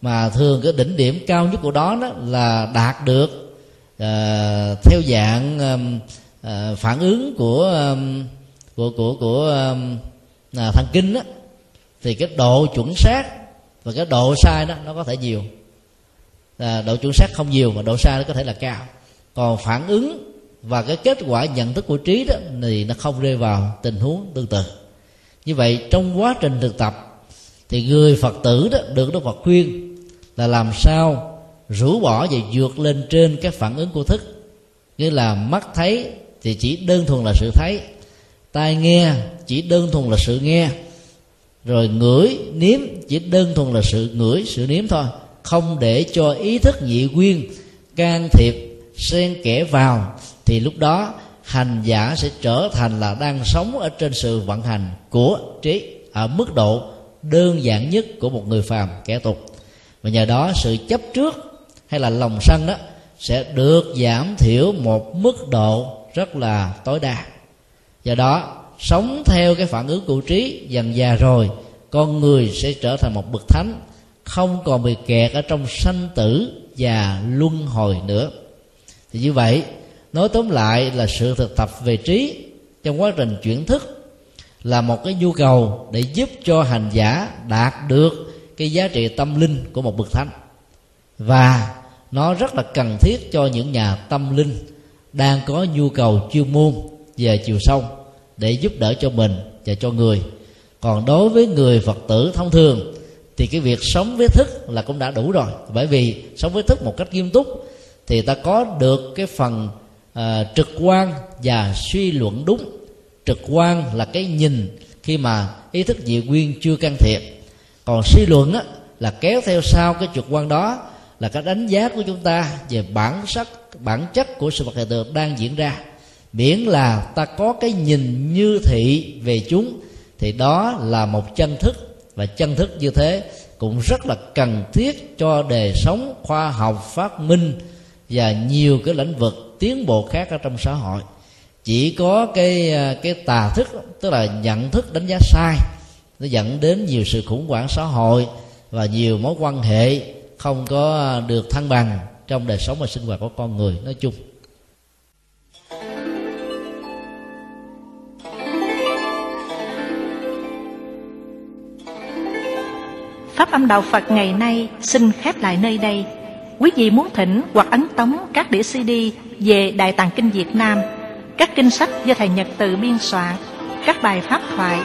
mà thường cái đỉnh điểm cao nhất của đó, đó là đạt được uh, theo dạng uh, phản ứng của um, của của của um, uh, thần kinh đó, thì cái độ chuẩn xác và cái độ sai đó nó có thể nhiều. À, độ chuẩn xác không nhiều mà độ sai nó có thể là cao. Còn phản ứng và cái kết quả nhận thức của trí đó thì nó không rơi vào tình huống tương tự. Như vậy trong quá trình thực tập thì người phật tử đó được đức phật khuyên là làm sao rũ bỏ và vượt lên trên các phản ứng của thức. Nghĩa là mắt thấy thì chỉ đơn thuần là sự thấy, tai nghe chỉ đơn thuần là sự nghe, rồi ngửi nếm chỉ đơn thuần là sự ngửi sự nếm thôi. Không để cho ý thức nhị quyên can thiệp, xen kẽ vào thì lúc đó hành giả sẽ trở thành là đang sống ở trên sự vận hành của trí ở mức độ đơn giản nhất của một người phàm kẻ tục và nhờ đó sự chấp trước hay là lòng sân đó sẽ được giảm thiểu một mức độ rất là tối đa. Do đó, sống theo cái phản ứng của trí dần già rồi, con người sẽ trở thành một bậc thánh, không còn bị kẹt ở trong sanh tử và luân hồi nữa. Thì như vậy, nói tóm lại là sự thực tập về trí trong quá trình chuyển thức là một cái nhu cầu để giúp cho hành giả đạt được cái giá trị tâm linh của một bậc thánh. Và nó rất là cần thiết cho những nhà tâm linh đang có nhu cầu chuyên môn về chiều sâu để giúp đỡ cho mình và cho người. Còn đối với người phật tử thông thường thì cái việc sống với thức là cũng đã đủ rồi. Bởi vì sống với thức một cách nghiêm túc thì ta có được cái phần uh, trực quan và suy luận đúng. Trực quan là cái nhìn khi mà ý thức dị nguyên chưa can thiệp còn suy luận á, là kéo theo sau cái trực quan đó là cái đánh giá của chúng ta về bản sắc bản chất của sự vật hiện tượng đang diễn ra. Miễn là ta có cái nhìn như thị về chúng thì đó là một chân thức. Và chân thức như thế cũng rất là cần thiết cho đời sống khoa học phát minh và nhiều cái lĩnh vực tiến bộ khác ở trong xã hội. Chỉ có cái à, cái tà thức tức là nhận thức đánh giá sai nó dẫn đến nhiều sự khủng hoảng xã hội và nhiều mối quan hệ không có được thăng bằng trong đời sống và sinh hoạt của con người nói chung Pháp âm Đạo Phật ngày nay xin khép lại nơi đây. Quý vị muốn thỉnh hoặc ấn tống các đĩa CD về Đại Tạng Kinh Việt Nam, các kinh sách do Thầy Nhật Từ biên soạn, các bài pháp thoại,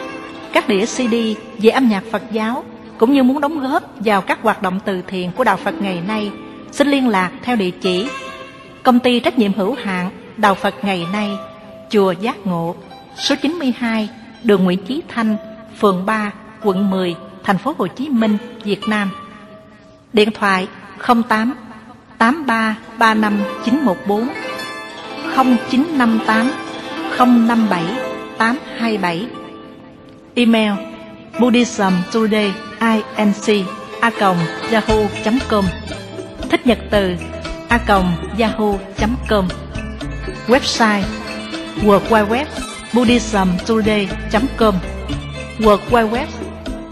các đĩa CD về âm nhạc Phật giáo, cũng như muốn đóng góp vào các hoạt động từ thiện của Đạo Phật ngày nay, xin liên lạc theo địa chỉ Công ty trách nhiệm hữu hạn Đạo Phật ngày nay, Chùa Giác Ngộ, số 92, đường Nguyễn Chí Thanh, phường 3, quận 10, thành phố Hồ Chí Minh, Việt Nam. Điện thoại 08 83 35 914 0958 057 827 Email buddhismtodayinc a.yahoo.com Thích nhật từ a yahoo.com Website World Wide Web buddhismtoday.com World Wide Web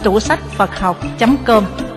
tủ sách Phật học.com